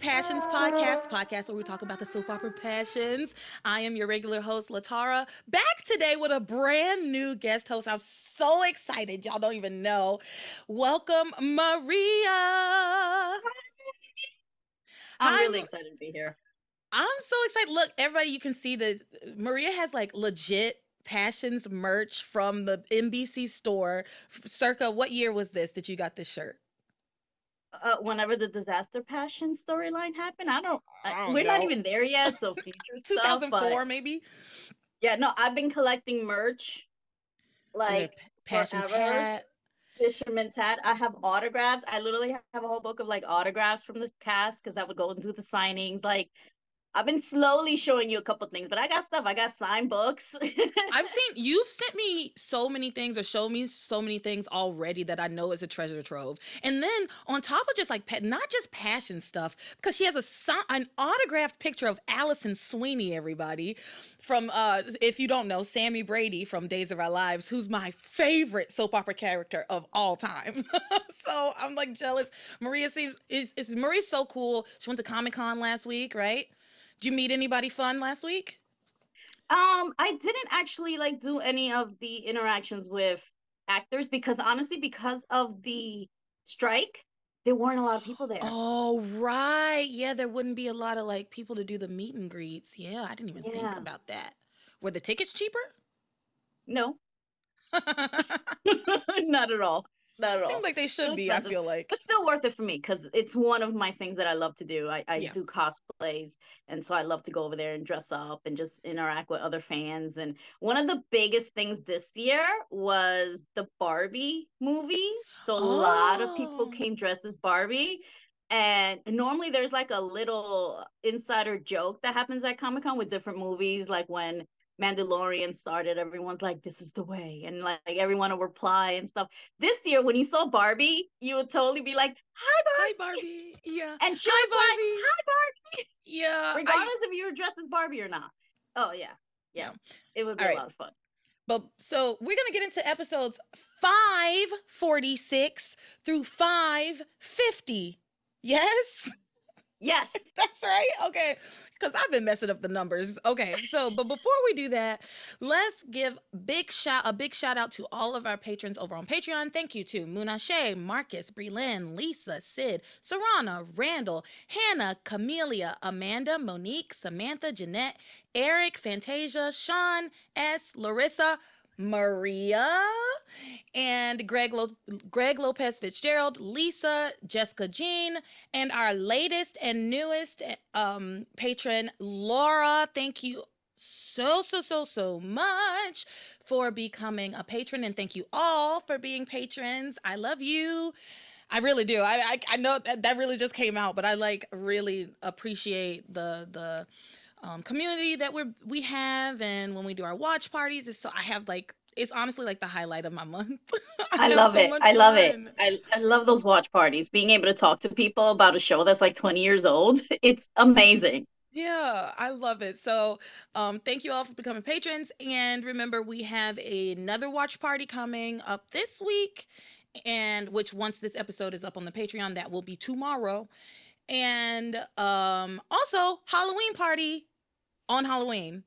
Passions podcast, the podcast where we talk about the soap opera passions. I am your regular host, LeTara, back today with a brand new guest host. I'm so excited. Y'all don't even know. Welcome, Maria. I'm really excited to be here. I'm so excited. Look, everybody, you can see that Maria has like legit Passions merch from the NBC store. Circa, what year was this that you got this shirt? Uh, whenever the disaster passion storyline happened. I don't. I don't we're know. not even there yet. So future 2004 maybe. Yeah, no, I've been collecting merch, like passions forever. hat. Fisherman's hat. I have autographs. I literally have a whole book of like autographs from the cast because I would go and do the signings. Like I've been slowly showing you a couple things, but I got stuff. I got signed books. I've seen you've sent me so many things or showed me so many things already that I know is a treasure trove. And then on top of just like not just passion stuff, because she has a an autographed picture of Allison Sweeney. Everybody from uh if you don't know Sami Brady from Days of Our Lives, who's my favorite soap opera character of all time. so I'm like jealous. Maria seems is is Maria so cool. She went to Comic Con last week, right? Did you meet anybody fun last week? Um, I didn't actually like do any of the interactions with actors because honestly, because of the strike, there weren't a lot of people there. Oh, right. Yeah, there wouldn't be a lot of like people to do the meet and greets. Yeah, I didn't even yeah. think about that. Were the tickets cheaper? No. Not at all. Not at all. Seems like they should be. I feel like, but still worth it for me because it's one of my things that I love to do. I, I yeah. do cosplays, and so I love to go over there and dress up and just interact with other fans. And one of the biggest things this year was the Barbie movie. So a oh. lot of people oh. came dressed as Barbie. And normally there's like a little insider joke that happens at Comic Con with different movies, like when Mandalorian started, everyone's like, "This is the way," and like everyone will reply and stuff. This year, when you saw Barbie, you would totally be like, "Hi, Barbie!" Hi, Barbie. Yeah. And she Hi, Barbie. Like, Hi, Barbie. Yeah. Regardless I... if you were dressed as Barbie or not. Oh yeah, yeah. It would be All a right. lot of fun. But so we're gonna get into episodes five forty six through five fifty. Yes. Yes. That's right. Okay because I've been messing up the numbers. Okay, so but before we do that, let's give big shout a big shout out to all of our patrons over on Patreon. Thank you to Munashe, Marcus, Breland, Lisa, Sid, Sarana, Randall, Hannah, Camelia, Amanda, Monique, Samantha, Jeanette, Eric, Fantasia, Sean, S, Larissa, Maria and Greg Lo- Greg Lopez Fitzgerald, Lisa, Jessica Jean, and our latest and newest um, patron, Laura. Thank you so so so so much for becoming a patron, and thank you all for being patrons. I love you. I really do. I I, I know that that really just came out, but I like really appreciate the the um, community that we're we have, and when we do our watch parties, it's so I have like it's honestly like the highlight of my month. I, I love so it. I love fun. it. I, I love those watch parties. Being able to talk to people about a show that's like 20 years old. It's amazing. Yeah, I love it. So, um, thank you all for becoming patrons. And remember, we have another watch party coming up this week, and which once this episode is up on the Patreon, that will be tomorrow. And um, also Halloween party on Halloween.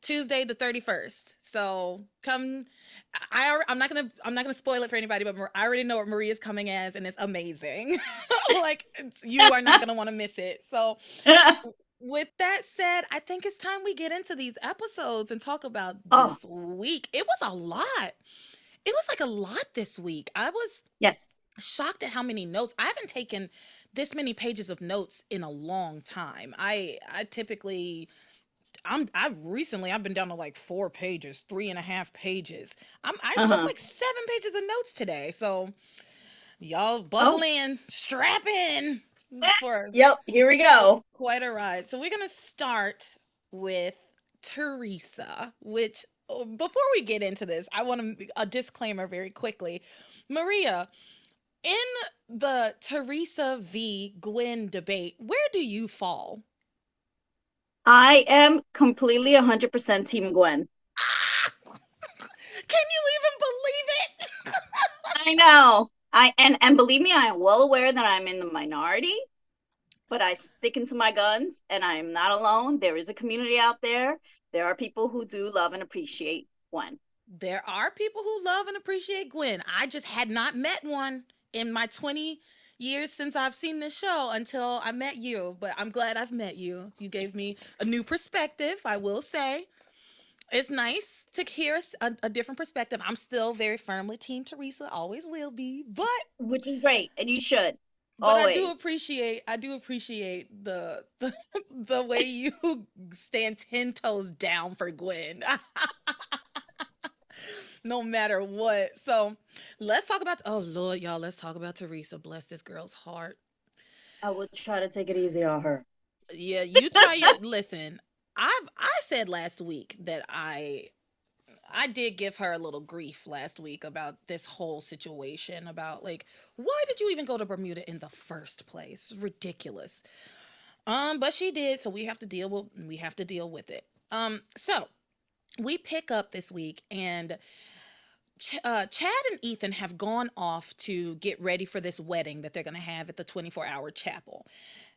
Tuesday the 31st. So come I I'm not gonna I'm not gonna spoil it for anybody, but I already know what Maria's coming as, and it's amazing. like it's, you are not gonna want to miss it. So, with that said, I think it's time we get into these episodes and talk about oh. this week. It was a lot. It was like a lot this week. I was yes shocked at how many notes I haven't taken this many pages of notes in a long time. I I typically I'm I've recently I've been down to like four pages, three and a half pages. I'm I uh-huh. took like seven pages of notes today. So y'all buckle oh. in, strap in for Yep, here we go. Quite a ride. So we're gonna start with Theresa, which oh, before we get into this, I want to a disclaimer very quickly. Maria, in the Theresa v. Gwen debate, where do you fall? I am completely 100% Team Gwen. Can you even believe it? I know. I and and believe me, I am well aware that I'm in the minority. but I stick into my guns and I'm not alone. There is a community out there. There are people who do love and appreciate Gwen. There are people who love and appreciate Gwen. I just had not met one in my 20 years since I've seen this show until I met you, but I'm glad I've met you. You gave me a new perspective, I will say. It's nice to hear a, a different perspective. I'm still very firmly Team Theresa, always will be, but which is great, and you should. But Always. I do appreciate I do appreciate the the, the way you stand ten toes down for Gwen. no matter what. So let's talk about oh Lord, y'all, let's talk about Theresa. Bless this girl's heart. I will try to take it easy on her. Yeah, you try your listen. I've I said last week that I I did give her a little grief last week about this whole situation about like why did you even go to Bermuda in the first place? It's ridiculous. Um but she did so we have to deal with we have to deal with it. Um so we pick up this week and Ch- uh, Chad and Ethan have gone off to get ready for this wedding that they're going to have at the 24 hour chapel.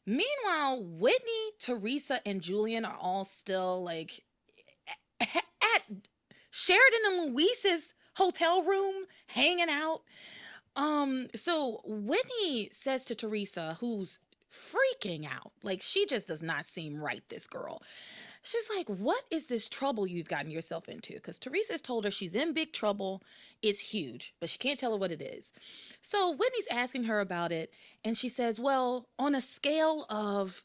Meanwhile, Whitney, Theresa, and Julian are all still like at Sheridan and Luis's hotel room hanging out. Um, so Whitney says to Theresa, who's freaking out, like she just does not seem right, this girl. She's like, What is this trouble you've gotten yourself into? Because Theresa's told her she's in big trouble. It's huge, but she can't tell her what it is. So Whitney's asking her about it, and she says, Well, on a scale of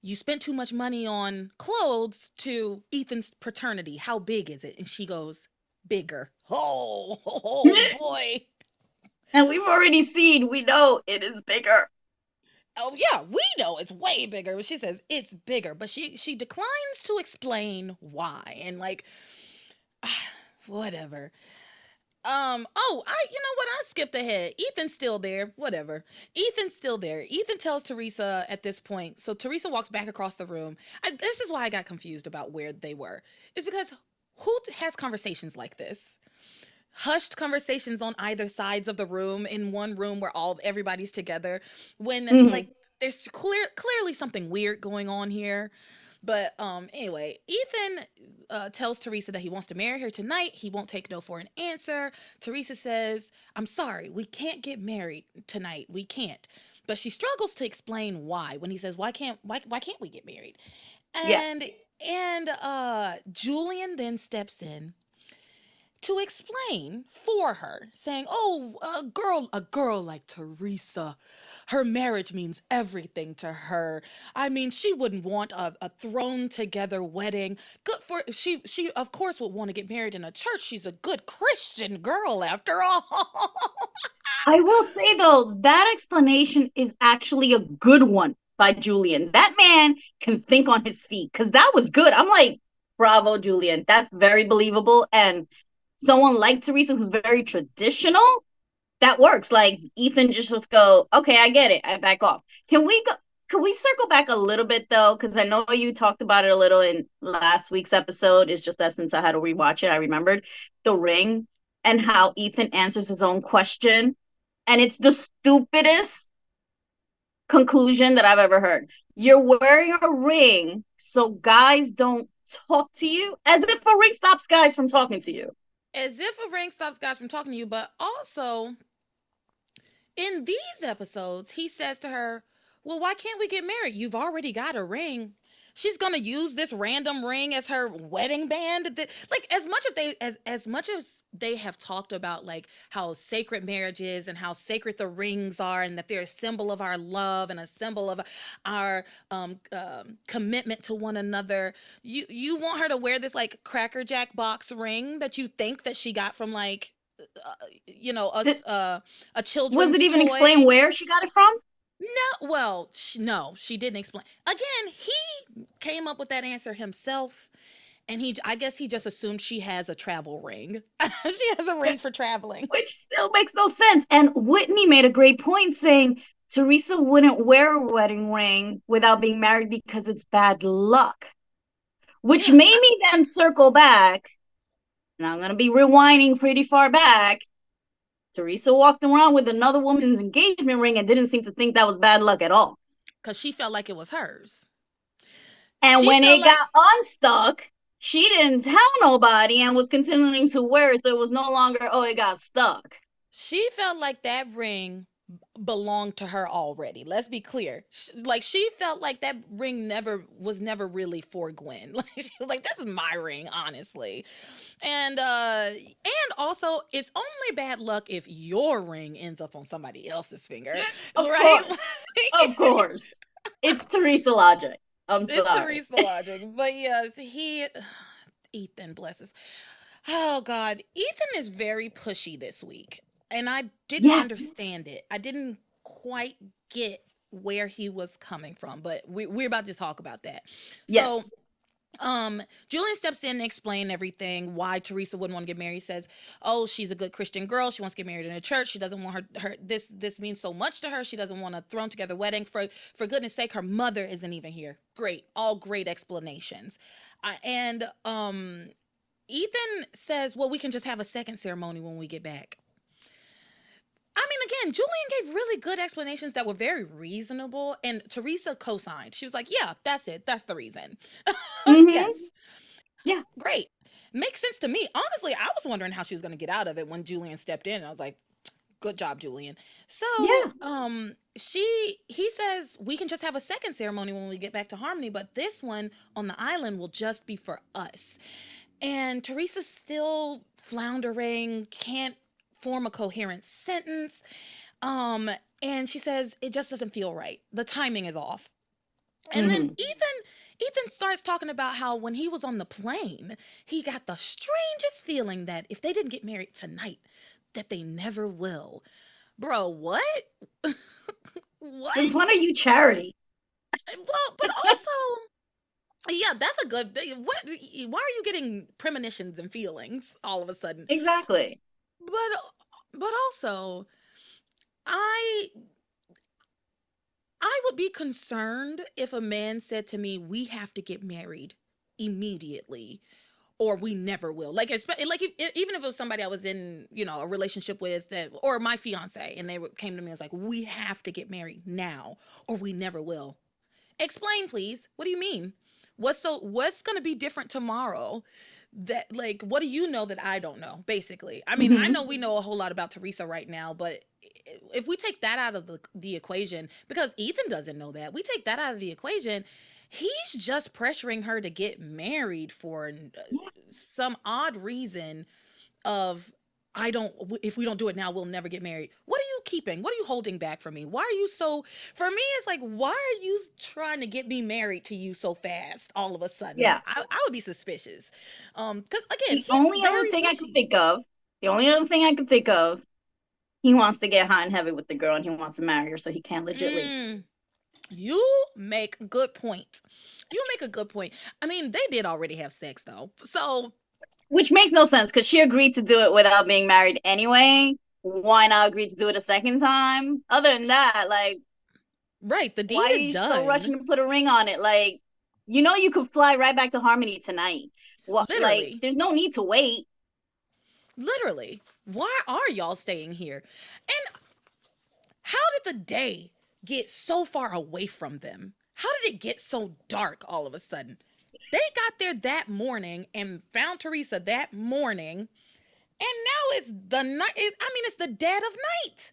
you spent too much money on clothes to Ethan's paternity. How big is it? And she goes, bigger. Oh, oh boy. and we've already seen, we know it is bigger. Oh yeah, we know it's way bigger. She says it's bigger, but she she declines to explain why. And like whatever. Um, oh, I you know what? I skipped ahead. Ethan's still there. Whatever. Ethan's still there. Ethan tells Theresa at this point. So Theresa walks back across the room. I, this is why I got confused about where they were. Is because who has conversations like this? Hushed conversations on either sides of the room in one room where all everybody's together when mm-hmm. like there's clear clearly something weird going on here. But um, anyway, Ethan uh, tells Theresa that he wants to marry her tonight. He won't take no for an answer. Theresa says, "I'm sorry, we can't get married tonight. We can't." But she struggles to explain why when he says, "Why can't why why can't we get married?" And yeah. and uh, Julian then steps in to explain for her, saying, "Oh, a girl, a girl like Theresa, her marriage means everything to her. I mean, she wouldn't want a, a thrown together wedding. Good for she. She of course would want to get married in a church. She's a good Christian girl, after all." I will say though, that explanation is actually a good one by Julian. That man can think on his feet because that was good. I'm like, bravo, Julian. That's very believable and someone like Theresa who's very traditional, that works. Like Ethan just just go, okay, I get it. I back off. Can we go? Can we circle back a little bit though? Because I know you talked about it a little in last week's episode. It's just that since I had to rewatch it, I remembered the ring and how Ethan answers his own question. And it's the stupidest conclusion that I've ever heard. You're wearing a ring so guys don't talk to you as if a ring stops guys from talking to you as if a ring stops guys from talking to you, but also in these episodes, he says to her, Well, why can't we get married? You've already got a ring she's gonna use this random ring as her wedding band like as much of they as as much as they have talked about like how sacred marriage is and how sacred the rings are and that they're a symbol of our love and a symbol of our um, um, commitment to one another you you want her to wear this like cracker jack box ring that you think that she got from like uh, you know a, uh, a children's was it even toy. explain where she got it from no, well, she, no, she didn't explain. Again, he came up with that answer himself, and he, I guess, he just assumed she has a travel ring. she has a ring for traveling, which still makes no sense. And Whitney made a great point saying Theresa wouldn't wear a wedding ring without being married because it's bad luck, which yeah. made me then circle back. And I'm gonna be rewinding pretty far back Theresa walked around with another woman's engagement ring and didn't seem to think that was bad luck at all. because she felt like it was hers. And She when it got unstuck, she didn't tell nobody and was continuing to wear it. So it was no longer, oh, it got stuck. She felt like that ring belonged to her already. Let's be clear. Like she felt like that ring never was never really for Gwen. Like she was like, "This is my ring, honestly," and uh and also it's only bad luck if your ring ends up on somebody else's finger, Of right? course. Of course. It's Theresa logic. I'm sorry. It's. Theresa logic. But yes, he Ethan blesses. Oh God. Ethan is very pushy this week. And I didn't Yes. understand it. I didn't quite get where he was coming from, but we, we're about to talk about that. Yes. So um Julian steps in and explain everything why Theresa wouldn't want to get married. He says, "Oh, she's a good Christian girl. She wants to get married in a church. She doesn't want her her this this means so much to her. She doesn't want a thrown together wedding. For for goodness sake, her mother isn't even here. Great. All great explanations." Uh, and um Ethan says, "Well, we can just have a second ceremony when we get back." I mean, again, Julian gave really good explanations that were very reasonable, and Theresa co-signed. She was like, "Yeah, that's it. That's the reason." Mhm. yes. Yeah. Great. Makes sense to me. Honestly, I was wondering how she was going to get out of it when Julian stepped in. I was like, "Good job, Julian." So, Yeah. um, she he says we can just have a second ceremony when we get back to Harmony, but this one on the island will just be for us. And Theresa's still floundering, can't form a coherent sentence. Um, and she says it just doesn't feel right. The timing is off. And then Ethan Ethan starts talking about how when he was on the plane, he got the strangest feeling that if they didn't get married tonight, that they never will. Bro, what? what? Since when are you charity? Well, but also, yeah, that's a good. What? Why are you getting premonitions and feelings all of a sudden? Exactly. But but also, I I would be concerned if a man said to me, "We have to get married immediately." Or we never will. Like, like if, even if it was somebody I was in, you know, a relationship with, that, or my fiance, and they came to me and was like, "We have to get married now, or we never will." Explain, please. What do you mean? What's so? What's going to be different tomorrow? That like, what do you know that I don't know? Basically, I mean, I Mhm. know we know a whole lot about Theresa right now, but if we take that out of the the equation, because Ethan doesn't know that, we take that out of the equation. He's just pressuring her to get married for uh, some odd reason of I don't if we don't do it now we'll never get married. What are you keeping? What are you holding back from me? Why are you so for me it's like why are you trying to get me married to you so fast all of a sudden? Yeah. I, I would be suspicious. Um cuz again, The only other thing I could think of, the only other thing I could think of, he wants to get hot and heavy with the girl and he wants to marry her so he can't legit leave. Mm, you make good point. You make a good point. I mean, they did already have sex though. So, Which makes no sense because she agreed to do it without being married anyway. Why not agree to do it a second time? Other than that, like, right, the deed why are you done. so rushing to put a ring on it? Like, you know, you could fly right back to Harmony tonight. What, Literally. like, there's no need to wait. Literally. Why are y'all staying here? And how did the day get so far away from them? How did it get so dark all of a sudden? They got there that morning and found Theresa that morning. And now it's the night. It, I mean, it's the dead of night.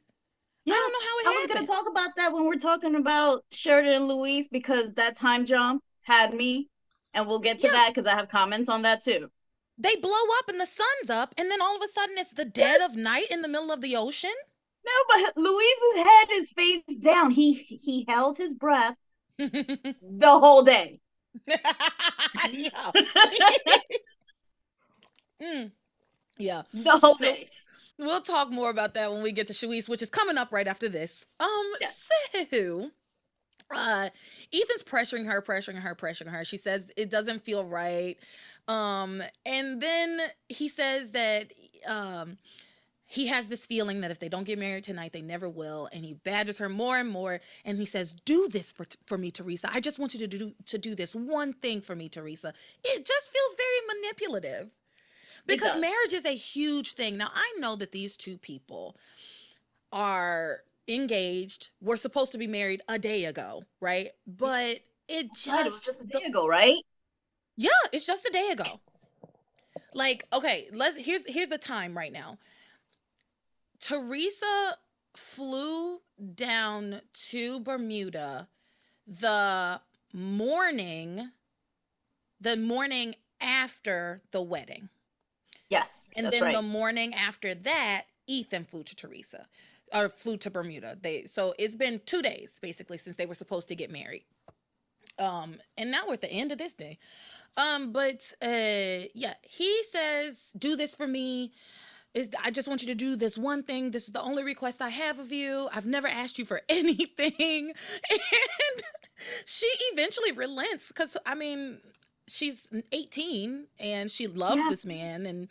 I don't know how it I was happened. gonna talk about that when we're talking about Sheridan and Luis because that time jump had me, and we'll get to Yeah. that because I have comments on that too. they blow up and the sun's up, and then all of a sudden it's the dead of night in the middle of the ocean. No, but Luis's head is face down. He he held his breath the whole day. yeah. Mm. Yeah. The whole So- We'll talk more about that when we get to Shawise, which is coming up right after this. Um, Yes. so uh Ethan's pressuring her, pressuring her, pressuring her. She says it doesn't feel right. Um, and then he says that um he has this feeling that if they don't get married tonight, they never will. And he badgers her more and more. And he says, "Do this for for me, Theresa. I just want you to do to do this one thing for me, Theresa." It just feels very manipulative because marriage is a huge thing. Now I know that these two people are engaged, were supposed to be married a day ago, right? But it oh, just, right, it just a day ago, right? Yeah, it's just a day ago. Like, okay, let's here's here's the time right now. Theresa flew down to Bermuda the morning the morning after the wedding. Yes. And then right. the morning after that, Ethan flew to Theresa or flew to Bermuda. They so it's been 2 days basically since they were supposed to get married. Um and now we're at the end of this day. Um but uh yeah, he says do this for me is I just want you to do this one thing. This is the only request I have of you. I've never asked you for anything. And she eventually relents because I mean, she's 18 and she loves yeah. this man and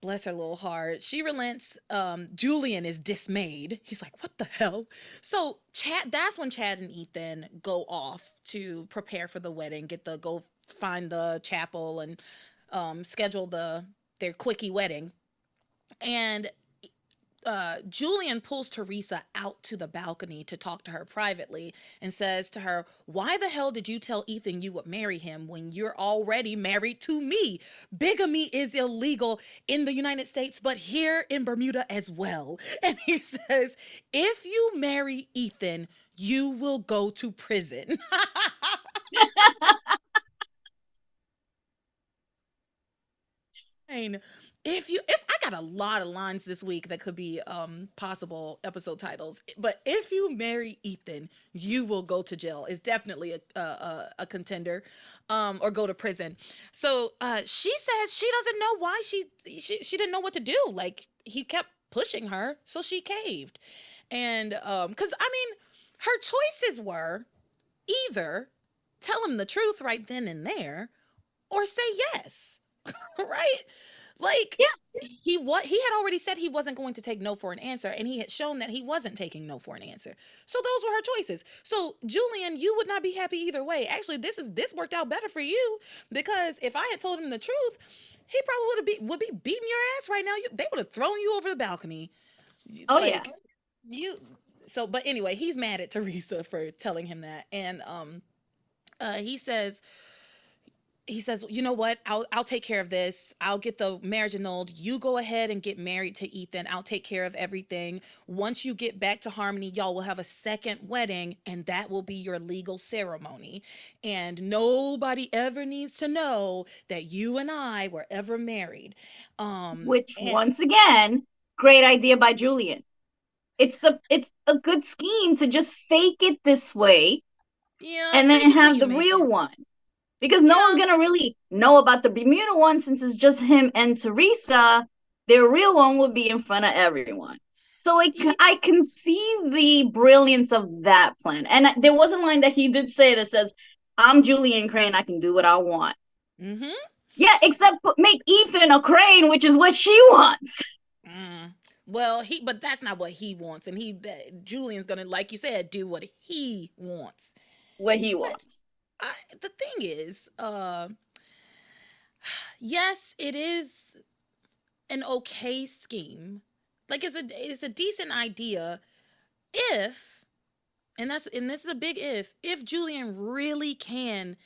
bless her little heart. She relents. Um, Julian is dismayed. He's like, "What the hell?" So Chad, that's when Chad and Ethan go off to prepare for the wedding, get the go find the chapel and um, schedule the their quickie wedding. And uh, Julian pulls Theresa out to the balcony to talk to her privately and says to her, Why the hell did you tell Ethan you would marry him when you're already married to me? Bigamy is illegal in the United States, but here in Bermuda as well. And he says, If you marry Ethan, you will go to prison. if you if i got a lot of lines this week that could be um possible episode titles but if you marry ethan you will go to jail. Is definitely a, a a contender um or go to prison. So uh she says she doesn't know why she she, she didn't know what to do. Like he kept pushing her so she caved. And um because i mean her choices were either tell him the truth right then and there or say yes right like yeah. he what he had already said he wasn't going to take no for an answer and he had shown that he wasn't taking no for an answer. So those were her choices. So Julian, you would not be happy either way. Actually, this is this worked out better for you because if I had told him the truth, he probably would have be would be beating your ass right now. You, they would have thrown you over the balcony. Oh like, yeah. You so but anyway, he's mad at Theresa for telling him that. And um uh he says he says, "You know what? I'll I'll take care of this. I'll get the marriage annulled. You go ahead and get married to Ethan. I'll take care of everything. Once you get back to Harmony, y'all will have a second wedding and that will be your legal ceremony. And nobody ever needs to know that you and I were ever married." Um which and- once again, great idea by Julian. It's the it's a good scheme to just fake it this way. Yeah. And then have the real it. one because no yeah. one's gonna really know about the Bermuda one since it's just him and Theresa. Their real one would be in front of everyone. So I, yeah. I can see the brilliance of that plan. And there was a line that he did say that says, "I'm Julian Crane. I can do what I want." Mm-hmm. Yeah, except make Ethan a crane, which is what she wants. Mm. Well, he but that's not what he wants, and he Julian's gonna, like you said, do what he wants. What he wants. I, the thing is, uh, yes, it is an okay scheme. Like it's a it's a decent idea if, and that's and this is a big if, if Julian really can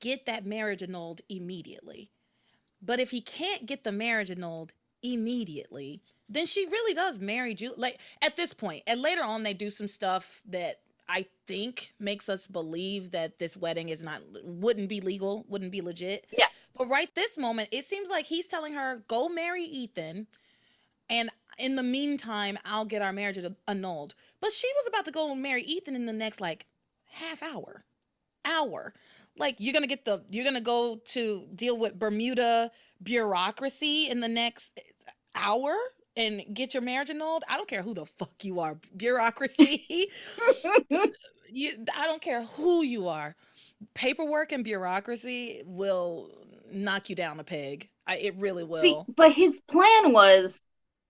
get that marriage annulled immediately. But if he can't get the marriage annulled immediately, then she really does marry Julian. Like at this point, and later on, they do some stuff that I think makes us believe that this wedding is not wouldn't be legal, wouldn't be legit. Yeah. But right this moment, it seems like he's telling her, "Go marry Ethan." And in the meantime, I'll get our marriage annulled. But she was about to go and marry Ethan in the next like half hour. Hour. Like you're going to get the you're going to go to deal with Bermuda bureaucracy in the next hour and get your marriage annulled, I don't care who the fuck you are, bureaucracy. you, I don't care who you are. Paperwork and bureaucracy will knock you down a peg. I, it really will. See, but his plan was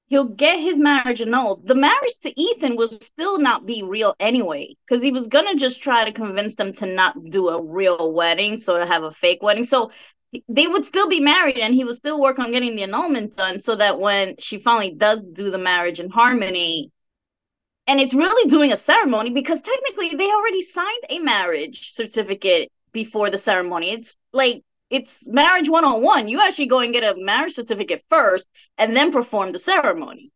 he'll get his marriage annulled. The marriage to Ethan will still not be real anyway, because he was gonna just try to convince them to not do a real wedding, so to have a fake wedding. So they would still be married and he would still work on getting the annulment done so that when she finally does do the marriage in harmony and it's really doing a ceremony because technically they already signed a marriage certificate before the ceremony. It's like it's marriage one on one. You actually go and get a marriage certificate first and then perform the ceremony.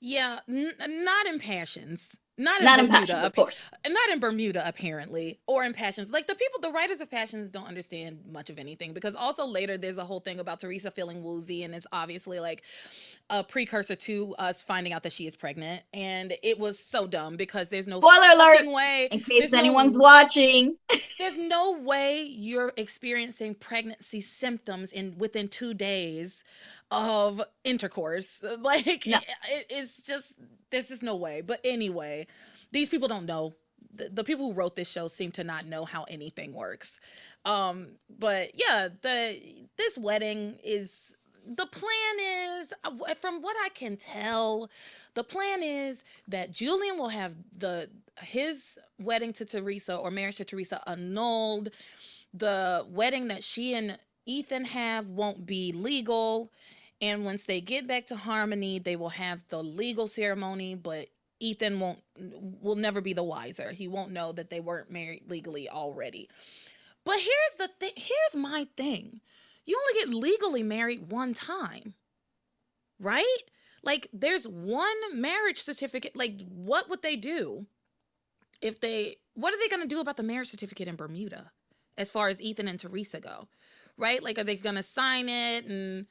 Yeah, n- not in passions. Not in Not in Bermuda, passions, of course. not in Bermuda, apparently, or in Passions. Like the people, the writers of Passions don't understand much of anything because also later there's a whole thing about Theresa feeling woozy, and it's obviously like a precursor to us finding out that she is pregnant, and it was so dumb because there's no Spoiler alert! way. In case there's no- anyone's watching. there's no way you're experiencing pregnancy symptoms in within two days of intercourse. Like No. it, it's just there's just no way. But anyway, these people don't know. The, the people who wrote this show seem to not know how anything works. Um, but yeah, the this wedding is the plan is uh, from what I can tell, the plan is that Julian will have the his wedding to Theresa or marriage to Theresa annulled. The wedding that she and Ethan have won't be legal. And once they get back to Harmony, they will have the legal ceremony, but Ethan won't will never be the wiser. He won't know that they weren't married legally already. But here's the thing, here's my thing. You only get legally married one time. Right? Like there's one marriage certificate. Like what would they do if they what are they going to do about the marriage certificate in Bermuda as far as Ethan and Theresa go? Right? Like are they going to sign it and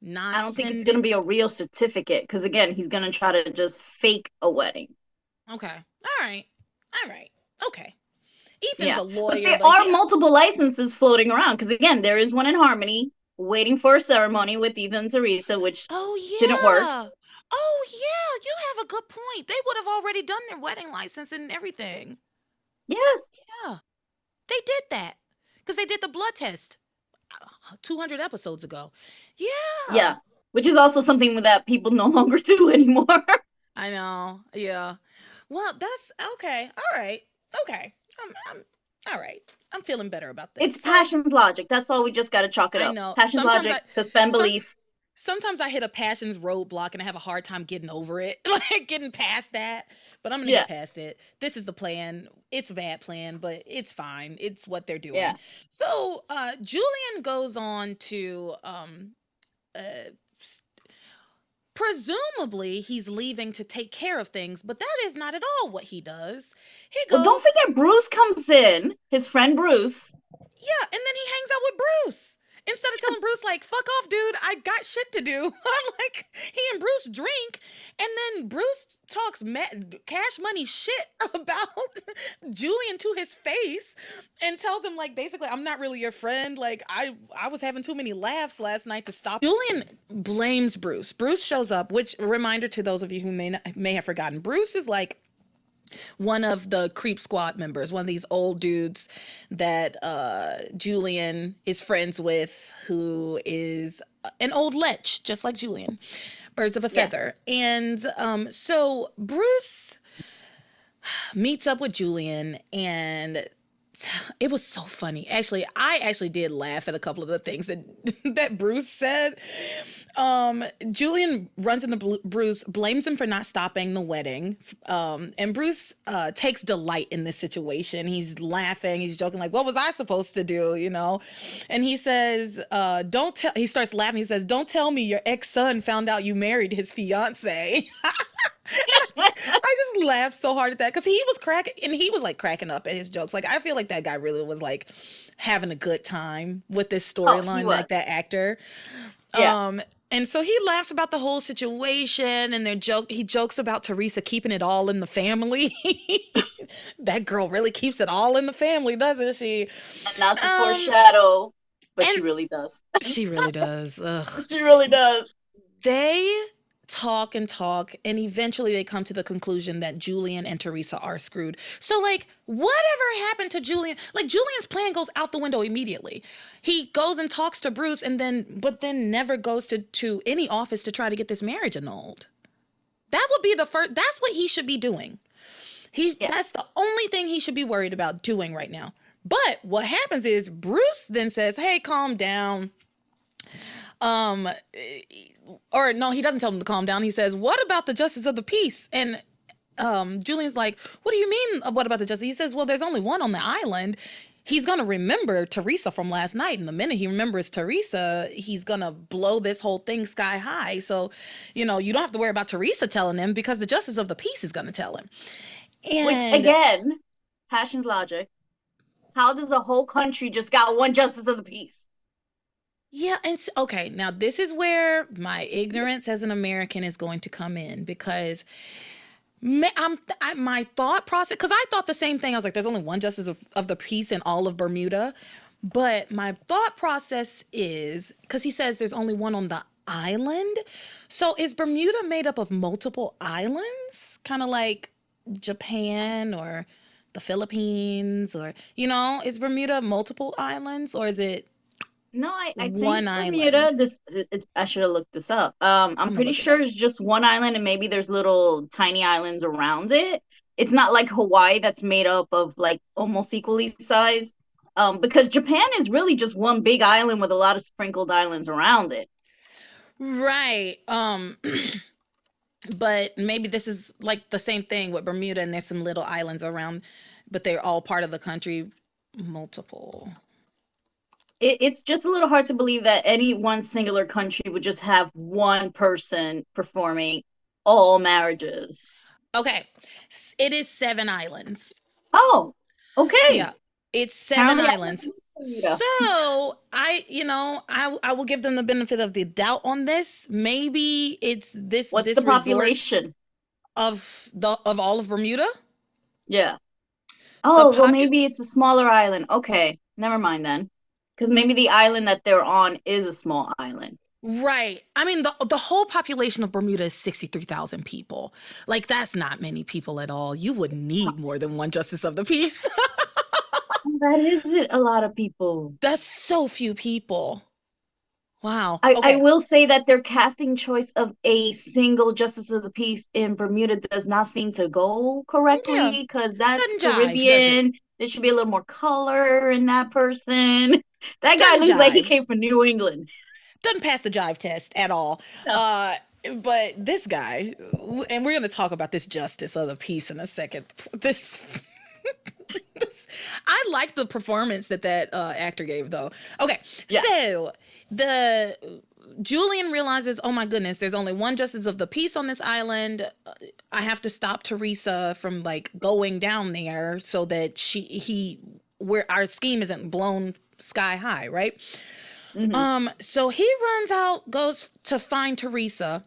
not I don't think it's gonna be a real certificate because again, he's gonna try to just fake a wedding. Okay. All right. All right. Okay. Ethan's Yeah. a lawyer. But there but are yeah. multiple licenses floating around because again, there is one in Harmony waiting for a ceremony with Ethan and Theresa, which Oh yeah. didn't work. Oh yeah, you have a good point. They would have already done their wedding license and everything. yes, Yeah. They did that cuz they did the blood test uh, 200 episodes ago. Yeah. yeah, which is also something that people no longer do anymore. I know. Yeah. Well, that's okay. All right. Okay. I'm I'm all right. I'm feeling better about this. it's So- passion's logic. That's all we just got to chalk it I up. know. Passion's Sometimes logic, I- suspend some- belief. sometimes I hit a passions roadblock and I have a hard time getting over it, like getting past that. But I'm gonna Yeah. get past it. This is the plan. It's a bad plan, but it's fine. It's what they're doing. Yeah. So uh Julian goes on to um uh presumably he's leaving to take care of things, but that is not at all what he does. He goes Well, don't forget Bruce comes in, his friend Bruce. Yeah, and then he hangs out with Bruce. Instead of telling Bruce, like, fuck off, dude, I got shit to do. I'm like, he and Bruce drink, and then Bruce talks cash money shit about Julian to his face and tells him, like, basically, I'm not really your friend. Like, I, I was having too many laughs last night to stop. Julian blames Bruce. Bruce shows up, which, reminder to those of you who may, not, may have forgotten, Bruce is like, one of the creep squad members one of these old dudes that uh julian is friends with who is an old lech just like julian birds of a Yeah. feather and um so bruce meets up with julian and it was so funny. Actually i actually did laugh at a couple of the things that that bruce said. Um julian runs into Bru- bruce blames him for not stopping the wedding. Um and bruce uh takes delight in this situation. He's laughing. He's joking like what was i supposed to do? You know? And he says uh don't tell he starts laughing. He says don't tell me your ex-son found out you married his fiance I just laughed so hard at that because he was cracking and he was like cracking up at his jokes. Like I feel like that guy really was like having a good time with this storyline, was. like that actor. Yeah. Um, and so he laughs about the whole situation, and they're joke. He jokes about Theresa keeping it all in the family. that girl really keeps it all in the family, doesn't she? Not to Um, foreshadow, but she really does. She really does. Ugh. She really does. they talk and talk and eventually they come to the conclusion that Julian and Theresa are screwed. So like whatever happened to Julian? Like Julian's plan goes out the window immediately. He goes and talks to Bruce and then but then never goes to to any office to try to get this marriage annulled. That would be the first that's what he should be doing. He's Yes. that's the only thing he should be worried about doing right now. But what happens is Bruce then says, "Hey, calm down." Um or no, he doesn't tell him to calm down. He says, "What about the justice of the peace?" And um, Julian's like, "What do you mean? What about the justice?" He says, "Well, there's only one on the island." He's gonna remember Theresa from last night, and the minute he remembers Theresa, he's gonna blow this whole thing sky high. So, you know, you don't have to worry about Theresa telling him because the justice of the peace is gonna tell him. And Which again, passion's logic. How does a whole country just got one justice of the peace? Yeah, and okay, now this is where my ignorance as an American is going to come in because I'm I, my thought process because I thought the same thing. I was like, there's only one justice of, of the peace in all of Bermuda, but my thought process is because he says there's only one on the island. So is Bermuda made up of multiple islands, kind of like Japan or the Philippines, or you know, is Bermuda multiple islands or is it no, I, I one think Bermuda. Island. This it, I should have looked this up. Um, I'm, I'm pretty sure it's just one island, and maybe there's little tiny islands around it. It's not like Hawaii that's made up of like almost equally sized. Um, because Japan is really just one big island with a lot of sprinkled islands around it. Right. Um. but maybe this is like the same thing with Bermuda, and there's some little islands around, but they're all part of the country. Multiple it, it's just a little hard to believe that any one singular country would just have one person performing all marriages. Okay. It is seven islands. Oh, okay. Yeah. It's seven islands. So I, you know, I I will give them the benefit of the doubt on this. Maybe it's this. What's this the population of the of all of Bermuda? Yeah. Oh popu- well, maybe it's a smaller island. Okay, never mind then because maybe the island that they're on is a small island. Right. I mean, the the whole population of Bermuda is sixty three thousand people. Like that's not many people at all. You would need more than one justice of the peace. that isn't a lot of people. That's so few people. Wow. I, okay. I, will say that their casting choice of a single justice of the peace in Bermuda does not seem to go correctly because yeah. that's Caribbean. Jive, there should be a little more color in that person. That guy looks jive. like he came from New England. Doesn't pass the jive test at all. No. Uh, but this guy, and we're going to talk about this justice of the peace in a second. This, this I like the performance that that uh, actor gave, though. Okay, yeah. so the Julian realizes, oh my goodness, there's only one justice of the peace on this island. I have to stop Theresa from like going down there so that she he where our scheme isn't blown sky high, right? Mm-hmm. Um, so he runs out, goes to find Theresa,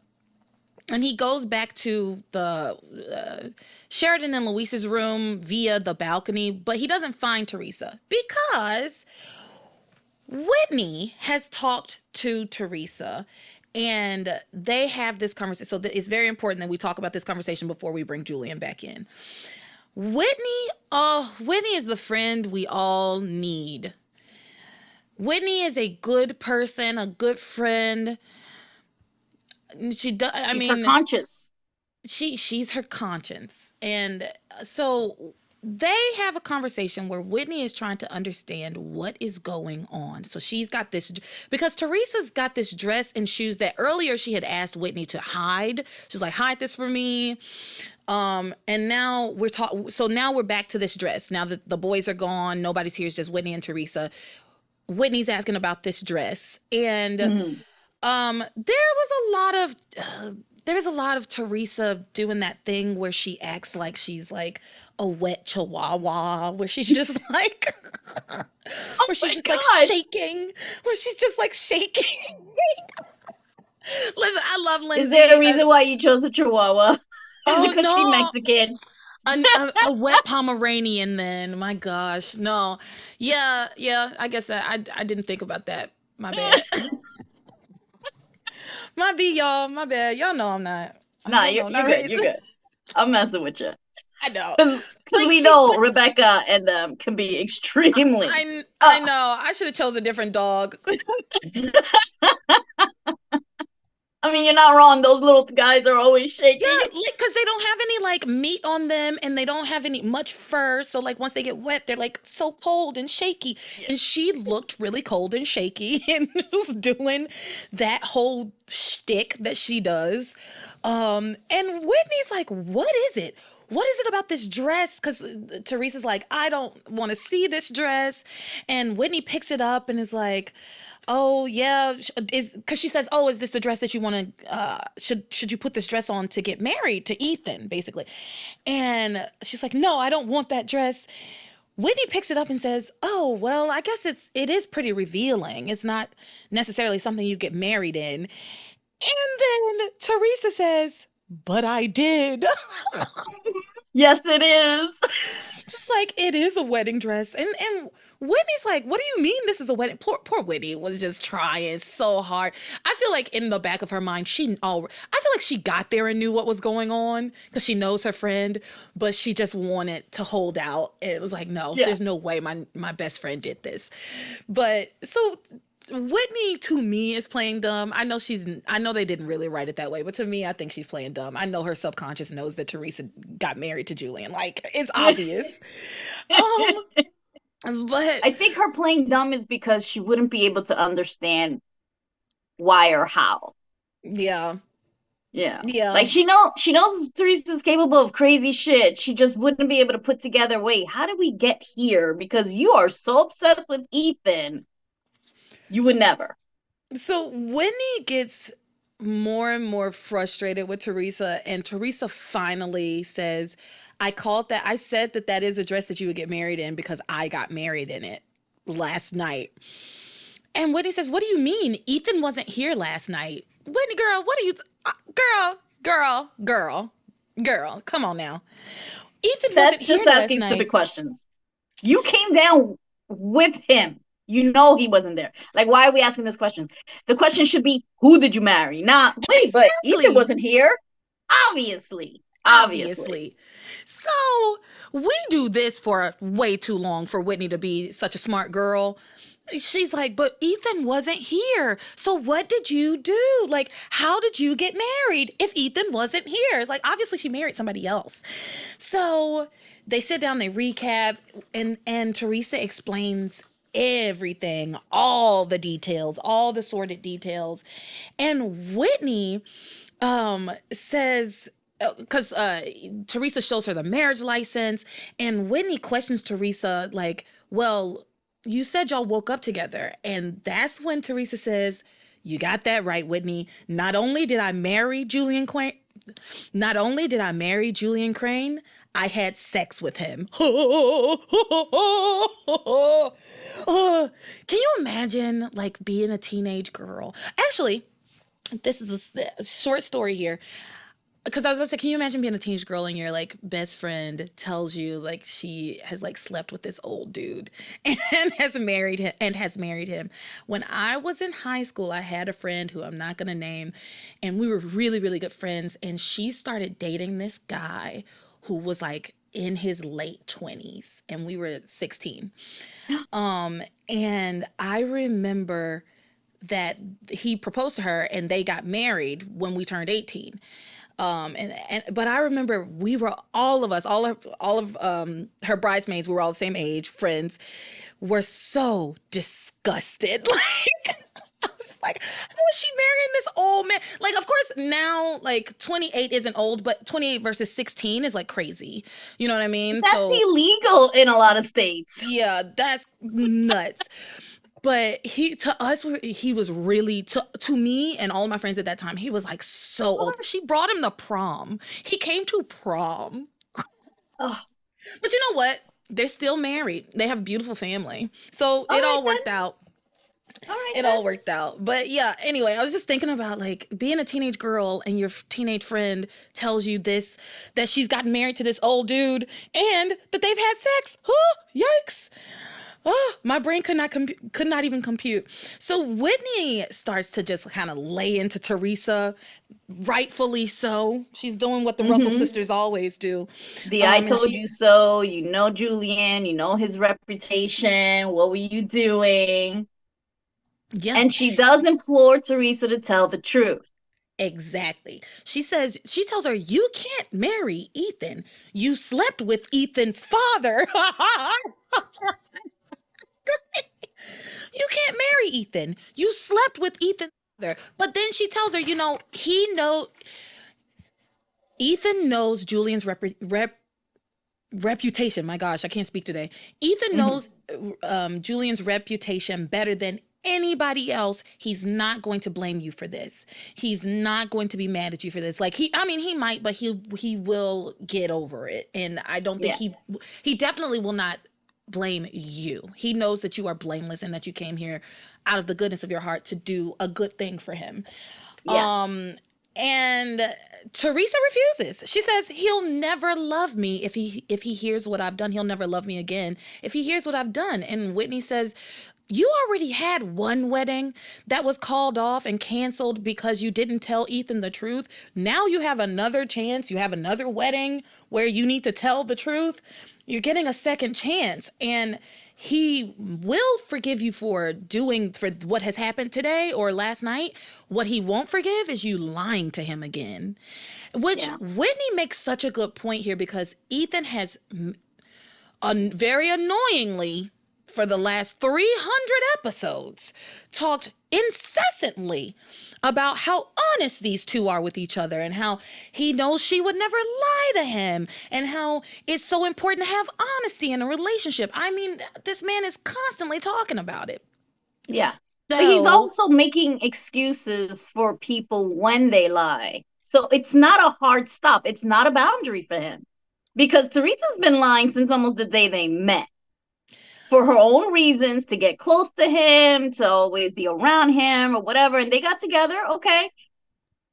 and he goes back to the uh, Sheridan and Luis's room via the balcony, but he doesn't find Theresa because Whitney has talked to Theresa and they have this conversation. So it's very important that we talk about this conversation before we bring Julian back in. Whitney, oh, Whitney is the friend we all need. Whitney is a good person, a good friend. She does. I she's mean, her conscience. She she's her conscience, and so they have a conversation where Whitney is trying to understand what is going on. So she's got this because Theresa's got this dress and shoes that earlier she had asked Whitney to hide. She's like, hide this for me. Um, and now we're talking. So now we're back to this dress. Now that the boys are gone, nobody's here. It's just Whitney and Theresa. Whitney's asking about this dress, and mm-hmm. um, there was a lot of. Uh, there's a lot of Theresa doing that thing where she acts like she's like a wet chihuahua, where she's just like, oh where she's just God. like shaking, where she's just like shaking. Listen, I love Lindsay. Is there a reason why you chose a chihuahua? Oh, because no. she's Mexican. A, a, a, wet Pomeranian, then. My gosh, no. Yeah, yeah. I guess that I I didn't think about that. My bad. My B, y'all. My bad. Y'all know I'm not. Nah, you're, know, you're good. You're good. I'm messing with you. I know. Because like we know but, Rebecca and them can be extremely. I, I, I know. I should have chose a different dog. I mean, you're not wrong. Those little guys are always shaking. Yeah, because they don't have any like meat on them, and they don't have any much fur. So like once they get wet, they're like so cold and shaky. Yeah. And she looked really cold and shaky, and just doing that whole shtick that she does. Um, and Whitney's like, "What is it? what is it about this dress? Because Theresa's like, I don't want to see this dress. And Whitney picks it up and is like, oh yeah is because she says oh is this the dress that you want to uh should should you put this dress on to get married to ethan basically and she's like no i don't want that dress Whitney picks it up and says, "Oh, well, I guess it's it is pretty revealing. It's not necessarily something you get married in." And then Theresa says, "But I did." yes, it is. Just like it is a wedding dress. And and Whitney's like, "What do you mean this is a wedding?" Poor, poor Whitney was just trying so hard. I feel like in the back of her mind, she all I feel like she got there and knew what was going on because she knows her friend, but she just wanted to hold out. And it was like, "No, yeah. there's no way my my best friend did this." But so Whitney to me is playing dumb. I know she's I know they didn't really write it that way, but to me I think she's playing dumb. I know her subconscious knows that Theresa got married to Julian. Like it's obvious. um but I think her playing dumb is because she wouldn't be able to understand why or how. Yeah. Yeah. Yeah. Like she know she knows Theresa's capable of crazy shit. She just wouldn't be able to put together, wait, how did we get here? Because you are so obsessed with Ethan. You would never. So Whitney gets more and more frustrated with Theresa, and Theresa finally says, I called that. I said that that is a dress that you would get married in because I got married in it last night. And Whitney says, "What do you mean? Ethan wasn't here last night." Whitney, girl, what are you? T- uh, girl, girl, girl, girl. Come on now. Ethan That's wasn't here just asking stupid questions. You came down with him. You know he wasn't there. Like, why are we asking this question? The question should be, "Who did you marry?" Not wait, exactly. but Ethan wasn't here. Obviously, obviously. obviously. So we do this for way too long for Whitney to be such a smart girl. She's like, but Ethan wasn't here. So what did you do? Like, how did you get married if Ethan wasn't here? It's like obviously she married somebody else. So they sit down, they recap, and and Theresa explains everything, all the details, all the sordid details. And Whitney um says because uh, Theresa shows her the marriage license, and Whitney questions Theresa, like, well, you said y'all woke up together. And that's when Theresa says, You got that right, Whitney. Not only did I marry Julian Crane, not only did I marry Julian Crane, I had sex with him. can you imagine like being a teenage girl? Actually, this is a short story here because I was about to say, can you imagine being a teenage girl and your like best friend tells you like she has like slept with this old dude and has married him and has married him. When I was in high school, I had a friend who I'm not gonna name, and we were really, really good friends. And she started dating this guy who was like in his late 20s, and we were 16. um, and I remember that he proposed to her and they got married when we turned 18 um, and, and but I remember we were all of us, all of all of um, her bridesmaids, we were all the same age, friends, were so disgusted. Like I was just like, how is she marrying this old man? Like, of course, now like 28 isn't old, but 28 versus 16 is like crazy. You know what I mean? That's so, illegal in a lot of states. Yeah, that's nuts but he to us he was really to to me and all of my friends at that time he was like so oh old she brought him to prom he came to prom oh. but you know what they're still married they have a beautiful family so all it right, all worked then. out all right, it then. all worked out. But yeah, anyway, I was just thinking about like being a teenage girl and your teenage friend tells you this that she's gotten married to this old dude and that they've had sex. Huh, yikes oh, my brain could not comp- could not even compute. So Whitney starts to just kind of lay into Theresa, rightfully so. She's doing what the mm-hmm. Russell sisters always do. The um, I told you so. You know Julian. You know his reputation. What were you doing? Yeah. And she does implore Theresa to tell the truth. Exactly. She says, she tells her, You can't marry Ethan. You slept with Ethan's father. you can't marry Ethan. You slept with Ethan. But then she tells her, you know, he know Ethan knows Julian's rep- rep- reputation. My gosh, I can't speak today. Ethan mm-hmm. knows um, Julian's reputation better than anybody else he's not going to blame you for this he's not going to be mad at you for this like he i mean he might but he he will get over it and i don't think yeah. he he definitely will not blame you he knows that you are blameless and that you came here out of the goodness of your heart to do a good thing for him yeah. um and Theresa refuses. She says he'll never love me if he if he hears what I've done. He'll never love me again if he hears what I've done. And Whitney says, "You already had one wedding that was called off and canceled because you didn't tell Ethan the truth. Now you have another chance. You have another wedding where you need to tell the truth. You're getting a second chance." And he will forgive you for doing for what has happened today or last night. What he won't forgive is you lying to him again. Which yeah. Whitney makes such a good point here because Ethan has un- very annoyingly for the last 300 episodes talked incessantly about how honest these two are with each other and how he knows she would never lie to him and how it's so important to have honesty in a relationship. I mean, this man is constantly talking about it. Yeah. So, but he's also making excuses for people when they lie. So it's not a hard stop. It's not a boundary for him because Theresa's been lying since almost the day they met for her own reasons to get close to him, to always be around him or whatever. And they got together, okay.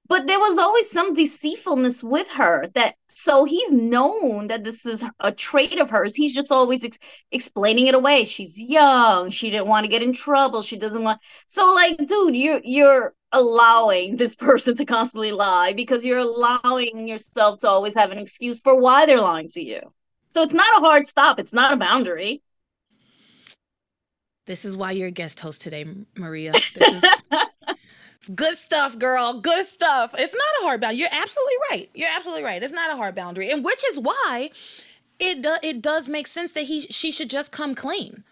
But there was always some deceitfulness with her that so he's known that this is a trait of hers. He's just always ex- explaining it away. She's young. She didn't want to get in trouble. She doesn't want. So like, dude, you you're allowing this person to constantly lie because you're allowing yourself to always have an excuse for why they're lying to you. So it's not a hard stop. It's not a boundary. This is why you're a guest host today, Maria. This is good stuff, girl. Good stuff. It's not a hard boundary. You're absolutely right. You're absolutely right. It's not a hard boundary, and which is why it do, it does make sense that he she should just come clean.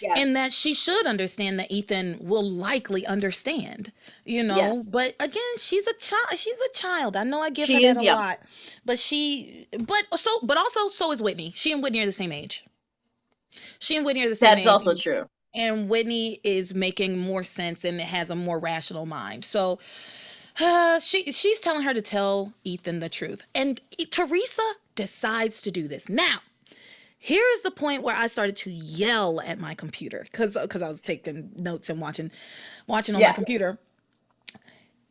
Yes. And that she should understand that Ethan will likely understand, you know. Yes. But again, she's a child. She's a child. I know I give she her that a young. lot, but she, but so, but also, so is Whitney. She and Whitney are the same age. She and Whitney are the same. Age. That's age. also true and Whitney is making more sense and has a more rational mind. So uh, she she's telling her to tell Ethan the truth, and Theresa decides to do this. Now, here is the point where I started to yell at my computer because because I was taking notes and watching watching on yeah. my computer.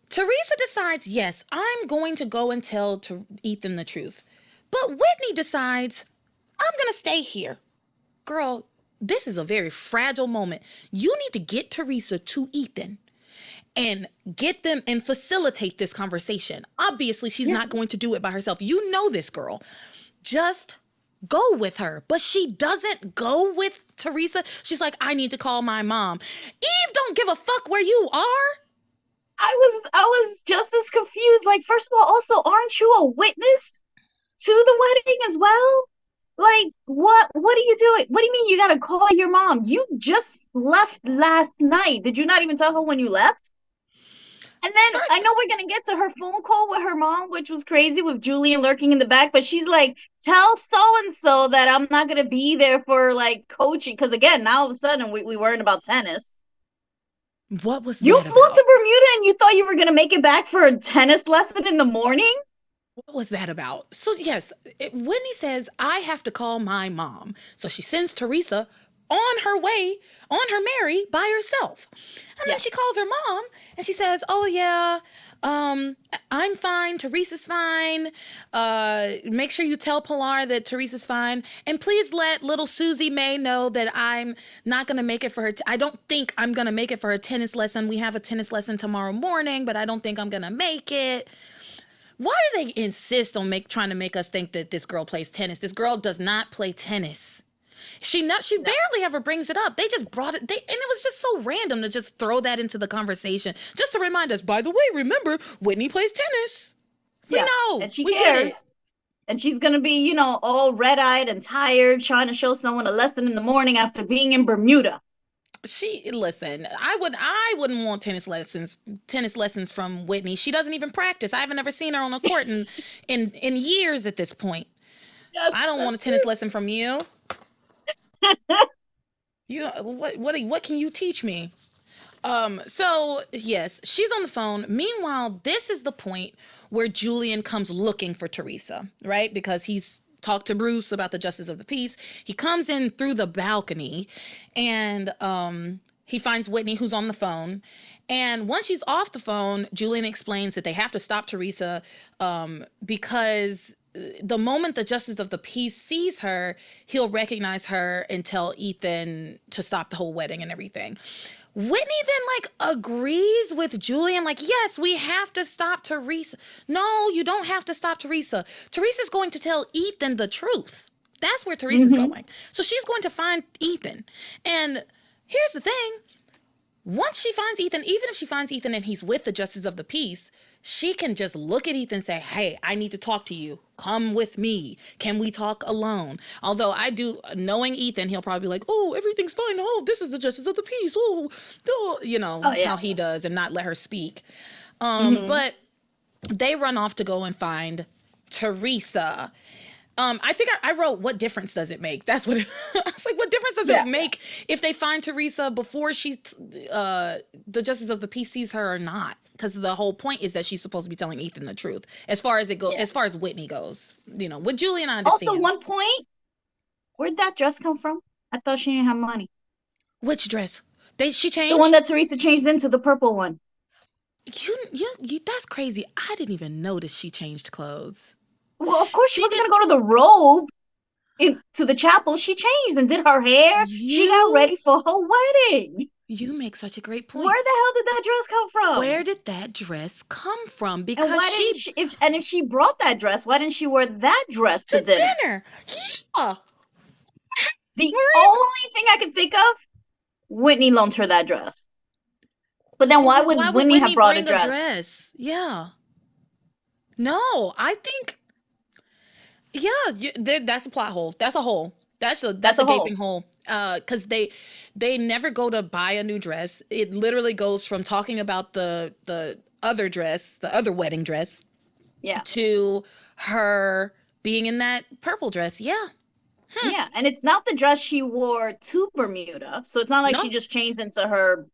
Theresa decides, yes, I'm going to go and tell to Ethan the truth. But Whitney decides, I'm going to stay here. Girl, this is a very fragile moment. You need to get Theresa to Ethan and get them and facilitate this conversation. Obviously, she's yeah. not going to do it by herself. You know this girl. Just go with her. But she doesn't go with Theresa. She's like, I need to call my mom. Eve don't give a fuck where you are. I was I was just as confused. Like, first of all, also, aren't you a witness to the wedding as well? Like, what what are you doing? What do you mean you gotta call your mom? You just left last night. Did you not even tell her when you left? And then First, I know we're gonna get to her phone call with her mom, which was crazy with Julian lurking in the back, but she's like, tell so and so that I'm not gonna be there for like coaching. Cause again, now all of a sudden we, we weren't about tennis. What was you flew about? to Bermuda and you thought you were gonna make it back for a tennis lesson in the morning? What was that about? So, yes, it, Whitney says, I have to call my mom. So she sends Theresa on her way, on her merry by herself. And yeah. then she calls her mom and she says, Oh, yeah, um, I'm fine. Theresa's fine. Uh, make sure you tell Pilar that Theresa's fine. And please let little Susie May know that I'm not going to make it for her. T- I don't think I'm going to make it for her tennis lesson. We have a tennis lesson tomorrow morning, but I don't think I'm going to make it. Why do they insist on make trying to make us think that this girl plays tennis? This girl does not play tennis. She not she no. barely ever brings it up. They just brought it they and it was just so random to just throw that into the conversation. Just to remind us, by the way, remember Whitney plays tennis. We yeah. know. And she we cares. And she's gonna be, you know, all red-eyed and tired, trying to show someone a lesson in the morning after being in Bermuda she listen i would i wouldn't want tennis lessons tennis lessons from whitney she doesn't even practice i haven't ever seen her on a court in in in years at this point Yes, I don't want a tennis lesson from you. you what what what can you teach me? Um, so yes, she's on the phone. Meanwhile, this is the point where Julian comes looking for Theresa, right? Because he's talked to Bruce about the justice of the peace. He comes in through the balcony and um he finds Whitney who's on the phone. And once she's off the phone, Julian explains that they have to stop Theresa um, because the moment the justice of the peace sees her, he'll recognize her and tell Ethan to stop the whole wedding and everything. Whitney then like agrees with Julian, like, yes, we have to stop Theresa. No, you don't have to stop Theresa. Theresa's going to tell Ethan the truth. That's where Theresa's mm-hmm. going. So she's going to find Ethan. And here's the thing once she finds Ethan, even if she finds Ethan and he's with the justice of the peace, she can just look at Ethan and say, Hey, I need to talk to you. Come with me. Can we talk alone? Although I do, knowing Ethan, he'll probably be like, Oh, everything's fine. Oh, this is the justice of the peace. Oh, oh you know, oh, yeah. how he does and not let her speak. Um, mm-hmm. But they run off to go and find Theresa. Um, I think I, I, wrote, "What difference does it make?" That's what it, I was like. What difference does yeah. it make if they find Theresa before she, uh, the justice of the peace sees her or not? Because the whole point is that she's supposed to be telling Ethan the truth. As far as it goes, yeah. as far as Whitney goes, you know, with Julian, I understand. Also, one point, where'd that dress come from? I thought she didn't have money. Which dress? They she changed the one that Theresa changed into the purple one. You, you, you that's crazy. I didn't even notice she changed clothes. Well, of course she, she wasn't going to go to the robe in, to the chapel. She changed and did her hair. You, she got ready for her wedding. You make such a great point. Where the hell did that dress come from? Where did that dress come from? Because and why she, didn't she if, and if she brought that dress, why didn't she wear that dress to, to dinner? dinner? Yeah. The only thing I can think of, Whitney loaned her that dress. But then why would, why would Whitney, Whitney have brought a dress? dress? Yeah. No, I think yeah, you, that's a plot hole. That's a hole. That's a that's, that's a, a, gaping hole. Uh, because they they never go to buy a new dress. It literally goes from talking about the the other dress, the other wedding dress, yeah, to her being in that purple dress. Yeah. Hmm. Yeah, and it's not the dress she wore to Bermuda, so it's not like no. she just changed into her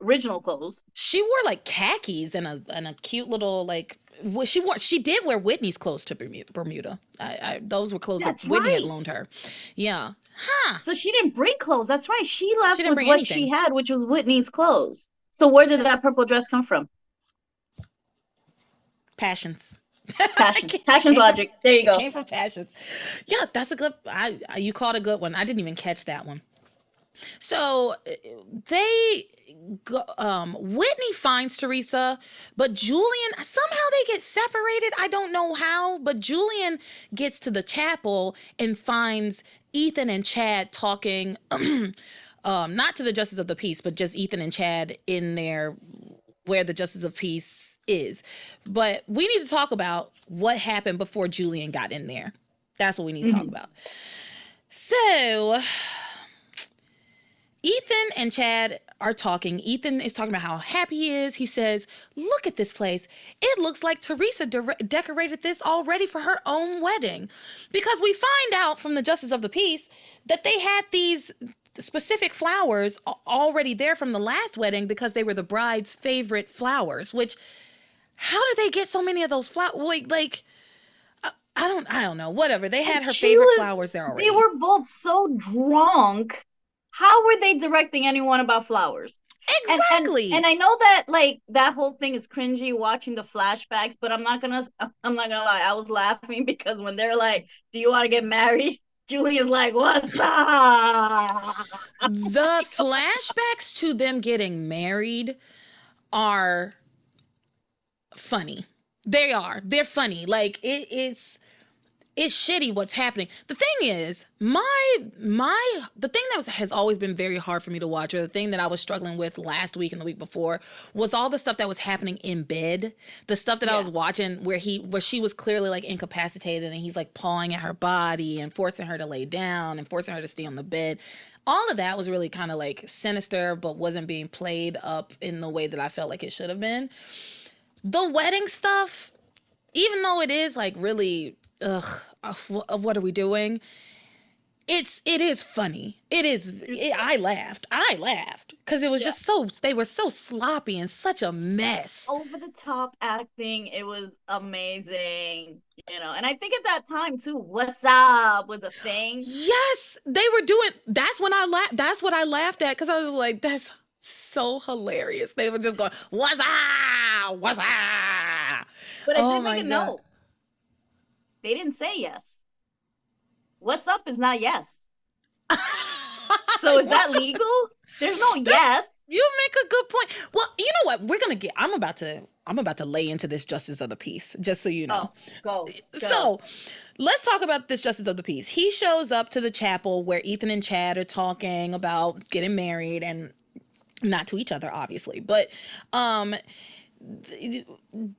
original clothes. She wore like khakis and a and a cute little like she wore she did wear Whitney's clothes to Bermuda. I, I those were clothes That's that Whitney right. had loaned her. Yeah. Huh. So she didn't bring clothes. That's right. She left she with what anything. she had, which was Whitney's clothes. So where did that purple dress come from? Passions. Passions. Passions logic. There you go. Came from passions. Yeah, that's a good. I, I you caught a good one. I didn't even catch that one. So they um Whitney finds Theresa, but Julian somehow they get separated. I don't know how, but Julian gets to the chapel and finds Ethan and Chad talking um not to the justice of the peace, but just Ethan and Chad in there where the justice of peace is. But we need to talk about what happened before Julian got in there. That's what we need to mm-hmm. talk about. So, Ethan and Chad are talking. Ethan is talking about how happy he is. He says, Look at this place. It looks like Theresa de- decorated this already for her own wedding. Because we find out from the Justice of the Peace that they had these specific flowers already there from the last wedding because they were the bride's favorite flowers, which how did they get so many of those flowers? Like, like, I don't, I don't know. Whatever. They had her favorite was, flowers there already. They were both so drunk how were they directing anyone about flowers? Exactly. And, and, and, I know that like that whole thing is cringy watching the flashbacks, but I'm not gonna I'm not gonna lie, I was laughing because when they're like, Do you want to get married? Julia's like, What's up? The flashbacks to them getting married are funny. They are. They're funny. Like it, it's it's shitty what's happening. The thing is, my my the thing that was, has always been very hard for me to watch, or the thing that I was struggling with last week and the week before, was all the stuff that was happening in bed. The stuff that yeah. I was watching where he where she was clearly like incapacitated and he's like pawing at her body and forcing her to lay down and forcing her to stay on the bed. All of that was really kind of like sinister, but wasn't being played up in the way that I felt like it should have been. The wedding stuff, even though it is like really ugh, what are we doing? it's it is funny. It is. It, I laughed. I laughed because it was yeah. just so. They were so sloppy and such a mess. Over the top acting. It was amazing. You know, and I think at that time too, "What's up" was a thing. Yes, they were doing. That's when I laughed. That's what I laughed at because I was like, "That's so hilarious." They were just going, "What's up? What's up?" But I oh did make a God. note. They didn't say yes what's up is not yes. so is that legal? There's no That's, yes. You make a good point. Well, you know what? We're gonna get. I'm about to. I'm about to lay into this justice of the peace, just so you know. Oh, go, go. So, let's talk about this justice of the peace. He shows up to the chapel where Ethan and Chad are talking about getting married and not to each other, obviously, but um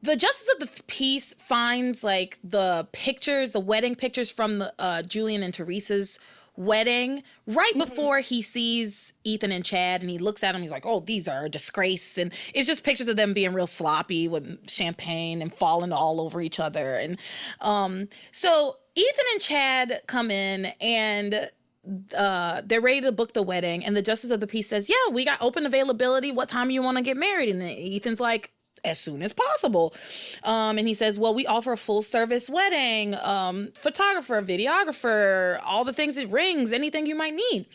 the justice of the peace finds like the pictures the wedding pictures from the uh, julian and theresa's wedding right mm-hmm. before he sees ethan and chad and he looks at him he's like oh these are a disgrace and it's just pictures of them being real sloppy with champagne and falling all over each other and um so ethan and chad come in and uh, they're ready to book the wedding, and the justice of the peace says, "Yeah, we got open availability. What time you want to get married?" And Ethan's like, as soon as possible. Um, and he says, Well, we offer a full service wedding, um, photographer, videographer, all the things it rings, anything you might need.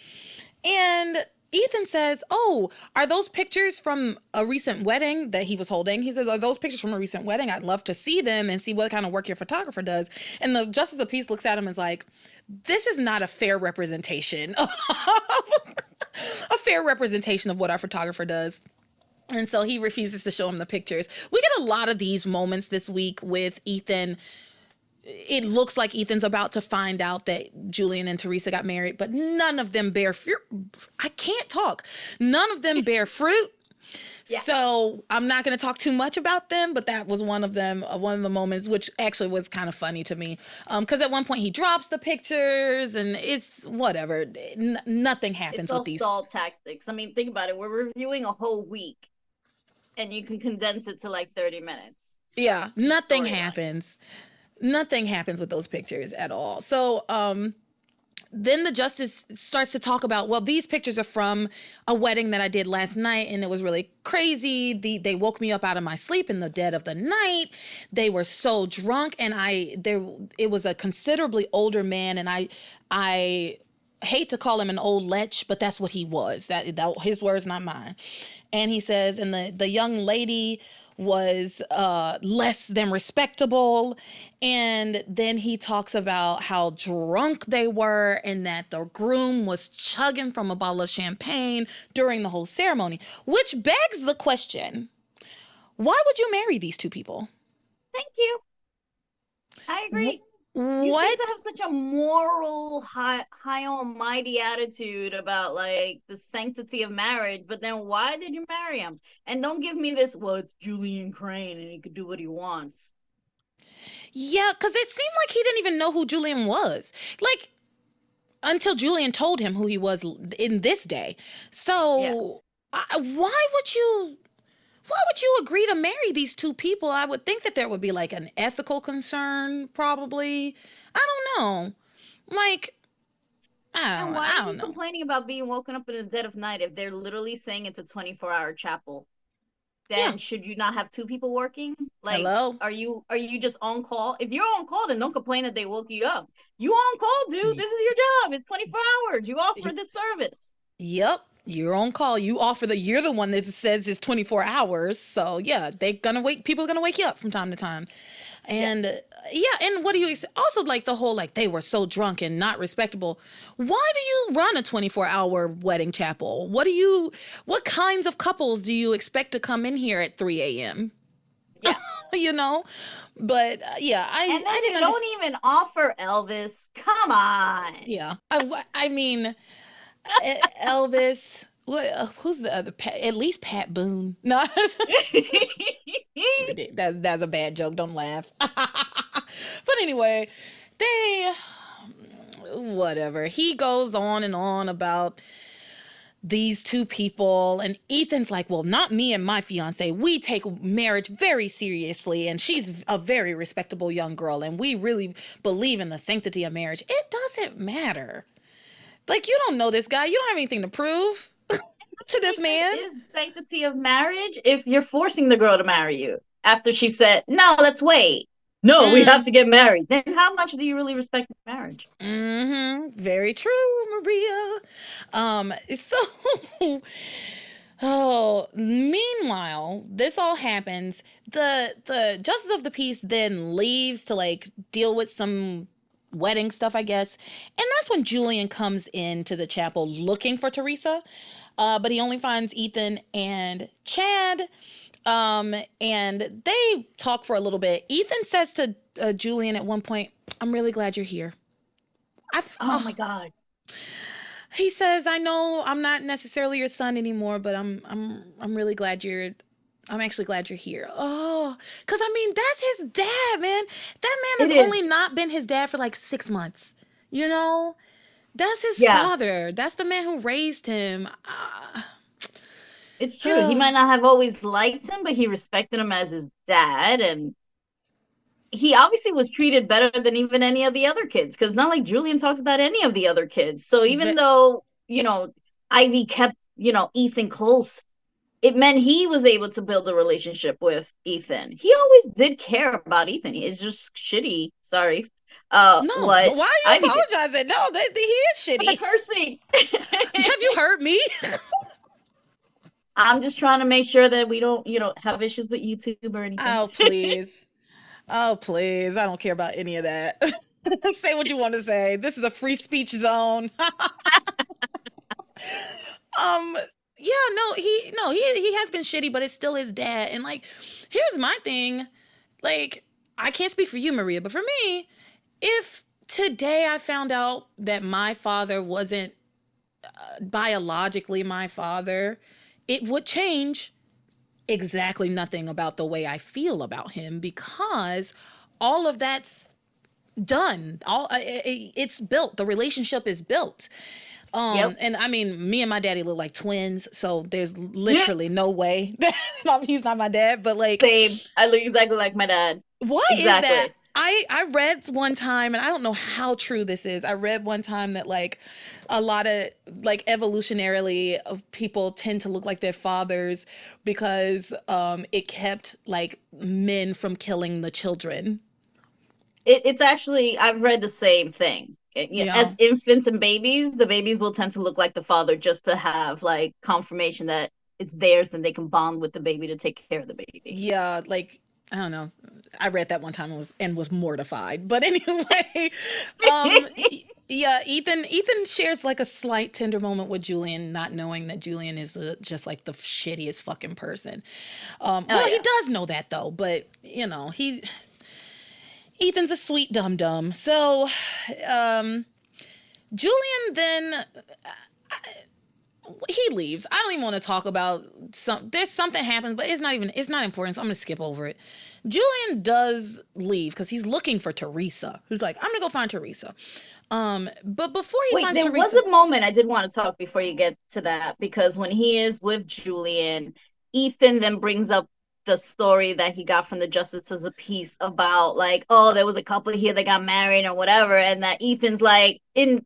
And Ethan says, Oh, are those pictures from a recent wedding that he was holding? He says, Are those pictures from a recent wedding? I'd love to see them and see what kind of work your photographer does. And the Justice of the Peace looks at him and is like, This is not a fair representation. a fair representation of what our photographer does. And so he refuses to show him the pictures. We get a lot of these moments this week with Ethan. It looks like Ethan's about to find out that Julian and Theresa got married, but none of them bear fruit. I can't talk. None of them bear fruit. Yeah. So I'm not going to talk too much about them, but that was one of them, uh, one of the moments, which actually was kind of funny to me, because um, at one point he drops the pictures, and it's whatever. N- nothing happens it's with these stall tactics. I mean, think about it. We're reviewing a whole week, and you can condense it to like 30 minutes. Yeah, nothing happens. Nothing happens with those pictures at all. So, um, then the justice starts to talk about well these pictures are from a wedding that i did last night and it was really crazy the, they woke me up out of my sleep in the dead of the night they were so drunk and i there it was a considerably older man and i i hate to call him an old lech but that's what he was that, that his words not mine and he says, and the the young lady was uh, less than respectable. And then he talks about how drunk they were and that the groom was chugging from a bottle of champagne during the whole ceremony, which begs the question why would you marry these two people? Thank you. I agree. What? You seem to have such a moral, high, high almighty attitude about like the sanctity of marriage, but then why did you marry him? And don't give me this. Well, it's Julian Crane, and he could do what he wants. Yeah, because it seemed like he didn't even know who Julian was. Like until Julian told him who he was in this day. So yeah. I, why would you why would you agree to marry these two people? I would think that there would be like an ethical concern, probably. I don't know. Like, I don't, why I don't are you know. complaining about being woken up in the dead of night if they're literally saying it's a 24 hour chapel? Then yeah. should you not have two people working? Like, Hello? are you are you just on call? If you're on call, then don't complain that they woke you up. You on call, dude. This is your job. It's 24 hours. You offer this service. Yep you're on call. You offer the you're the one that says it's 24 hours. So yeah, they're gonna wake people are gonna wake you up from time to time. And yeah, yeah and what do you also like the whole like they were so drunk and not respectable. Why do you run a 24 hour wedding chapel? What do you what kinds of couples do you expect to come in here at 3 a.m.? Yeah. you know? But uh, yeah, I and then I you don't even offer Elvis. Come on. Yeah, I, I mean, Elvis. What? Uh, who's the other? Pat, at least Pat Boone. No, that's that's a bad joke. Don't laugh. but anyway, they whatever. He goes on and on about these two people and Ethan's like, "Well, not me and my fiance. We take marriage very seriously and she's a very respectable young girl and we really believe in the sanctity of marriage." It doesn't matter. Like you don't know this guy. You don't have anything to prove to this man. Is sanctity of marriage if you're forcing the girl to marry you after she said, "No, let's wait." No, mm. we have to get married. Then how much do you really respect marriage? Mm-hmm. Very true, Maria. Um, so Oh, meanwhile, this all happens. The the justice of the peace then leaves to like deal with some wedding stuff, I guess. And that's when Julian comes into the chapel looking for Theresa. Uh, but he only finds Ethan and Chad. Um, and they talk for a little bit. Ethan says to uh, Julian at one point, "I'm really glad you're here." I oh, oh my god. He says, "I know I'm not necessarily your son anymore, but I'm I'm I'm really glad you're I'm actually glad you're here. Oh, because I mean, that's his dad, man. That man has only not been his dad for like six months. You know, that's his yeah. father. That's the man who raised him. Uh, it's true. Uh, he might not have always liked him, but he respected him as his dad. And he obviously was treated better than even any of the other kids because not like Julian talks about any of the other kids. So even the, though, you know, Ivy kept, you know, Ethan close it meant he was able to build a relationship with Ethan. He always did care about Ethan. He's just shitty. Sorry. Uh, no, why are you apologizing? No, they, they, he is shitty. Cursing. Have you heard me? I'm just trying to make sure that we don't, you know, have issues with YouTube or anything. Oh, please. oh, please. I don't care about any of that. say what you want to say. This is a free speech zone. um yeah, no, he no, he he has been shitty, but it's still his dad. And like, here's my thing. Like, I can't speak for you, Maria, but for me, if today I found out that my father wasn't uh, biologically my father, it would change exactly nothing about the way I feel about him because all of that's done. All uh, it's built. The relationship is built. Um, yep. and I mean, me and my daddy look like twins, so there's literally no way that he's not my dad. But like, same, I look exactly like my dad. What exactly. is that? I I read one time, and I don't know how true this is. I read one time that like a lot of like evolutionarily people tend to look like their fathers because um it kept like men from killing the children. It, it's actually I've read the same thing yeah. as infants and babies, the babies will tend to look like the father just to have like confirmation that it's theirs and they can bond with the baby to take care of the baby. Yeah, like I don't know. I read that one time and was and was mortified. But anyway, um yeah, Ethan Ethan shares like a slight tender moment with Julian not knowing that Julian is a, just like the shittiest fucking person. Um oh, well, yeah. he does know that though, but you know, he Ethan's a sweet dum dum. So, um, Julian then uh, he leaves. I don't even want to talk about some. There's something happens, but it's not even. It's not important. So I'm gonna skip over it. Julian does leave because he's looking for Theresa. Who's like, I'm gonna go find Theresa. Um, but before he Wait, finds there Theresa, was a moment I did want to talk before you get to that because when he is with Julian, Ethan then brings up the story that he got from the justices of peace about like oh there was a couple here that got married or whatever and that ethan's like in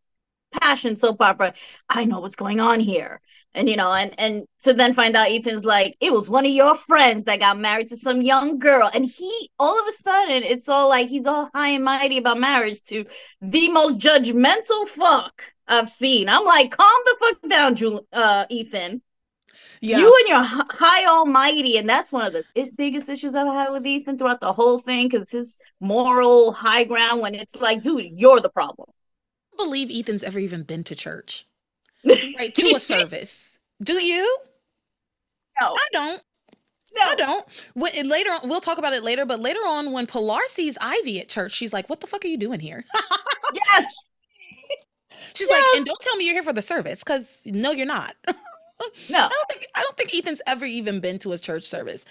passion soap opera i know what's going on here. And you know and and to then find out ethan's like it was one of your friends that got married to some young girl and he all of a sudden it's all like he's all high and mighty about marriage to the most judgmental fuck i've seen. I'm like calm the fuck down Jul- uh ethan yeah. You and your high almighty, and that's one of the biggest issues I've had with Ethan throughout the whole thing because his moral high ground when it's like, dude, you're the problem. I don't believe Ethan's ever even been to church, right? to a service. Do you? No, I don't. No. I don't. When, later on, we'll talk about it later. But later on, when Pilar sees Ivy at church, she's like, "What the fuck are you doing here?" yes. She's yes. like, "And don't tell me you're here for the service, because no, you're not." No, I don't think I don't think Ethan's ever even been to a church service.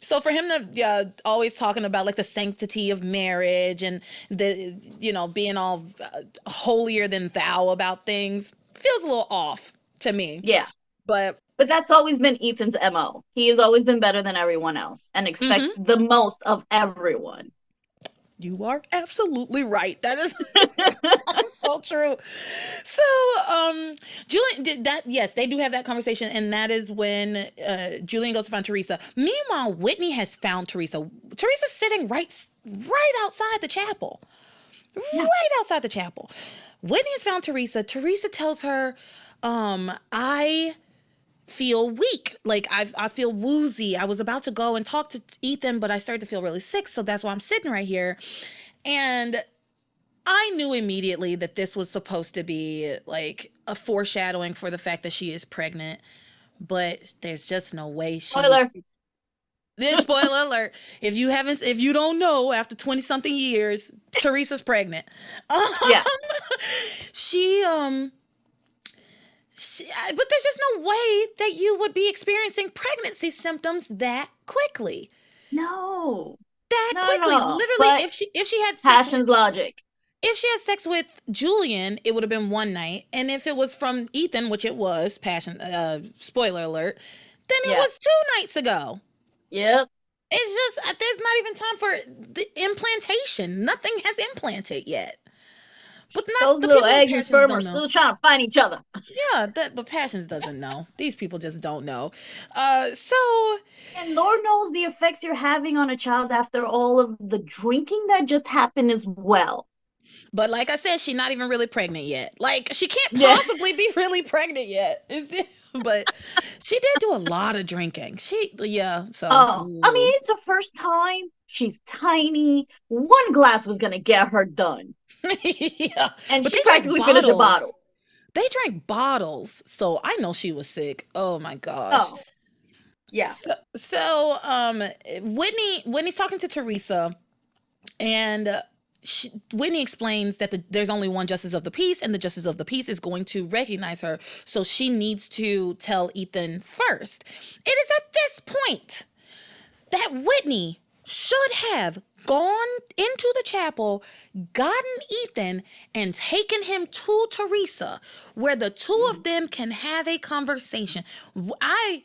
So for him to yeah, always talking about like the sanctity of marriage and the you know being all uh, holier than thou about things feels a little off to me. Yeah. But but that's always been Ethan's MO. He has always been better than everyone else and expects mm-hmm. the most of everyone. You are absolutely right. That is, that is so true. So, um, Julian did that. Yes, they do have that conversation, and that is when uh, Julian goes to find Theresa. Meanwhile, Whitney has found Theresa. Theresa's sitting right, right outside the chapel, yeah. right outside the chapel. Whitney has found Theresa. Theresa tells her, um, "I." feel weak. Like I I feel woozy. I was about to go and talk to Ethan, but I started to feel really sick, so that's why I'm sitting right here. And I knew immediately that this was supposed to be like a foreshadowing for the fact that she is pregnant, but there's just no way she Spoiler. This spoiler alert. If you haven't if you don't know after 20 something years, Theresa's pregnant. yeah. she um but there's just no way that you would be experiencing pregnancy symptoms that quickly. No. That quickly. Literally, but if she if she had passion's with, logic. If she had sex with Julian, it would have been one night. And if it was from Ethan, which it was, passion uh spoiler alert, then it yeah. was two nights ago. Yep. It's just uh, there's not even time for the implantation. Nothing has implanted yet. But not those little eggs and sperm are still trying to find each other. Yeah, that but passions doesn't know. These people just don't know. Uh, so and Lord knows the effects you're having on a child after all of the drinking that just happened as well. But like I said, she's not even really pregnant yet. Like she can't possibly yeah. be really pregnant yet. but she did do a lot of drinking. She yeah. So oh, I mean, it's her first time. She's tiny. One glass was gonna get her done. yeah, and but she practically finished a bottle. They drank bottles, so I know she was sick. Oh my gosh. Oh. Yeah. So, so um, Whitney, Whitney's talking to Theresa, and uh, she, Whitney explains that the, there's only one justice of the peace, and the justice of the peace is going to recognize her. So she needs to tell Ethan first. It is at this point that Whitney should have gone into the chapel, gotten Ethan, and taken him to Theresa, where the two of them can have a conversation. I.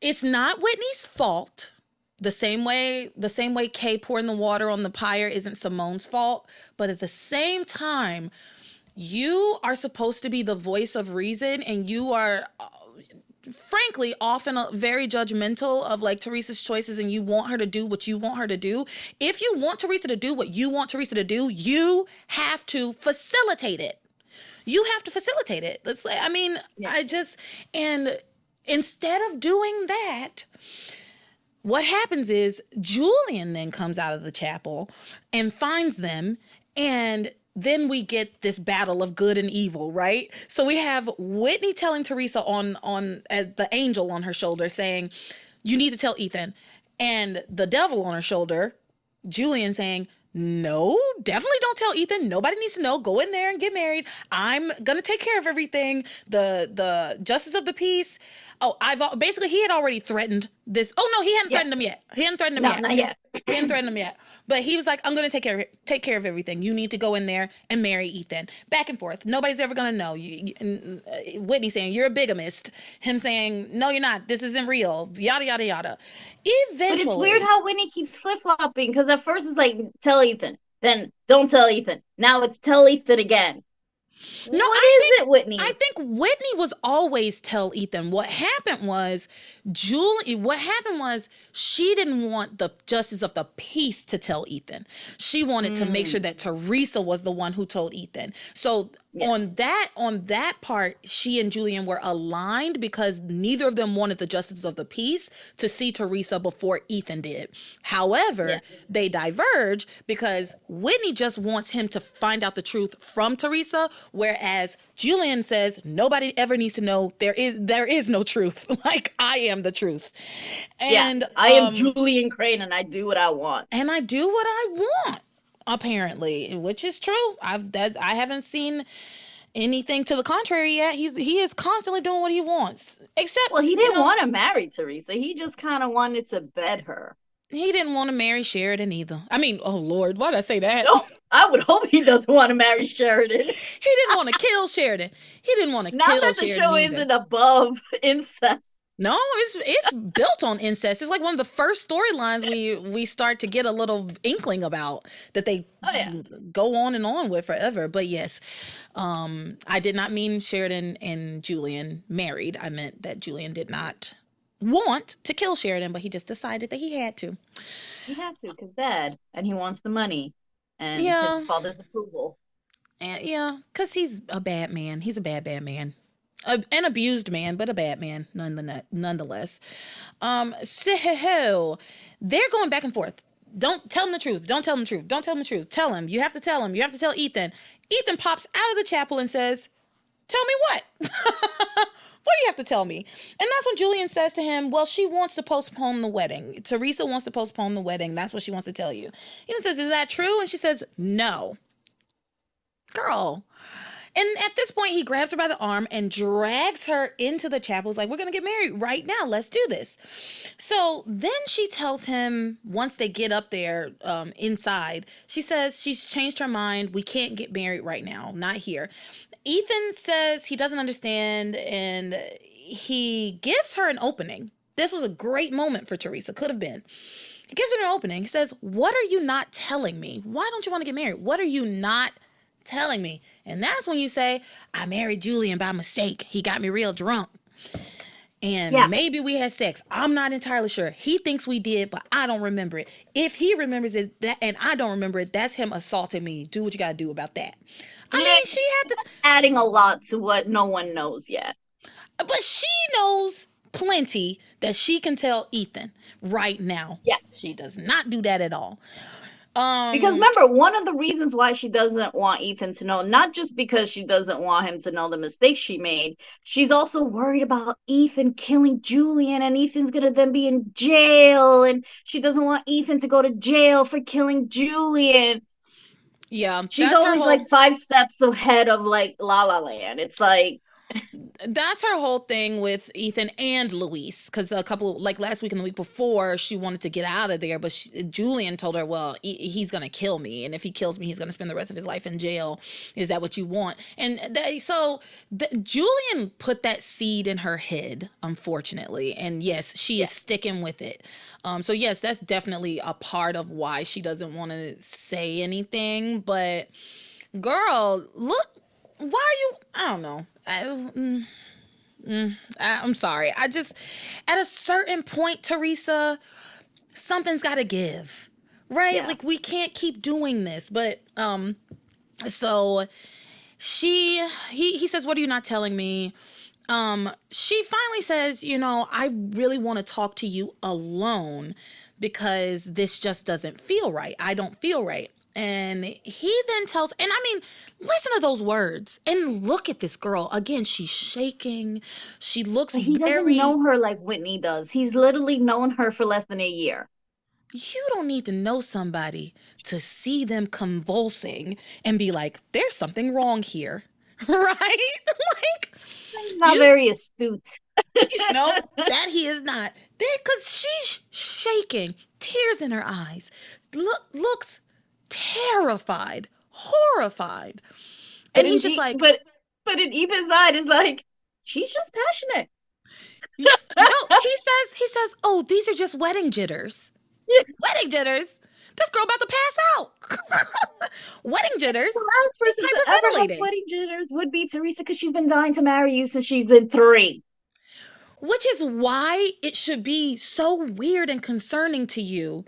It's not Whitney's fault the same way the same way Kay pouring the water on the pyre isn't Simone's fault, but at the same time, you are supposed to be the voice of reason and you are frankly often very judgmental of like Theresa's choices and you want her to do what you want her to do. If you want Theresa to do what you want Theresa to do, you have to facilitate it. You have to facilitate it. Let's say I mean, yeah. I just and instead of doing that, what happens is Julian then comes out of the chapel and finds them and then we get this battle of good and evil, right? So we have Whitney telling Theresa on on as the angel on her shoulder saying, "You need to tell Ethan." And the devil on her shoulder, Julian saying, no, definitely don't tell Ethan. Nobody needs to know. Go in there and get married. I'm gonna take care of everything. The the justice of the peace. Oh, I've basically he had already threatened this. Oh no, he hadn't yeah. threatened him yet. He hadn't threatened him no, yet. Not yet. he hadn't threatened him yet. But he was like, I'm gonna take care of take care of everything. You need to go in there and marry Ethan. Back and forth. Nobody's ever gonna know. You, you, uh, Whitney saying you're a bigamist. Him saying no, you're not. This isn't real. Yada yada yada. Eventually, but it's weird how Whitney keeps flip flopping because at first it's like tell Ethan, then don't tell Ethan. Now it's tell Ethan again. No, what I is think, it, Whitney? I think Whitney was always tell Ethan. What happened was Julie. What happened was she didn't want the justice of the peace to tell Ethan. She wanted mm. to make sure mm. that Theresa was the one who told Ethan. So yeah. on that on that part, she and Julian were aligned because neither of them wanted the justice of the peace to see Theresa before Ethan did. However, yeah. they diverge because Whitney just wants him to find out the truth from Theresa, whereas Julian says nobody ever needs to know there is there is no truth. like I am the truth. And yeah, I am um, Julian Crane and I do what I want. And I do what I want, apparently, which is true. I've that I haven't seen anything to the contrary yet. He's he is constantly doing what he wants. Except Well, he didn't you know, want to marry Theresa. He just kind of wanted to bed her. he didn't want to marry Sheridan either. I mean, oh Lord, why did I say that? No, I would hope he doesn't want to marry Sheridan. he didn't want to kill Sheridan. He didn't want to kill Sheridan. Not that the show either. isn't above incest. No, it's it's built on incest. It's like one of the first storylines we we start to get a little inkling about that they oh, yeah. go on and on with forever. But yes, um, I did not mean Sheridan and Julian married. I meant that Julian did not want to kill Sheridan, but he just decided that he had to. He had to because dad, and he wants the money and yeah. his father's approval. And yeah, because he's a bad man. He's a bad, bad man a, an abused man, but a bad man nonetheless. Um, so they're going back and forth. Don't tell him the truth. Don't tell him the truth. Don't tell him the truth. Tell him. You have to tell him. You have to tell Ethan. Ethan pops out of the chapel and says, Tell me what? what do you have to tell me? And that's when Julian says to him, Well, she wants to postpone the wedding. Theresa wants to postpone the wedding. That's what she wants to tell you. Ethan says, Is that true? And she says, No. Girl, and at this point, he grabs her by the arm and drags her into the chapel. He's like, We're going to get married right now. Let's do this. So then she tells him, once they get up there um, inside, she says she's changed her mind. We can't get married right now, not here. Ethan says he doesn't understand and he gives her an opening. This was a great moment for Theresa, could have been. He gives her an opening. He says, What are you not telling me? Why don't you want to get married? What are you not telling me. And that's when you say, I married Julian by mistake. He got me real drunk. And yeah. maybe we had sex. I'm not entirely sure. He thinks we did, but I don't remember it. If he remembers it that and I don't remember it, that's him assaulting me. Do what you gotta do about that. I yeah, mean, she had to t- adding a lot to what no one knows yet. But she knows plenty that she can tell Ethan right now. Yeah. She does not do that at all. Um, because remember, one of the reasons why she doesn't want Ethan to know, not just because she doesn't want him to know the mistakes she made, she's also worried about Ethan killing Julian, and Ethan's gonna then be in jail, and she doesn't want Ethan to go to jail for killing Julian. Yeah, she's always whole... like five steps ahead of like La La Land. It's like that's her whole thing with Ethan and Luis. Because a couple, like last week and the week before, she wanted to get out of there, but she, Julian told her, "Well, he, he's gonna kill me, and if he kills me, he's gonna spend the rest of his life in jail. Is that what you want?" And they, so the, Julian put that seed in her head, unfortunately, and yes, she yeah. is sticking with it. Um, so yes, that's definitely a part of why she doesn't want to say anything, but girl look why are you i don't know I, mm, mm, I, I'm sorry. I just, at a certain point, Theresa, something's got to give, right? Yeah. Like we can't keep doing this. But um, so she, he, he says, "What are you not telling me?" Um, she finally says, "You know, I really want to talk to you alone." Because this just doesn't feel right. I don't feel right. And he then tells, and I mean, listen to those words and look at this girl again. She's shaking. She looks. He very... doesn't know her like Whitney does. He's literally known her for less than a year. You don't need to know somebody to see them convulsing and be like, "There's something wrong here," right? like, He's not you... very astute. no, that he is not. There, because she's shaking, tears in her eyes, look looks terrified, horrified. And, he's just like, but but in Ethan's side is like, she's just passionate. yeah, no, he says, he says, oh, these are just wedding jitters. wedding jitters. This girl about to pass out. wedding jitters. The last person to ever have wedding jitters would be Theresa because she's been dying to marry you since she's been three which is why it should be so weird and concerning to you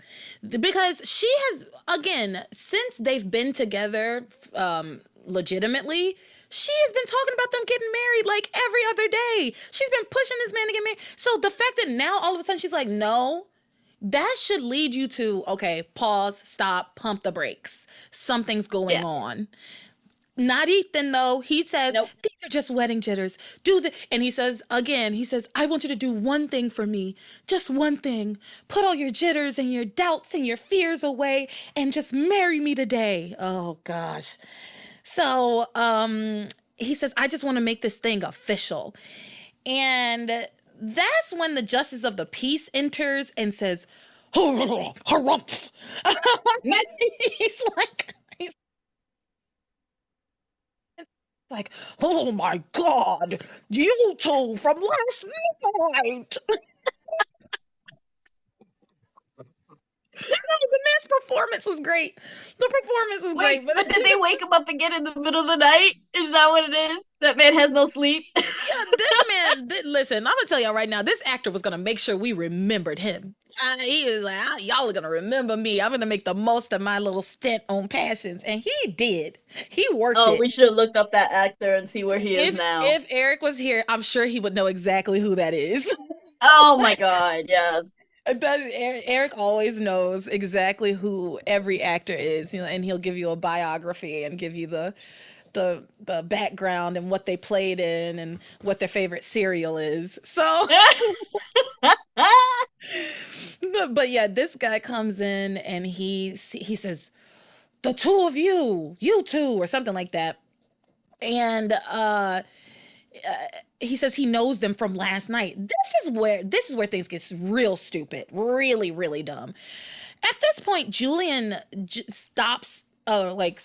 because she has again since they've been together um legitimately she has been talking about them getting married like every other day she's been pushing this man to get married so the fact that now all of a sudden she's like no that should lead you to okay pause stop pump the brakes something's going yeah. on not Ethan though. He says nope. these are just wedding jitters. Do the and he says again, he says, I want you to do one thing for me. Just one thing. Put all your jitters and your doubts and your fears away and just marry me today. Oh gosh. So um he says, I just want to make this thing official. And that's when the justice of the peace enters and says, he's like, he's like, oh my god, you two from last night. no, the man's performance was great. The performance was Wait, great. But, did they wake him up again in the middle of the night? Is that what it is? That man has no sleep. yeah, this man. Th- listen, I'm gonna tell y'all right now. This actor was gonna make sure we remembered him. Uh, he is like, y'all are gonna remember me. I'm gonna make the most of my little stint on Passions, and he did. He worked. Oh, it. we should have looked up that actor and see where he if, is now. If Eric was here, I'm sure he would know exactly who that is. oh my god, yes. That, Eric always knows exactly who every actor is, you know, and he'll give you a biography and give you the the the background and what they played in and what their favorite cereal is. So but, but yeah, this guy comes in and he he says, "The two of you, you two, or something like that," and uh, uh, he says he knows them from last night. This is where this is where things get real stupid, really, really dumb. At this point, Julian j- stops, uh, like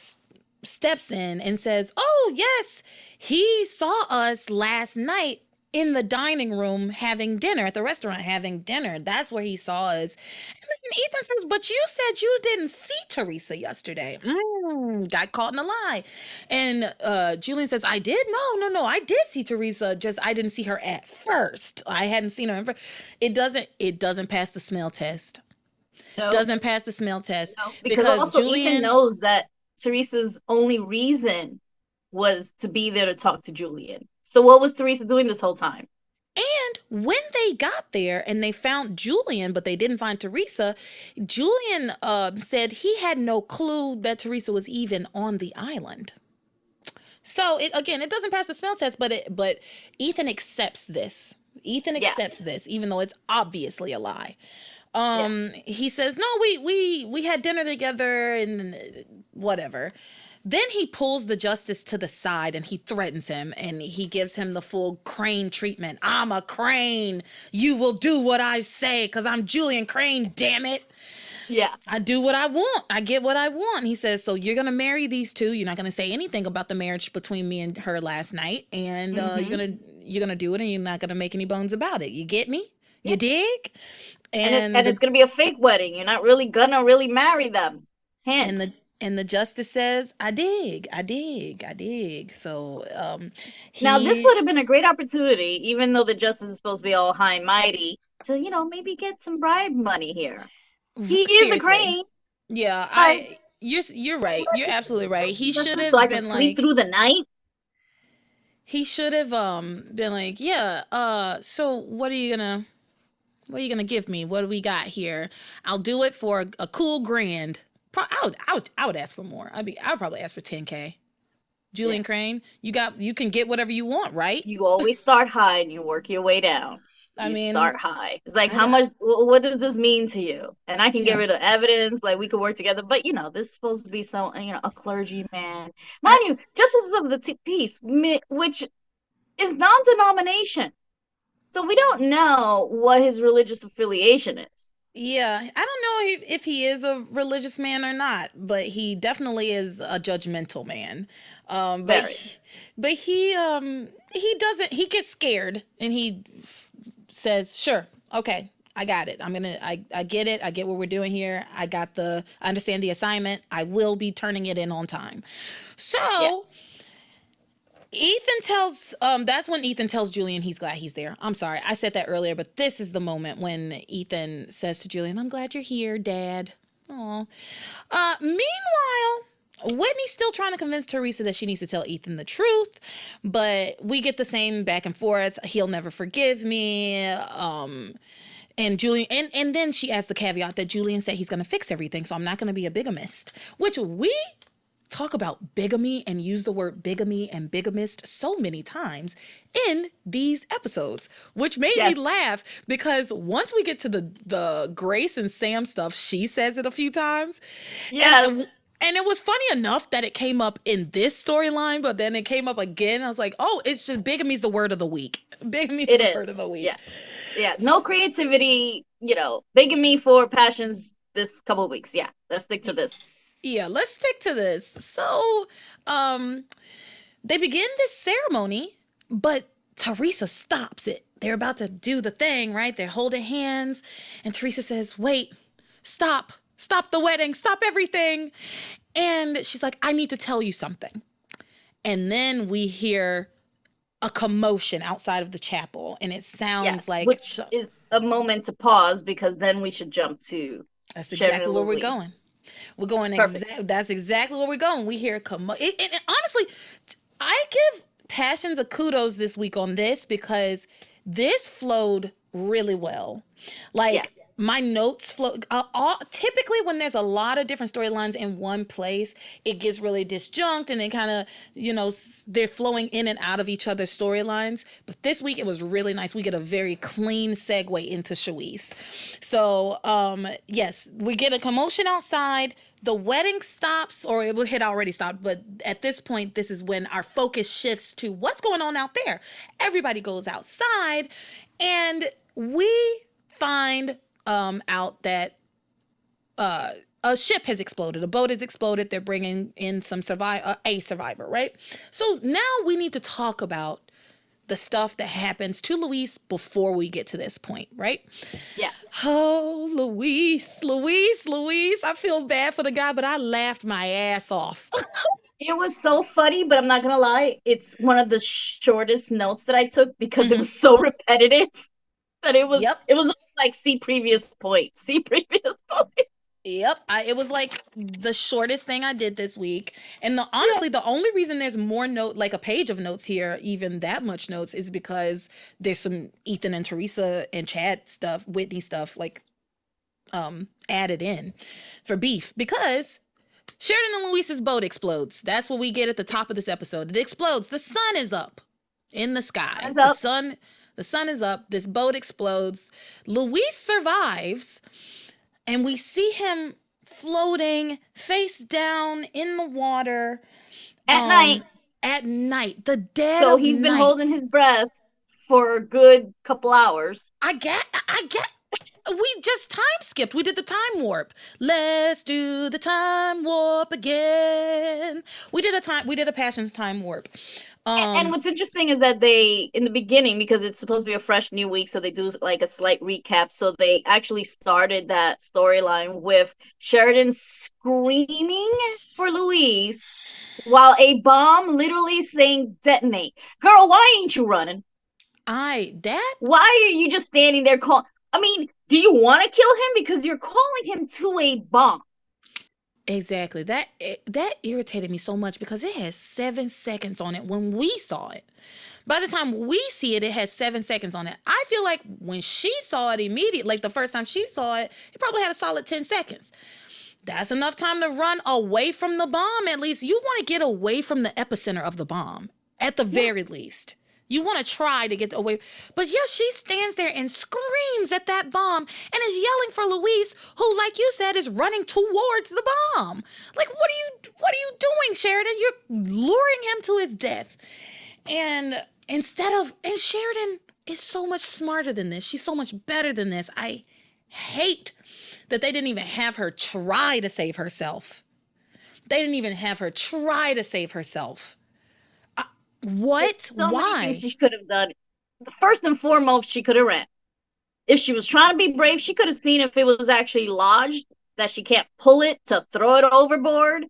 steps in and says, "Oh yes, he saw us last night in the dining room having dinner at the restaurant having dinner. That's where he saw us. And then Ethan says, But you said you didn't see Theresa yesterday. Mm, got caught in a lie. And uh, Julian says, I did? No, no, no. I did see Theresa. Just I didn't see her at first. I hadn't seen her. It doesn't, it doesn't pass the smell test. No. Doesn't pass the smell test. No, because, because also Julian, Ethan knows that Theresa's only reason was to be there to talk to Julian. So what was Theresa doing this whole time? And when they got there and they found Julian, but they didn't find Theresa, Julian uh, said he had no clue that Theresa was even on the island. So it, again, it doesn't pass the smell test, but it, but Ethan accepts this. Ethan accepts yeah. this, even though it's obviously a lie. Um, yeah. he says, "No, we we we had dinner together and whatever." Then he pulls the justice to the side and he threatens him and he gives him the full crane treatment. I'm a crane. You will do what I say because I'm Julian Crane, damn it. Yeah. I do what I want. I get what I want. He says, So you're going to marry these two. You're not going to say anything about the marriage between me and her last night. And uh, mm-hmm. you're going to you're going to do it and you're not going to make any bones about it. You get me? You dig? And, and, it, and it's going to be a fake wedding. You're not really going to really marry them. Hence. And the and the justice says, I dig, I dig, I dig. So um he... now this would have been a great opportunity, even though the justice is supposed to be all high and mighty, to you know maybe get some bribe money here. He Seriously. is a crane. Yeah, I you're you're right. You're absolutely right. He should have so I been could like sleep through the night. He should have um been like, yeah. Uh, so what are you gonna what are you gonna give me? What do we got here? I'll do it for a, a cool grand. I would, I would, I would ask for more. I'd be, I would probably ask for 10k. Julian yeah. Crane, you got, you can get whatever you want, right? You always start high and you work your way down. I you mean, start high. It's like, how much? What does this mean to you? And I can get rid of evidence. Like we could work together. But you know, this is supposed to be so, uh, you know, a clergyman, mind you, justices of the t- peace, which is non-denomination. So we don't know what his religious affiliation is. Yeah, I don't know if, if he is a religious man or not, but he definitely is a judgmental man. Um, but he, but he um he doesn't he gets scared and he f- says, "Sure, okay, I got it. I'm gonna I I get it. I get what we're doing here. I got the I understand the assignment. I will be turning it in on time." So. Yeah Ethan tells um that's when Ethan tells Julian he's glad he's there. I'm sorry. I said that earlier, but this is the moment when Ethan says to Julian, "I'm glad you're here, dad." Oh. Uh meanwhile, Whitney's still trying to convince Theresa that she needs to tell Ethan the truth, but we get the same back and forth. He'll never forgive me. Um and Julian and and then she adds the caveat that Julian said he's going to fix everything, so I'm not going to be a bigamist, which we talk about bigamy and use the word bigamy and bigamist so many times in these episodes, which made yes. me laugh because once we get to the the Grace and Sam stuff, she says it a few times. Yeah. And, and it was funny enough that it came up in this storyline, but then it came up again. I was like, oh, it's just bigamy's the word of the week. Bigamy's is the word of the week. Yeah. yeah, no creativity. You know, bigamy for passions this couple of weeks. Yeah, let's stick to this. Yeah, let's stick to this. So, um, they begin this ceremony, but Theresa stops it. They're about to do the thing, right? They're holding hands, and Theresa says, "Wait, stop." Stop the wedding, stop everything. And she's like, I need to tell you something. And then we hear a commotion outside of the chapel, and it sounds yes, like which is a moment to pause because then we should jump to. That's exactly where we're going. We're going. Exa- that's exactly where we're going. We hear. It, it, it, honestly, I give Passions a kudos this week on this because this flowed really well. Like. Yeah my notes flow uh, all, typically when there's a lot of different storylines in one place it gets really disjunct and it kind of you know they're flowing in and out of each other's storylines. But this week it was really nice. We get a very clean segue into Shuis so um yes we get a commotion outside. The wedding stops or it had already stopped but at this point this is when our focus shifts to what's going on out there. Everybody goes outside and we find um, out that uh, a ship has exploded, a boat has exploded. They're bringing in some survive uh, a survivor, right? So now we need to talk about the stuff that happens to Luis before we get to this point, right? Yeah. Oh, Luis, Luis, Luis. I feel bad for the guy, but I laughed my ass off. it was so funny, but I'm not gonna lie, it's one of the shortest notes that I took because mm-hmm. it was so repetitive that it was yep. it was like see previous point, see previous point. Yep, I, it was like the shortest thing I did this week, and the, honestly, yeah. the only reason there's more note, like a page of notes here, even that much notes, is because there's some Ethan and Theresa and Chad stuff, Whitney stuff, like um added in for beef because Sheridan and Luis's boat explodes. That's what we get at the top of this episode. It explodes. The sun is up in the sky. The sun the sun is up. This boat explodes. Luis survives, and we see him floating face down in the water at um, night. At night, the dead. So he's been holding his breath for a good couple hours. I get. I get. We just time skipped. We did the time warp. Let's do the time warp again. We did a time. We did a passions time warp. Um, and what's interesting is that they, in the beginning, because it's supposed to be a fresh new week, so they do like a slight recap. So they actually started that storyline with Sheridan screaming for Luis while a bomb literally saying detonate. Girl, why ain't you running? I that why are you just standing there calling? I mean, do you want to kill him because you're calling him to a bomb? Exactly. That that irritated me so much because it has 7 seconds on it when we saw it. By the time we see it, it has 7 seconds on it. I feel like when she saw it immediately, like the first time she saw it, it probably had a solid 10 seconds. That's enough time to run away from the bomb at least. You want to get away from the epicenter of the bomb at the very yes. least. You want to try to get away. But yeah, she stands there and screams at that bomb and is yelling for Luis, who, like you said, is running towards the bomb. Like, what are you what are you doing, Sheridan? You're luring him to his death. And instead of and Sheridan is so much smarter than this. She's so much better than this. I hate that they didn't even have her try to save herself. They didn't even have her try to save herself. What? So Why? she could have done. First and foremost, she could have ran. If she was trying to be brave, she could have seen if it was actually lodged that she can't pull it to throw it overboard.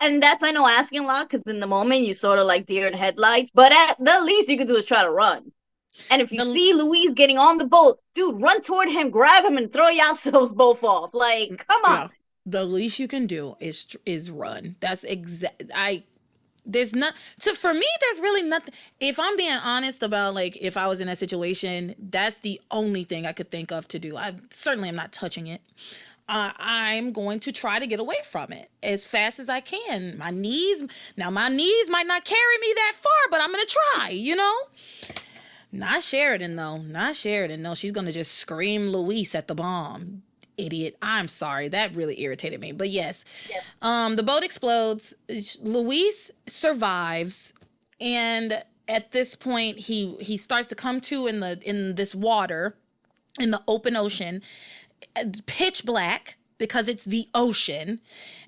And that's I know asking a lot because in the moment you sort of like deer in headlights. But at the least you could do is try to run. And if you the, see Luis getting on the boat, dude, run toward him, grab him, and throw yourselves both off. Like, mm, come on. Yeah. The least you can do is is run. That's exact. I there's not so for me there's really nothing if i'm being honest about like if i was in a situation that's the only thing i could think of to do. I certainly am not touching it. Uh, i'm going to try to get away from it as fast as i can. My knees now my knees might not carry me that far but i'm gonna try you know? Not sheridan though. Not sheridan. No she's gonna just scream luis at the bomb idiot. I'm sorry. That really irritated me. But yes, yes. um, the boat explodes. Luis survives, and at this point he he starts to come to in the in this water in the open ocean pitch black because it's the ocean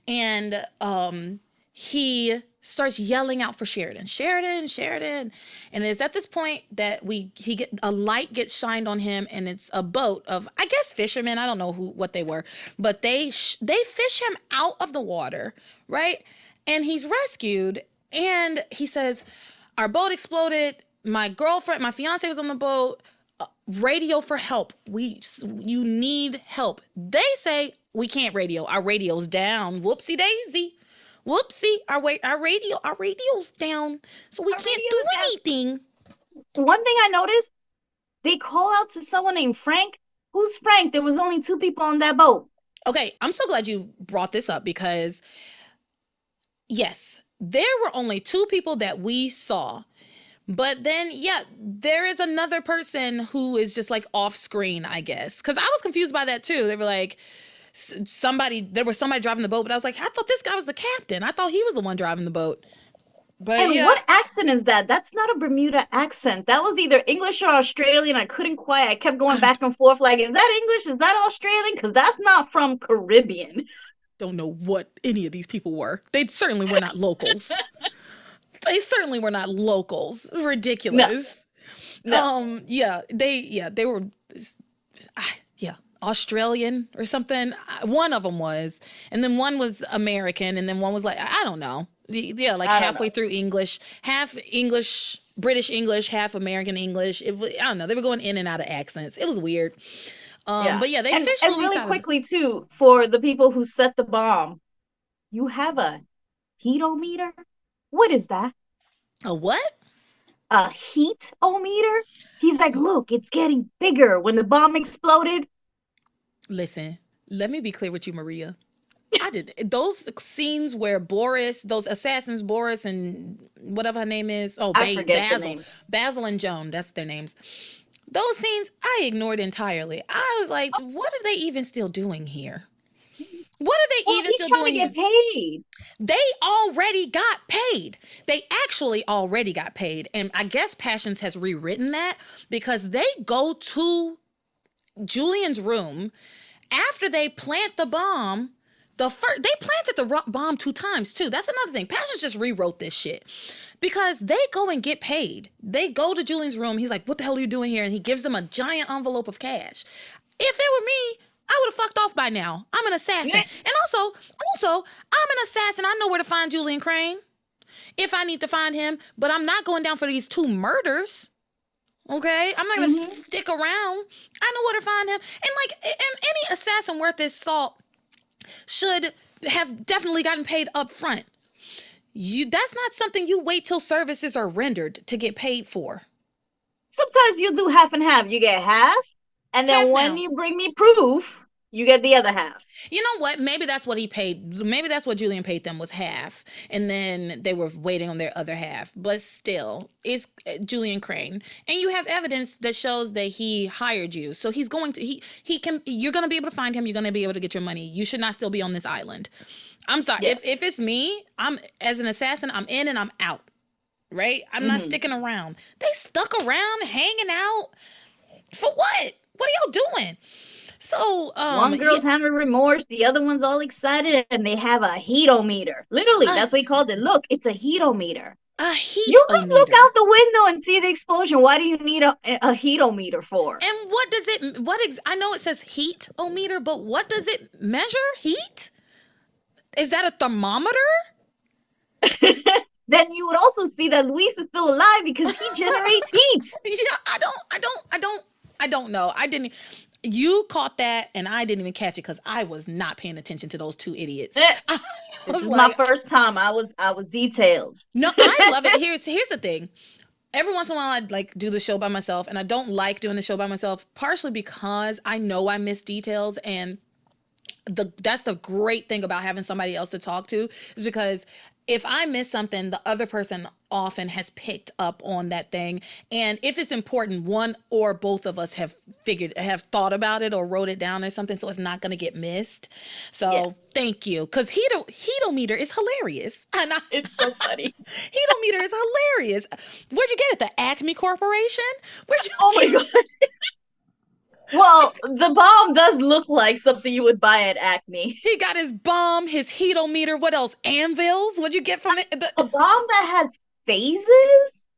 and um he starts yelling out for Sheridan, Sheridan, Sheridan. And it's at this point that we he get a light gets shined on him and it's a boat of I guess fishermen, I don't know who what they were, but they they fish him out of the water, right? And he's rescued and he says our boat exploded, my girlfriend, my fiance was on the boat, uh, radio for help. We you need help. They say we can't radio. Our radio's down. Whoopsie daisy whoopsie, our wait, our radio, our radio's down, so we our can't do anything. One thing I noticed, they call out to someone named Frank. Who's Frank? There was only two people on that boat. Okay, I'm so glad you brought this up because yes, there were only two people that we saw. But then, yeah, there is another person who is just like off screen, I guess. Because I was confused by that too. They were like, somebody there was somebody driving the boat, but I was like, I thought this guy was the captain. I thought he was the one driving the boat. But and yeah. what accent is that? That's not a Bermuda accent. That was either English or Australian. I couldn't quite. I kept going back and forth. Like, is that English? Is that Australian? Because that's not from Caribbean. Don't know what any of these people were. They certainly were not locals. they certainly were not locals. Ridiculous. No. No. Um. Yeah. They. Yeah. They were. Australian or something. One of them was, and then one was American, and then one was like I don't know. Yeah, like halfway know. through English, half English, British English, half American English. It was, I don't know. They were going in and out of accents. It was weird. Um, yeah. But yeah, they and, and really quickly too for the people who set the bomb. You have a heatometer. What is that? A what? A heatometer. He's like, look, it's getting bigger. When the bomb exploded, Listen, let me be clear with you, Maria. I did those scenes where Boris, those assassins, Boris and whatever her name is. Oh, ba- Basil, Basil and Joan. That's their names. Those scenes I ignored entirely. I was like, oh. what are they even still doing here? What are they well, even still doing? To get paid. They already got paid. They actually already got paid, and I guess Passions has rewritten that because they go to Julian's room after they plant the bomb. The first they planted the bomb two times too. That's another thing. Passions just rewrote this shit because they go and get paid. They go to Julian's room. He's like, "What the hell are you doing here?" And he gives them a giant envelope of cash. If it were me, I would have fucked off by now. I'm an assassin, and also, also, I'm an assassin. I know where to find Julian Crane if I need to find him. But I'm not going down for these two murders. Okay, I'm not gonna mm-hmm. stick around. I know where to find him. And like, and any assassin worth his salt should have definitely gotten paid up front. You that's not something you wait till services are rendered to get paid for. Sometimes you do half and half. You get half, and then half when now. you bring me proof, you get the other half. You know what? Maybe that's what he paid. Maybe that's what Julian paid them was half, and then they were waiting on their other half. But still, it's uh, Julian Crane, and you have evidence that shows that he hired you. So he's going to he he can. You're going to be able to find him. You're going to be able to get your money. You should not still be on this island. I'm sorry. Yeah. If if it's me, I'm as an assassin. I'm in and I'm out. Right? I'm mm-hmm. not sticking around. They stuck around, hanging out. For what? What are y'all doing? So um, one girl's yeah. having remorse, the other one's all excited, and they have a heatometer. Literally, uh, that's what he called it. Look, it's a heatometer. A heat. You can look out the window and see the explosion. Why do you need a, a heatometer for? And what does it? What ex- I know it says heatometer, but what does it measure? Heat? Is that a thermometer? then you would also see that Luis is still alive because he generates heat. Yeah, I don't, I don't, I don't, I don't know. I didn't you caught that and I didn't even catch it because I was not paying attention to those two idiots. Eh. this is like, my first time. I was I was detailed. No, I love it. Here's here's the thing. Every once in a while I like do the show by myself and I don't like doing the show by myself, partially because I know I miss details and the that's the great thing about having somebody else to talk to is because if I miss something, the other person often has picked up on that thing. And if it's important, one or both of us have figured, have thought about it or wrote it down or something, so it's not going to get missed. So yeah. thank you, because Hedo Hedometer is hilarious. And I, it's so funny. Hedometer is hilarious. Where'd you get it? The Acme Corporation? Where'd you? Oh my god. Well, the bomb does look like something you would buy at Acme. He got his bomb, his heatometer. What else? Anvils? What'd you get from it? The- a bomb that has phases?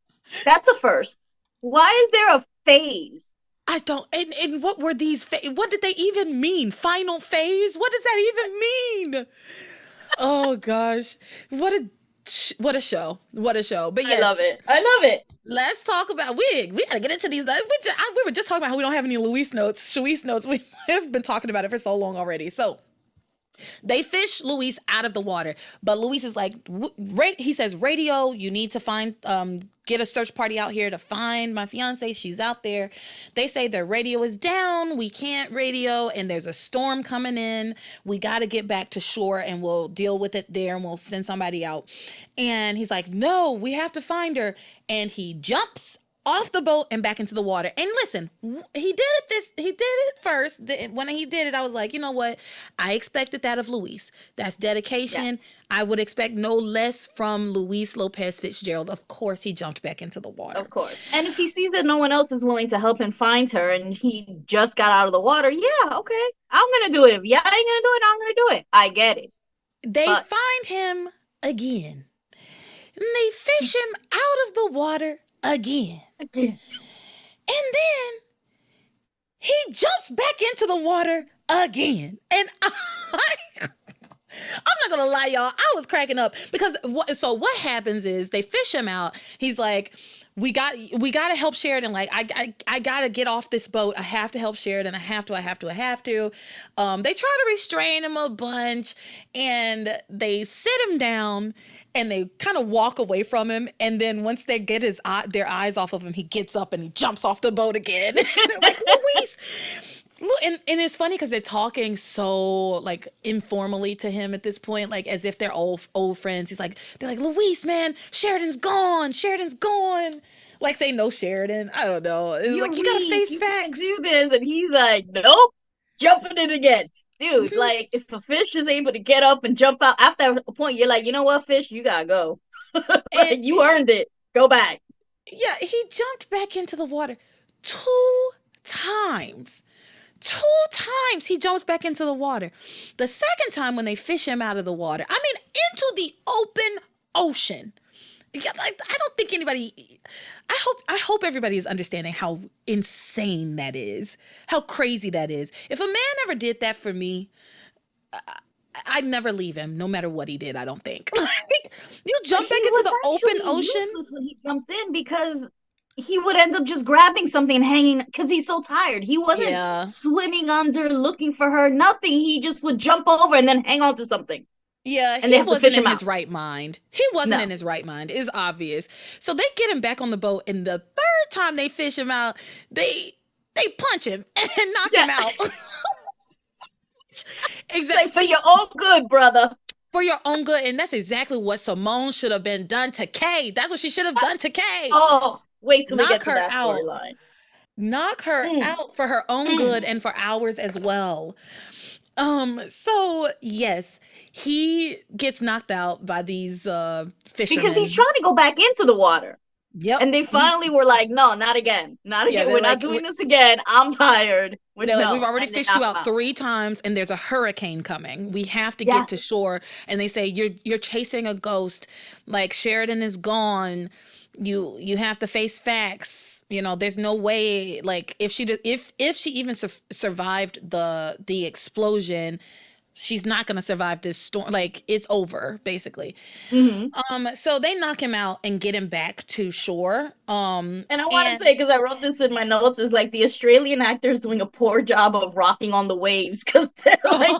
That's a first. Why is there a phase? I don't. And, and what were these? Fa- what did they even mean? Final phase? What does that even mean? oh gosh, what a what a show! What a show! But yeah, I love it. I love it. Let's talk about we we gotta get into these. Uh, we, just, I, we were just talking about how we don't have any Luis notes, Shuis notes. We have been talking about it for so long already. So they fish Luis out of the water, but Luis is like, he says, radio, you need to find, um, get a search party out here to find my fiance. She's out there. They say their radio is down. We can't radio, and there's a storm coming in. We got to get back to shore and we'll deal with it there and we'll send somebody out. And he's like, no, we have to find her. And he jumps off the boat and back into the water. And listen, he did it this he did it first. When he did it, I was like, you know what? I expected that of Luis. That's dedication. Yeah. I would expect no less from Luis Lopez Fitzgerald. Of course, he jumped back into the water. Of course. And if he sees that no one else is willing to help him find her and he just got out of the water, yeah, okay. I'm gonna do it. If y'all ain't gonna do it, I'm gonna do it. I get it. They but- find him again. And they fish him out of the water again. Again. And then he jumps back into the water again. And I, I'm not gonna lie, y'all. I was cracking up because what, so what happens is they fish him out. He's like, we got we got to help Sheridan. Like I, I I gotta get off this boat. I have to help Sheridan. I have to. I have to. I have to. Um, they try to restrain him a bunch, and they sit him down and they kind of walk away from him. And then once they get his eye, their eyes off of him, he gets up and he jumps off the boat again. like Luis. Look, and, and it's funny because they're talking so like informally to him at this point, like as if they're old old friends. He's like, they're like, Luis, man, Sheridan's gone. Sheridan's gone. Like they know Sheridan. I don't know. It's You're like you gotta face you facts. Do this, and he's like, nope, jumping in again dude, mm-hmm. like if a fish is able to get up and jump out after a point, you're like, you know what, fish, you gotta go. like, you earned it. Go back. Yeah, he jumped back into the water two times. Two times he jumps back into the water. The second time when they fish him out of the water, I mean, into the open ocean. Like, I don't think anybody. I hope I hope everybody is understanding how insane that is, how crazy that is. If a man ever did that for me, I, would never leave him, no matter what he did. I don't think. you jump back into the open ocean when he jumped in because he would end up just grabbing something and hanging because he's so tired. He wasn't yeah. swimming under looking for her, nothing. He just would jump over and then hang on to something. Yeah, and he wasn't in his right mind. He wasn't no. in his right mind. It's obvious. So they get him back on the boat, and the third time they fish him out, they they punch him and knock yeah. him out. exactly for your own good, brother. For your own good, and that's exactly what Simone should have been done to Kay. That's what she should have done to Kay. Oh, wait till knock we get to that storyline. Knock her mm. out for her own mm. good and for ours as well. Um. So yes he gets knocked out by these uh fishermen because he's trying to go back into the water. Yep. And they finally were like, "No, not again, not again. Yeah, we're like, not doing this again. I'm tired." We're no. like, "We've already and fished you out, out three times, and there's a hurricane coming. We have to yes. get to shore." And they say, "You're you're chasing a ghost. Like Sheridan is gone. You you have to face facts." you know there's no way like if she did if if she even su- survived the the explosion she's not going to survive this storm like it's over basically. Mm-hmm. um so they knock him out and get him back to shore um and i want to say because i wrote this in my notes is like the australian actors doing a poor job of rocking on the waves because they're like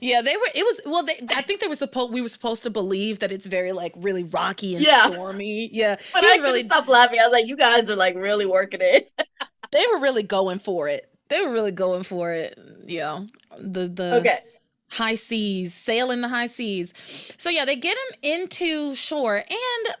yeah they were it was well they, i think they were supposed we were supposed to believe that it's very like really rocky and yeah. stormy. Yeah but i really stop laughing. I was like you guys are like really working it. They were really going for it they were really going for it. Yeah. The the Okay. high seas, sailing the high seas. So yeah, they get him into shore and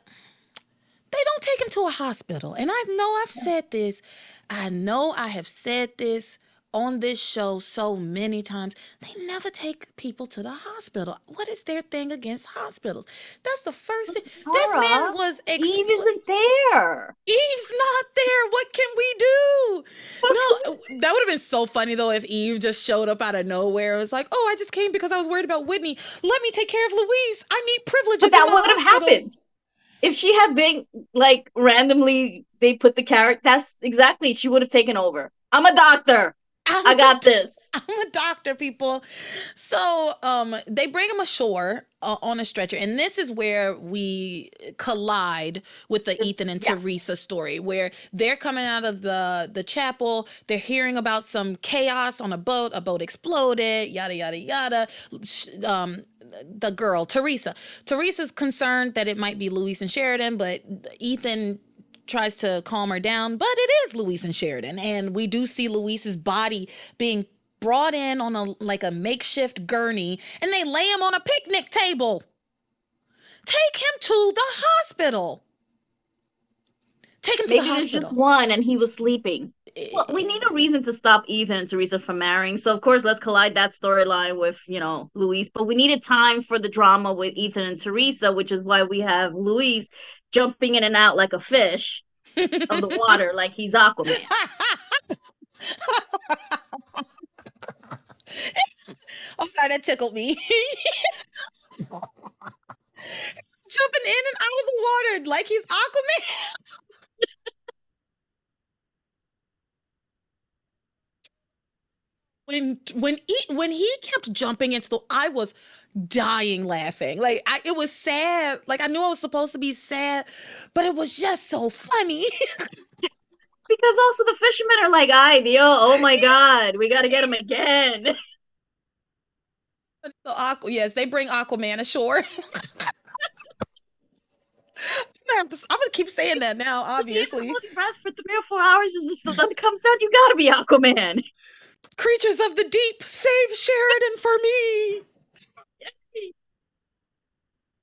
they don't take him to a hospital. And I know I've said this. I know I have said this on this show so many times. They never take people to the hospital. What is their thing against hospitals? That's the first thing. Tara, this man was expl- Eve isn't there. Eve's not there. What can we do? no, that would have been so funny though if Eve just showed up out of nowhere. It was like, oh, I just came because I was worried about Whitney. Let me take care of Luis. I need privileges. But that would have happened if she had been like randomly they put the character that's exactly she would have taken over i'm a doctor I'm i got a, this i'm a doctor people so um they bring him ashore uh, on a stretcher and this is where we collide with the ethan and yeah. theresa story where they're coming out of the the chapel they're hearing about some chaos on a boat a boat exploded yada yada yada um the girl, Theresa. Theresa's concerned that it might be Luis and Sheridan, but Ethan tries to calm her down, but it is Luis and Sheridan. And we do see Luis's body being brought in on a like a makeshift gurney and they lay him on a picnic table. Take him to the hospital. Take him to Maybe the hospital. just one and he was sleeping. Well, we need a reason to stop Ethan and Theresa from marrying. So of course, let's collide that storyline with you know Luis. But we needed time for the drama with Ethan and Theresa, which is why we have Luis jumping in and out like a fish of the water, like he's Aquaman. I'm sorry, that tickled me. Jumping in and out of the water like he's Aquaman. when when he when he kept jumping into the I was dying laughing. Like I it was sad. Like I knew I was supposed to be sad, but it was just so funny. because also the fishermen are like, "I, Dio, oh, oh my god, we got to get him again." So Aqu- yes, they bring Aquaman ashore. I'm gonna keep saying that now. Obviously, breath for three or four hours as the sun comes out. You gotta be Aquaman. Creatures of the deep, save Sheridan for me.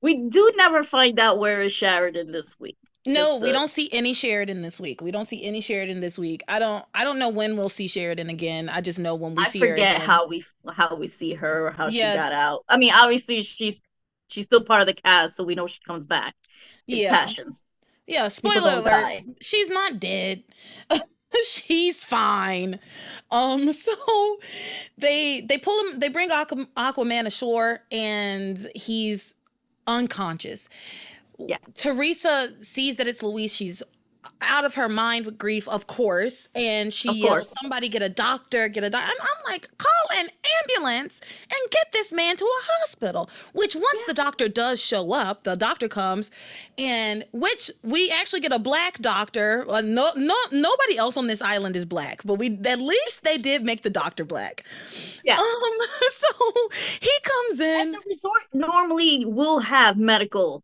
We do never find out where is Sheridan this week. No, the... we don't see any Sheridan this week. We don't see any Sheridan this week. I don't. I don't know when we'll see Sheridan again. I just know when we I see her. I forget how we how we see her or how yeah. she got out. I mean, obviously she's she's still part of the cast, so we know she comes back. It's yeah. passions. Yeah. Spoiler alert. Die. She's not dead. she's fine. Um, so they they pull him, they bring Aqu- Aquaman ashore, and he's unconscious. Yeah. Theresa sees that it's Luis. She's out of her mind with grief, of course. And she yells, somebody get a doctor, get a doctor. I'm, I'm, like, call an ambulance and get this man to a hospital. Which once yeah. the doctor does show up, the doctor comes, and which we actually get a black doctor. Uh, no, no, nobody else on this island is black, but we at least they did make the doctor black. Yeah. Um, so he comes in. And the resort normally will have medical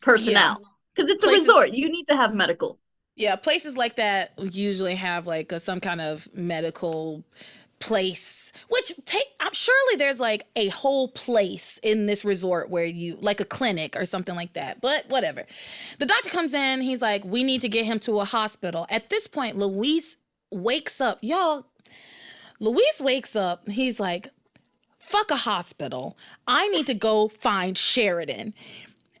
personnel. Yeah because it's a Places, resort. You need to have medical. Yeah, places like that usually have like a, some kind of medical place which take i'm surely there's like a whole place in this resort where you like a clinic or something like that but whatever. The doctor comes in he's like we need to get him to a hospital. At this point luis wakes up y'all luis wakes up he's like fuck a hospital. I need to go find sheridan.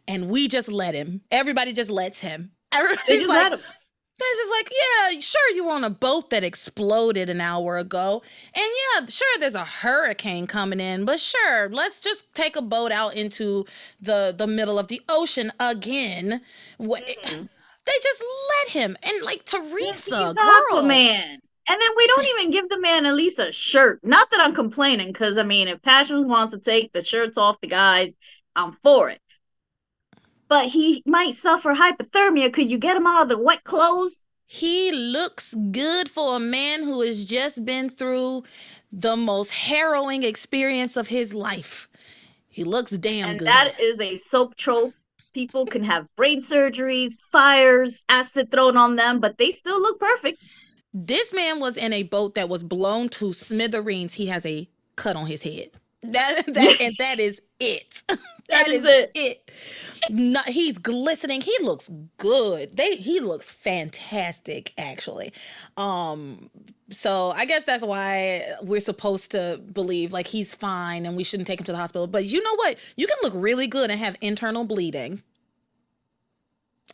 And we just let him. Everybody just lets him. Everybody's like it's just like, yeah, sure, you were on a boat that exploded an hour ago. And yeah, sure, there's a hurricane coming in, but sure, let's just take a boat out into the the middle of the ocean again. Mm-hmm. They just let him. And like Theresa, girl. man. And then we don't even give the man at least a shirt. Not that I'm complaining, because I mean, if Passions wants to take the shirts off the guys, I'm for it but he might suffer hypothermia. Could you get him out of the wet clothes? He looks good for a man who has just been through the most harrowing experience of his life. He looks damn and good. that is a soap trope. People can have brain surgeries, fires, acid thrown on them, but they still look perfect. This man was in a boat that was blown to smithereens. He has a cut on his head. That that and that is it. that, is, is, it. it. Not, he's glistening. He looks good. They he looks fantastic actually. Um so I guess that's why we're supposed to believe like he's fine and we shouldn't take him to the hospital. But you know what? You can look really good and have internal bleeding.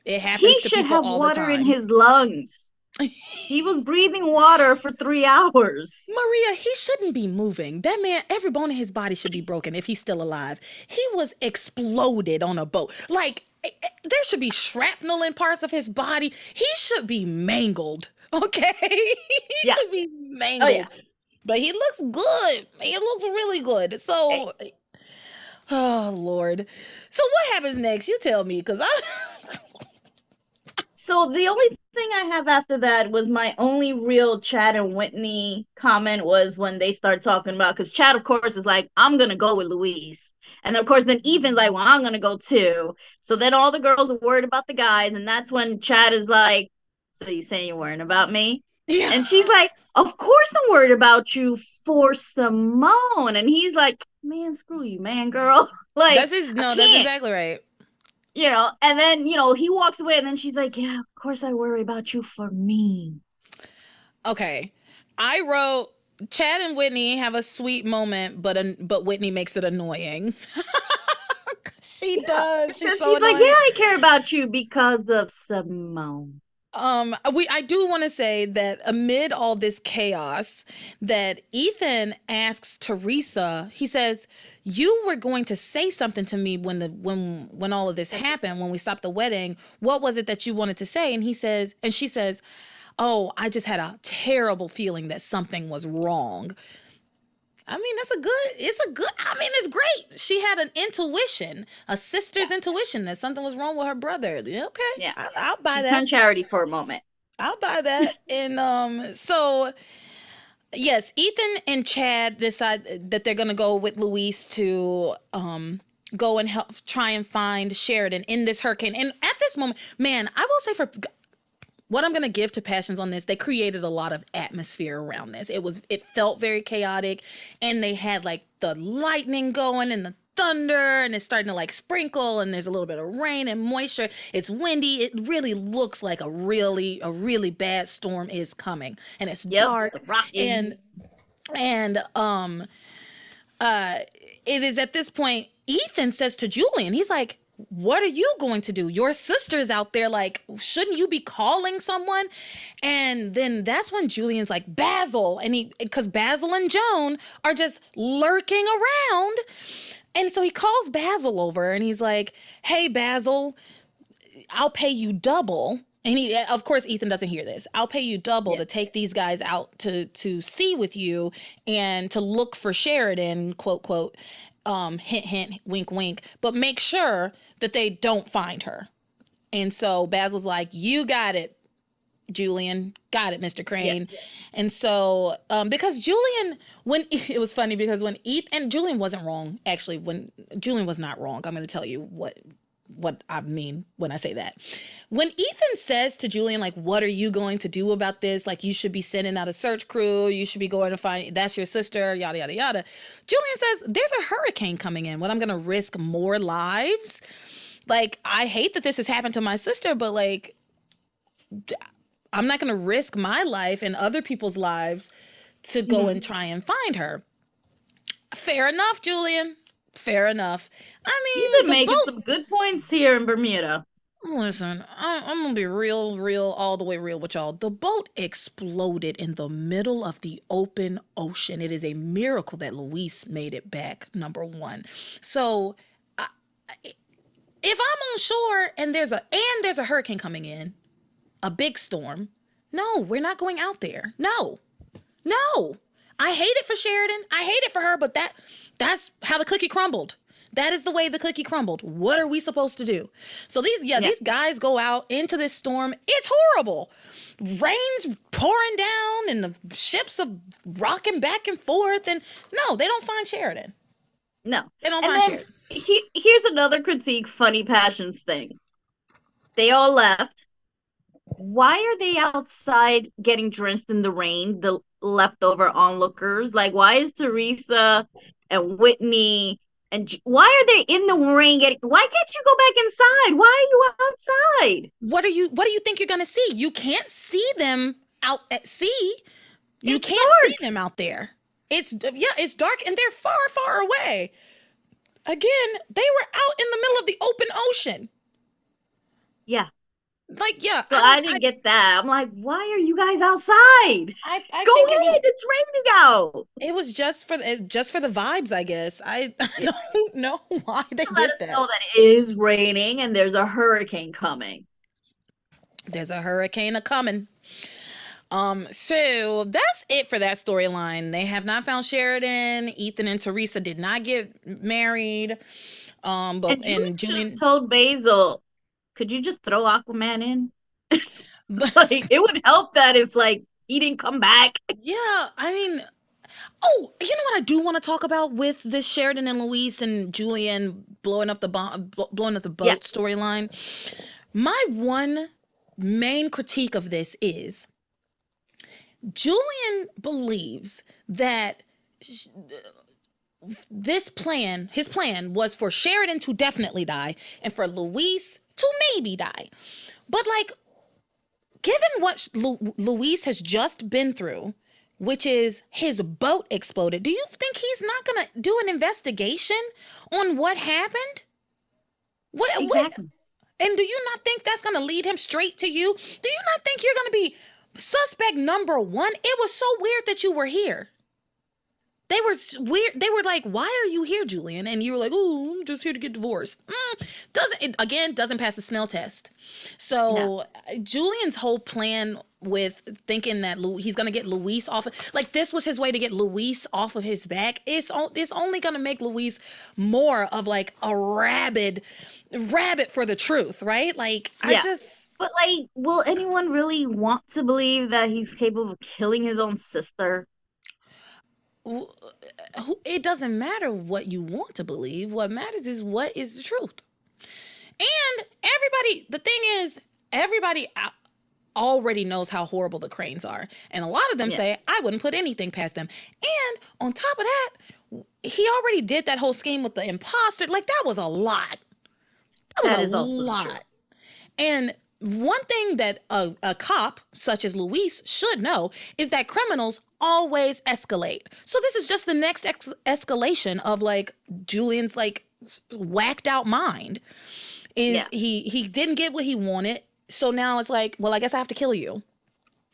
It happens. He should have water in his lungs. He was breathing water for three hours. Maria, he shouldn't be moving. That man, every bone in his body should be broken if he's still alive. He was exploded on a boat. Like, eh, eh, there should be shrapnel in parts of his body. He should be mangled. Okay? he yeah. should be mangled. Oh, yeah. But he looks good. He looks really good. So, hey. oh, Lord. So, what happens next? You tell me, because I. so, the only thing I have after that was my only real Chad and Whitney comment was when they start talking about because Chad, of course, is like, I'm gonna go with Luis. And of course, then Ethan's like, Well, I'm gonna go too. So then all the girls are worried about the guys, and that's when Chad is like, So you saying you're worrying about me? Yeah. And she's like, Of course I'm worried about you for Simone. And he's like, Man, screw you, man, girl. like that's his, no, that's exactly right you know, and then, you know, he walks away and then she's like, Yeah, of course I worry about you for me. Okay. I wrote Chad and Whitney have a sweet moment, but uh, but Whitney makes it annoying. she yeah, does. She's, so she's like, Yeah, I care about you because of Simone um we i do want to say that amid all this chaos that ethan asks theresa he says you were going to say something to me when the when when all of this happened when we stopped the wedding what was it that you wanted to say and he says and she says oh i just had a terrible feeling that something was wrong I mean, that's a good, it's a good, I mean, it's great. She had an intuition, a sister's yeah. intuition that something was wrong with her brother. Okay. Yeah. I, will buy that. On charity for a moment. I'll buy that. and um, so yes, Ethan and Chad decide that they're going to go with Luis to um go and help try and find Sheridan in this hurricane. And at this moment, man, I will say for what I'm gonna give to Passions on this, they created a lot of atmosphere around this. It was it felt very chaotic, and they had like the lightning going and the thunder and it's starting to like sprinkle and there's a little bit of rain and moisture it's windy it really looks like a really a really bad storm is coming and it's yep, dark and and um uh it is at this point ethan says to julian he's like what are you going to do? Your sister's out there, like, shouldn't you be calling someone? And then that's when Julian's like, Basil. And he, because Basil and Joan are just lurking around. And so he calls Basil over and he's like, hey, Basil, I'll pay you double. And he, of course, Ethan doesn't hear this. I'll pay you double yeah. to take these guys out to to sea with you and to look for Sheridan, quote quote um, hint, hint, wink, wink, but make sure that they don't find her. And so Basil's like, You got it, Julian. Got it, Mr. Crane. Yeah. And so, um, because Julian, when it was funny because when Ethan, and Julian wasn't wrong, actually, when Julian was not wrong, I'm going to tell you what what I mean when I say that. When Ethan says to Julian, like, what are you going to do about this? Like, you should be sending out a search crew. You should be going to find that's your sister, yada, yada, yada. Julian says, there's a hurricane coming in. What I'm going to risk more lives. Like, I hate that this has happened to my sister, but like, I'm not going to risk my life and other people's lives to go mm-hmm. and try and find her. Fair enough, Julian. Fair enough. I mean, you've been making boat... some good points here in Bermuda. Listen, I, I'm gonna be real, real, all the way real with y'all. The boat exploded in the middle of the open ocean. It is a miracle that Luis made it back. Number one. So, I, if I'm on shore and there's a and there's a hurricane coming in, a big storm, no, we're not going out there. No, no. I hate it for Sheridan. I hate it for her, but that that's how the cookie crumbled. That is the way the cookie crumbled. What are we supposed to do? So these yeah, yeah, these guys go out into this storm. It's horrible. Rain's pouring down and the ships are rocking back and forth and no, they don't find Sheridan. No. They don't and find Sheridan. He, here's another critique funny passions thing. They all left. Why are they outside getting drenched in the rain? The leftover onlookers. Like, why is Theresa and Whitney and why are they in the rain Getting, why can't you go back inside? Why are you outside? What are you? What do you think you're gonna see? You can't see them out at sea. You it's can't dark. see them out there. It's yeah, it's dark and they're far, far away. Again, they were out in the middle of the open ocean. Yeah. Like, yeah. So I, I didn't I, get that. I'm like, why are you guys outside? I, I Go ahead. It was, it's raining out. It was just for the just for the vibes, I guess. I, I don't know why they Let did that. Know that it is raining and there's a hurricane coming. There's a hurricane a coming. Um, so that's it for that storyline. They have not found Sheridan. Ethan and Theresa did not get married. Um, but and, and Julian told Basil could you just throw Aquaman in? like it would help that if like he didn't come back. Yeah, I mean, oh, you know what I do want to talk about with this Sheridan and Luis and Julian blowing up the bomb, blowing up the boat yeah. storyline. My one main critique of this is Julian believes that this plan, his plan was for Sheridan to definitely die and for Luis to maybe die. But like, given what Lu- Luis has just been through, which is his boat exploded, do you think he's not gonna do an investigation on what happened? What, exactly. what and do you not think that's gonna lead him straight to you? Do you not think you're gonna be suspect number one? It was so weird that you were here. They were weird. They were like, "Why are you here, Julian?" And you were like, "Oh, I'm just here to get divorced." Mm, doesn't it, again doesn't pass the smell test. So no. Julian's whole plan with thinking that Lu- he's gonna get Luis off, of, like this was his way to get Luis off of his back. It's it's only gonna make Luis more of like a rabid, rabbit for the truth, right? Like yeah. I just. But like, will anyone really want to believe that he's capable of killing his own sister? Uh, it doesn't matter what you want to believe. What matters is what is the truth. And everybody, the thing is, everybody already knows how horrible the cranes are. And a lot of them yeah. say, I wouldn't put anything past them. And on top of that, he already did that whole scheme with the imposter. Like, that was a lot. That was that a lot. And one thing that a, a cop, such as Luis, should know is that criminals always escalate. So this is just the next ex- escalation of like Julian's like whacked out mind. Is yeah. he he didn't get what he wanted, so now it's like, well, I guess I have to kill you.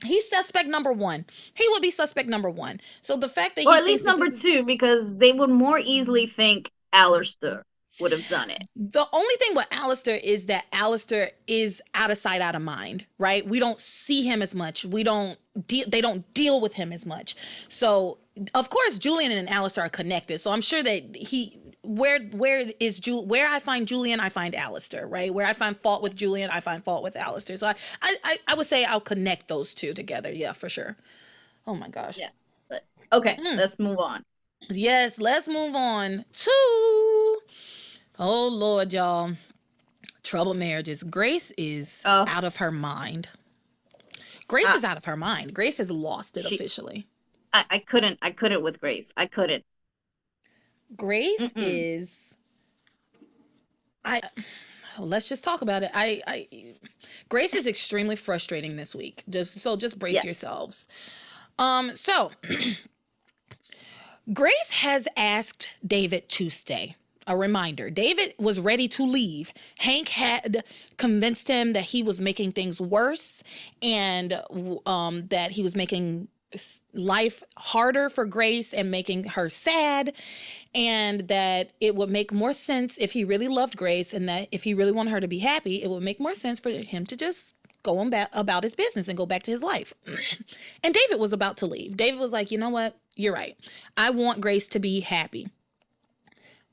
He's suspect number one. He would be suspect number one. So the fact that, or at least number two, because they would more easily think Alistair would have done it. The only thing with Alistair is that Alistair is out of sight, out of mind, right? We don't see him as much. We don't deal they don't deal with him as much. So of course Julian and Alistair are connected. So I'm sure that he where where is Ju- where I find Julian, I find Alistair, right? Where I find fault with Julian, I find fault with Alistair. So I I, I would say I'll connect those two together. Yeah, for sure. Oh my gosh. Yeah. But, okay, mm. let's move on. Yes, let's move on to Oh Lord, y'all. Troubled marriages. Grace is oh. out of her mind. Grace uh, is out of her mind. Grace has lost it she, officially. I, I couldn't. I couldn't with Grace. I couldn't. Grace Mm-mm. is. I. Let's just talk about it. I. I. Grace is extremely frustrating this week. Just so, just brace yeah. yourselves. Um. So. Grace has asked David to stay a reminder. David was ready to leave. Hank had convinced him that he was making things worse and um, that he was making life harder for Grace and making her sad, and that it would make more sense if he really loved Grace and that if he really wanted her to be happy, it would make more sense for him to just go on back about his business and go back to his life. and David was about to leave. David was like, you know what? You're right. I want Grace to be happy.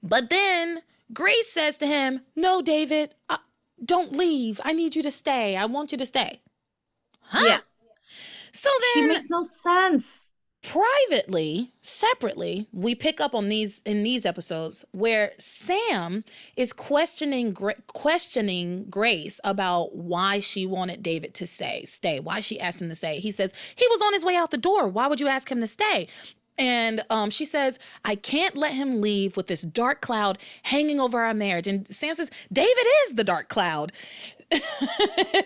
But then Grace says to him, No, David, uh, don't leave. I need you to stay. I want you to stay. Huh? Yeah. So then. She makes no sense. privately separately we pick up on these in these episodes where sam is questioning questioning grace about why she wanted david to say stay why she asked him to stay he says he was on his way out the door why would you ask him to stay and um, she says, I can't let him leave with this dark cloud hanging over our marriage. And Sam says, David is the dark cloud. yes.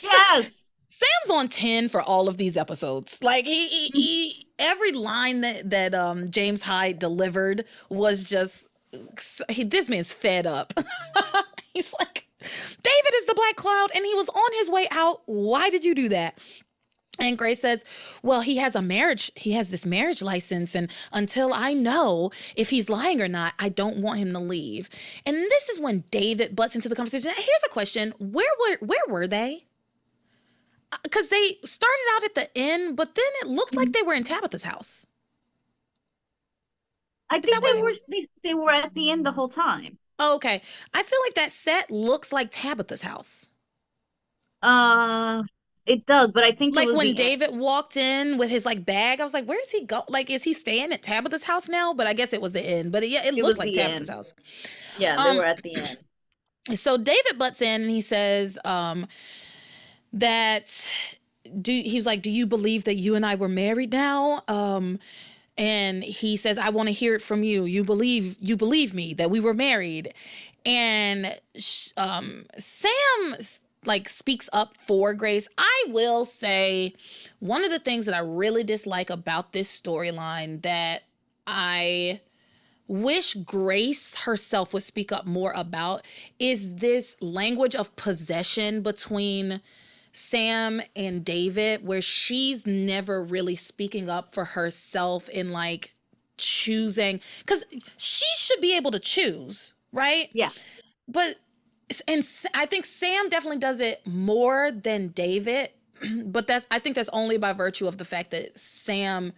Sam's on 10 for all of these episodes. Like he, he, he every line that that um James Hyde delivered was just he, this man's fed up. He's like David is the black cloud and he was on his way out. Why did you do that? And Grace says, Well, he has a marriage, he has this marriage license. And until I know if he's lying or not, I don't want him to leave. And this is when David butts into the conversation. Here's a question Where were where were they? because they started out at the inn, but then it looked like they were in Tabitha's house. I think they were they, they were at the inn the whole time. Oh, okay. I feel like that set looks like Tabitha's house. Uh it does, but I think like when David end. walked in with his like bag, I was like, "Where's he go? Like, is he staying at Tabitha's house now?" But I guess it was the inn. But yeah, it, it looked like Tabitha's end. house. Yeah, they um, were at the end. So David butts in and he says, um, that do he's like, "Do you believe that you and I were married now?" Um and he says, "I want to hear it from you. You believe you believe me that we were married." And um Sam like speaks up for Grace. I will say one of the things that I really dislike about this storyline that I wish Grace herself would speak up more about is this language of possession between Sam and David, where she's never really speaking up for herself in like choosing, because she should be able to choose, right? Yeah. But, and I think Sam definitely does it more than David, but that's, I think that's only by virtue of the fact that Sam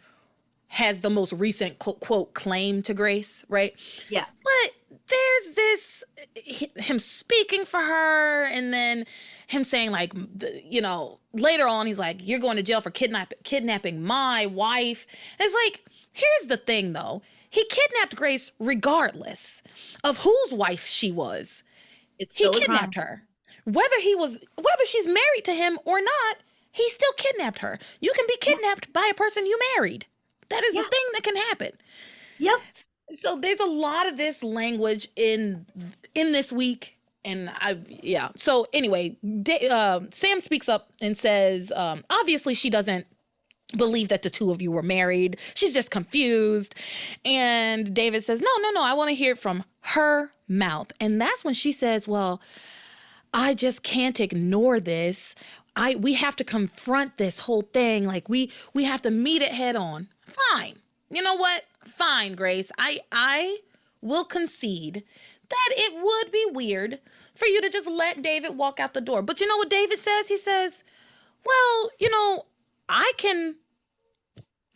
has the most recent quote, quote claim to grace, right? Yeah. But there's this him speaking for her and then him saying like you know later on he's like you're going to jail for kidnap kidnapping my wife And it's like here's the thing though he kidnapped grace regardless of whose wife she was it's he kidnapped her whether he was whether she's married to him or not he still kidnapped her you can be kidnapped yeah. by a person you married that is yeah. a thing that can happen yep so there's a lot of this language in in this week and I yeah. So anyway, uh, Sam speaks up and says, um, obviously she doesn't believe that the two of you were married. She's just confused. And David says, no, no, no. I want to hear it from her mouth. And that's when she says, well, I just can't ignore this. I we have to confront this whole thing. Like we we have to meet it head on. Fine. You know what? fine, Grace. I I will concede that it would be weird for you to just let David walk out the door. But you know what David says? He says, "Well, you know, I can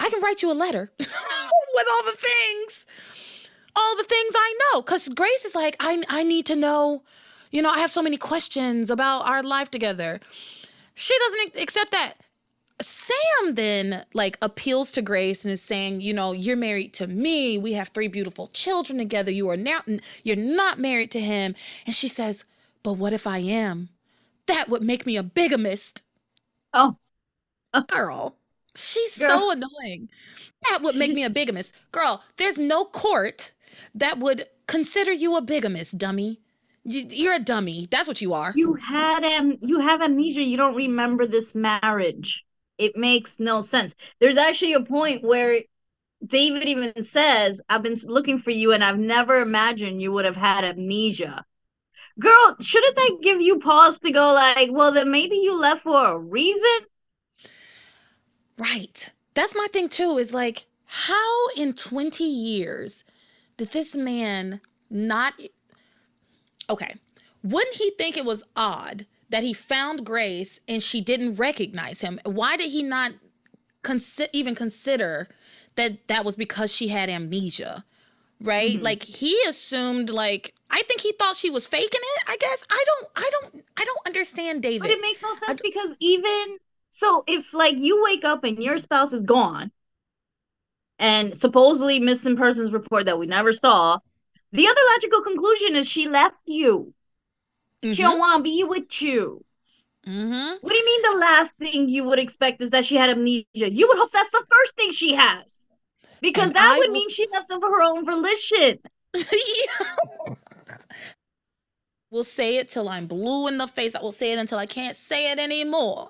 I can write you a letter with all the things all the things I know cuz Grace is like, I I need to know, you know, I have so many questions about our life together. She doesn't accept that. Sam then like appeals to Grace and is saying, you know, you're married to me. We have three beautiful children together. You are now you're not married to him. And she says, "But what if I am? That would make me a bigamist." Oh. a Girl, she's Girl. so annoying. That would make me a bigamist. Girl, there's no court that would consider you a bigamist, dummy. You're a dummy. That's what you are. You had am you have amnesia. You don't remember this marriage it makes no sense. There's actually a point where David even says, I've been looking for you and I've never imagined you would have had amnesia. Girl, shouldn't that give you pause to go like, well, then maybe you left for a reason? Right. That's my thing too, is like, how in 20 years did this man not. Okay. Wouldn't he think it was odd that he found Grace and she didn't recognize him. Why did he not consi- even consider that that was because she had amnesia? Right? Mm-hmm. Like he assumed like I think he thought she was faking it. I guess I don't I don't I don't understand David. But it makes no sense because even so if like you wake up and your spouse is gone and supposedly missing persons report that we never saw. The other logical conclusion is she left you. Mm-hmm. She don't want to be with you. Mm-hmm. What do you mean the last thing you would expect is that she had amnesia? You would hope that's the first thing she has. Because and that I would mean she left of her own volition. We'll say it till I'm blue in the face. I will say it until I can't say it anymore.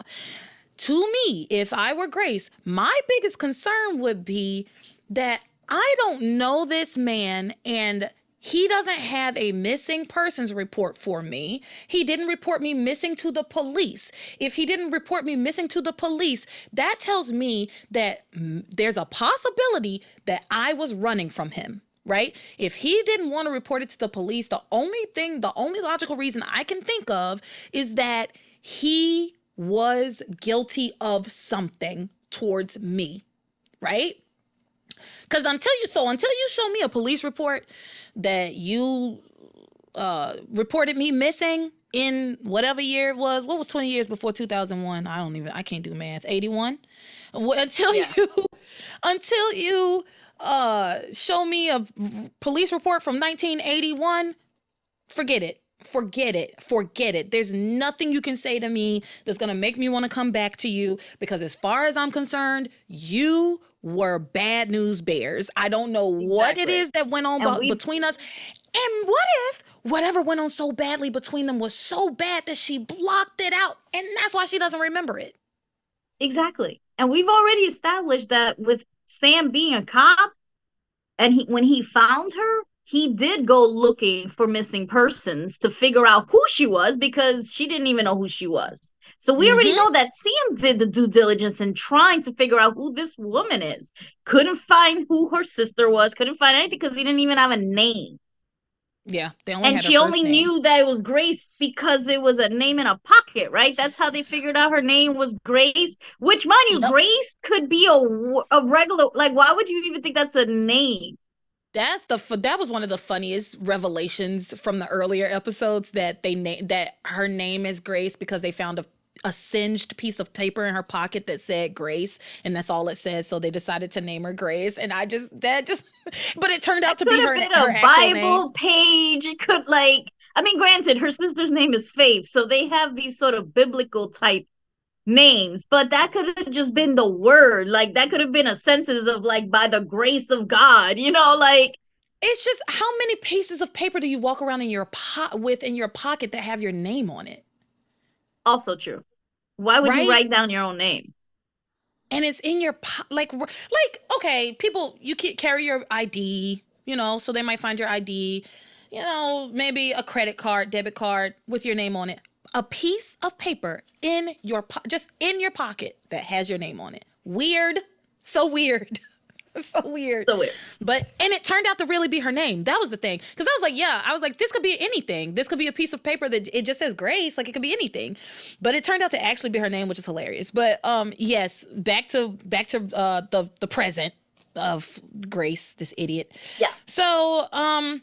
To me, if I were Grace, my biggest concern would be that I don't know this man and he doesn't have a missing persons report for me. He didn't report me missing to the police. If he didn't report me missing to the police, that tells me that mm, there's a possibility that I was running from him right? If he didn't want to report it to the police, the only thing, the only logical reason I can think of is that he was guilty of something towards me, right? Because until you, so until you show me a police report that you uh, reported me missing in whatever year it was, what was 20 years before 2001? I don't even, I can't do math. 81? Until yeah. you, until you uh show me a police report from 1981 forget it forget it forget it. There's nothing you can say to me that's going to make me want to come back to you because as far as i'm concerned you were bad news bears. I don't know exactly. what it is that went on we- between us. And what if whatever went on so badly between them was so bad that she blocked it out and that's why she doesn't remember it? Exactly. And we've already established that with Sam being a cop, and he when he found her, he did go looking for missing persons to figure out who she was because she didn't even know who she was. So we mm-hmm. already know that Sam did the due diligence in trying to figure out who this woman is. Couldn't find who her sister was, couldn't find anything because he didn't even have a name. Yeah, they only and she only name. knew that it was Grace because it was a name in a pocket, right? That's how they figured out her name was Grace. Which, mind you. Grace could be a a regular. Like, why would you even think that's a name? That's the that was one of the funniest revelations from the earlier episodes that they named that her name is Grace because they found a a singed piece of paper in her pocket that said Grace, and that's all it says. So they decided to name her Grace, and I just that just, but it turned out to be her, been her a Bible page. It could like, I mean, granted, her sister's name is Faith, so they have these sort of biblical type names, but that could have just been the word. Like that could have been a sentence of like by the grace of God, you know, like. It's just how many pieces of paper do you walk around in your pot with in your pocket that have your name on it? Also true. Why would right? you write down your own name? And it's in your po- like like okay, people you can carry your ID, you know, so they might find your ID, you know, maybe a credit card, debit card with your name on it. A piece of paper in your po- just in your pocket that has your name on it. Weird. So weird. so weird. So weird. But and it turned out to really be her name. That was the thing. Because I was like, yeah, I was like, this could be anything. This could be a piece of paper that it just says Grace. Like it could be anything. But it turned out to actually be her name, which is hilarious. But um, yes, back to back to uh the the present of Grace, this idiot. Yeah. So um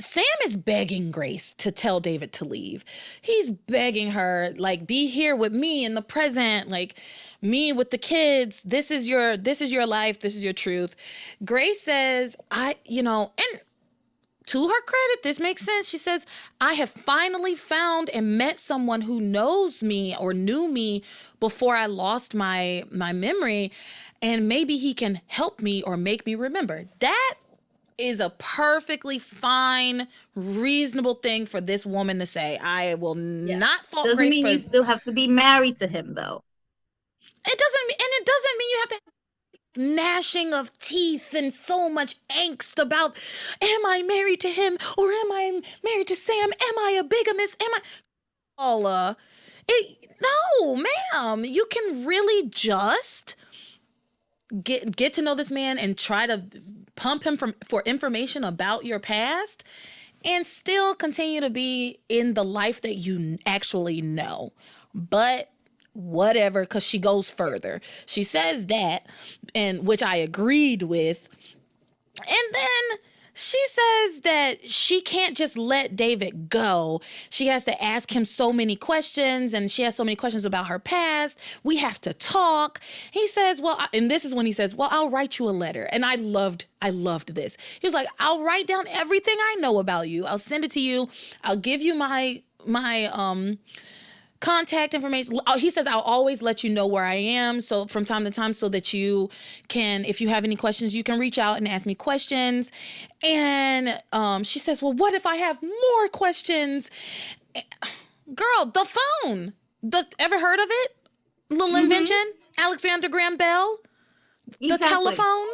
Sam is begging Grace to tell David to leave. He's begging her, like, be here with me in the present. Like, me with the kids this is your this is your life this is your truth grace says i you know and to her credit this makes sense she says i have finally found and met someone who knows me or knew me before i lost my my memory and maybe he can help me or make me remember that is a perfectly fine, reasonable thing for this woman to say. I will yeah. not fault Doesn't Grace mean for... you still have to be married to him, though. It doesn't, and it doesn't mean you have to gnashing of teeth and so much angst about am I married to him or am I married to Sam? Am I a bigamist? Am I Paula? It, no, ma'am. You can really just get get to know this man and try to pump him from for information about your past and still continue to be in the life that you actually know. But whatever because she goes further she says that and which i agreed with and then she says that she can't just let David go. She has to ask him so many questions and she has so many questions about her past. We have to talk. He says, Well, and this is when he says, Well, I'll write you a letter. And I loved, I loved this. He was like, I'll write down everything I know about you. I'll send it to you. I'll give you my, my, um, contact information. Oh, he says, I'll always let you know where I am. So from time to time, so that you can, if you have any questions, you can reach out and ask me questions. And um, she says, Well, what if I have more questions? Girl, the phone. The, ever heard of it? Little mm-hmm. invention? Alexander Graham Bell? Exactly. The telephone?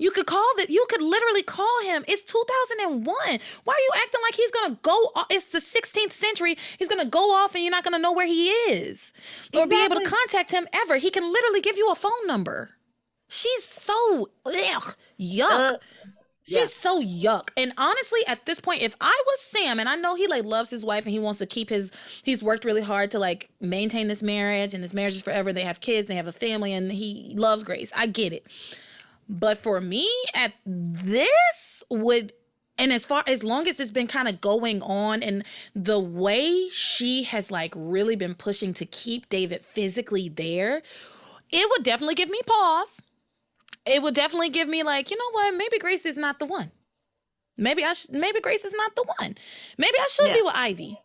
You could call that. You could literally call him. It's 2001. Why are you acting like he's gonna go? Off? It's the 16th century. He's gonna go off and you're not gonna know where he is or be able to contact him ever. He can literally give you a phone number. She's so ugh, yuck. Uh, She's yeah. so yuck. And honestly, at this point, if I was Sam, and I know he like loves his wife and he wants to keep his, he's worked really hard to like maintain this marriage and this marriage is forever. They have kids, they have a family, and he loves Grace. I get it. But for me, at this would and as far as long as it's been kind of going on and the way she has like really been pushing to keep David physically there, it would definitely give me pause. It would definitely give me like, you know what, maybe Grace is not the one. Maybe I sh- maybe Grace is not the one. Maybe I should yeah. be with Ivy.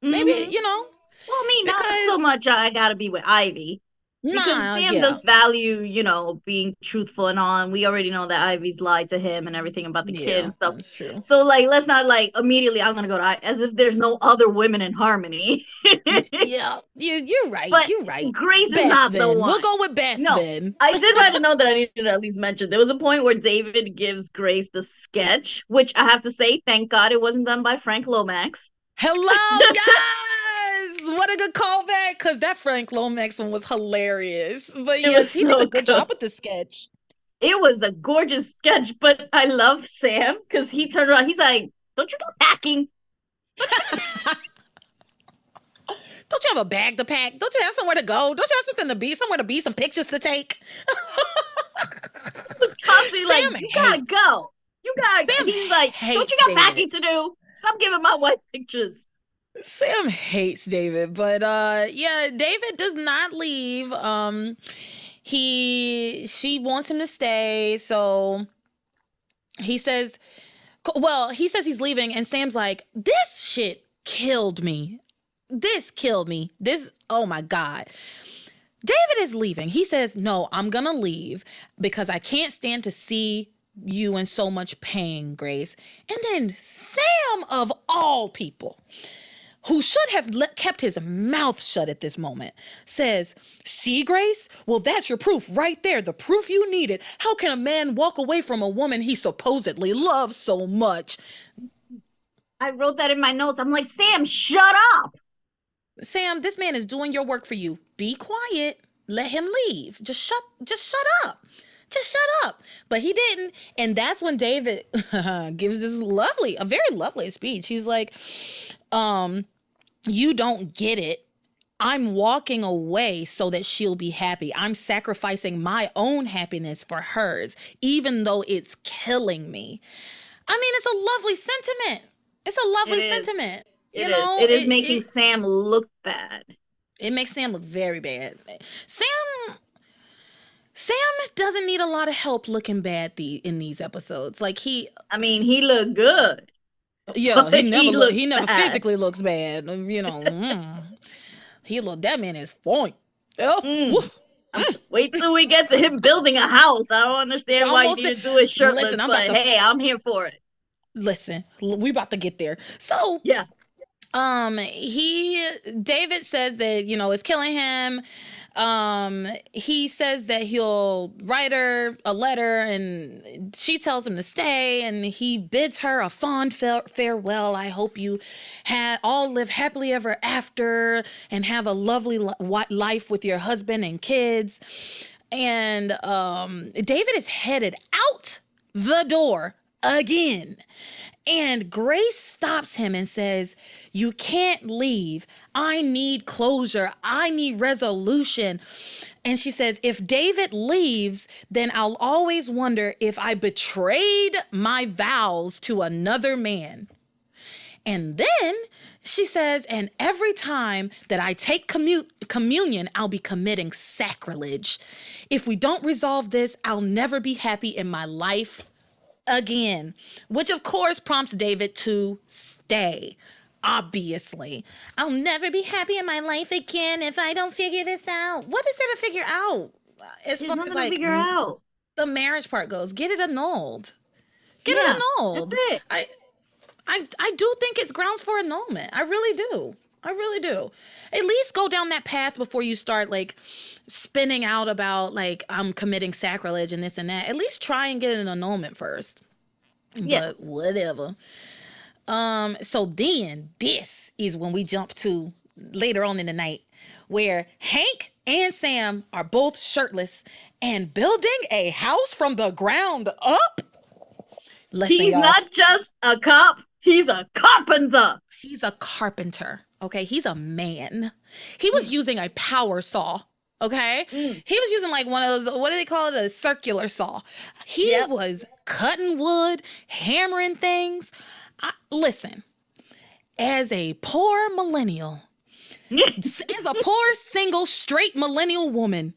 Maybe, mm-hmm. you know. Well, me because... not so much I gotta be with Ivy. Because nah, uh, Sam yeah. does value, you know, being truthful and all, and we already know that Ivy's lied to him and everything about the yeah, kid and stuff. So like, let's not like immediately. I'm gonna go to as if there's no other women in harmony. yeah, you you're right. But you're right. Grace Beth is not then. the one. We'll go with Beth. No. I did want to know that I needed to at least mention. There was a point where David gives Grace the sketch, which I have to say, thank God it wasn't done by Frank Lomax. Hello, what a good callback because that Frank Lomax one was hilarious. But yes, he so did a good, good job with the sketch. It was a gorgeous sketch, but I love Sam because he turned around. He's like, "Don't you go packing? Don't you have a bag to pack? Don't you have somewhere to go? Don't you have something to be? Somewhere to be? Some pictures to take?" constantly Sam like, "You gotta go. You gotta." Sam he's like, "Don't you got packing to do? Stop giving my wife pictures." Sam hates David, but uh yeah, David does not leave. Um he she wants him to stay, so he says well, he says he's leaving and Sam's like, "This shit killed me. This killed me. This oh my god." David is leaving. He says, "No, I'm going to leave because I can't stand to see you in so much pain, Grace." And then Sam of all people who should have le- kept his mouth shut at this moment, says, See, Grace? Well, that's your proof right there, the proof you needed. How can a man walk away from a woman he supposedly loves so much? I wrote that in my notes. I'm like, Sam, shut up. Sam, this man is doing your work for you. Be quiet. Let him leave. Just shut just shut up. Just shut up. But he didn't. And that's when David gives this lovely, a very lovely speech. He's like, um, you don't get it. I'm walking away so that she'll be happy. I'm sacrificing my own happiness for hers, even though it's killing me. I mean, it's a lovely sentiment. It's a lovely sentiment. It you is. know, it is it, making it, Sam look bad. It makes Sam look very bad. Sam Sam doesn't need a lot of help looking bad the, in these episodes. Like he I mean, he looked good. Yeah, he never he, look, he never bad. physically looks bad. You know, mm. he look that man is fine. Oh, mm. Wait till we get to him building a house. I don't understand why he didn't do it shirtless. Listen, I'm but to, hey, I'm here for it. Listen, we about to get there. So yeah, um, he David says that you know it's killing him um he says that he'll write her a letter and she tells him to stay and he bids her a fond fa- farewell. I hope you ha- all live happily ever after and have a lovely li- life with your husband and kids. And um david is headed out the door again And Grace stops him and says, You can't leave. I need closure. I need resolution. And she says, If David leaves, then I'll always wonder if I betrayed my vows to another man. And then she says, and every time that I take commu- communion, I'll be committing sacrilege. If we don't resolve this, I'll never be happy in my life again. Which, of course, prompts David to stay. Obviously, I'll never be happy in my life again if I don't figure this out. What is there to figure out? As far as like figure out. the marriage part goes, get it annulled. Get yeah, it annulled. That's it. I I I do think it's grounds for annulment. I really do. I really do. At least go down that path before you start like spinning out about like I'm committing sacrilege and this and that. At least try and get an annulment first. Yeah. But whatever. Um, so then this is when we jump to later on in the night where Hank and Sam are both shirtless and building a house from the ground up. Listen, He's y'all. not just a cop, He's a carpenter. He's a carpenter. Okay. He's a man. He was using a power saw. Okay. Mm. He was using like one of those, what do they call it? A circular saw. He yep. was cutting wood, hammering things. I, listen, as a poor millennial, as a poor single straight millennial woman,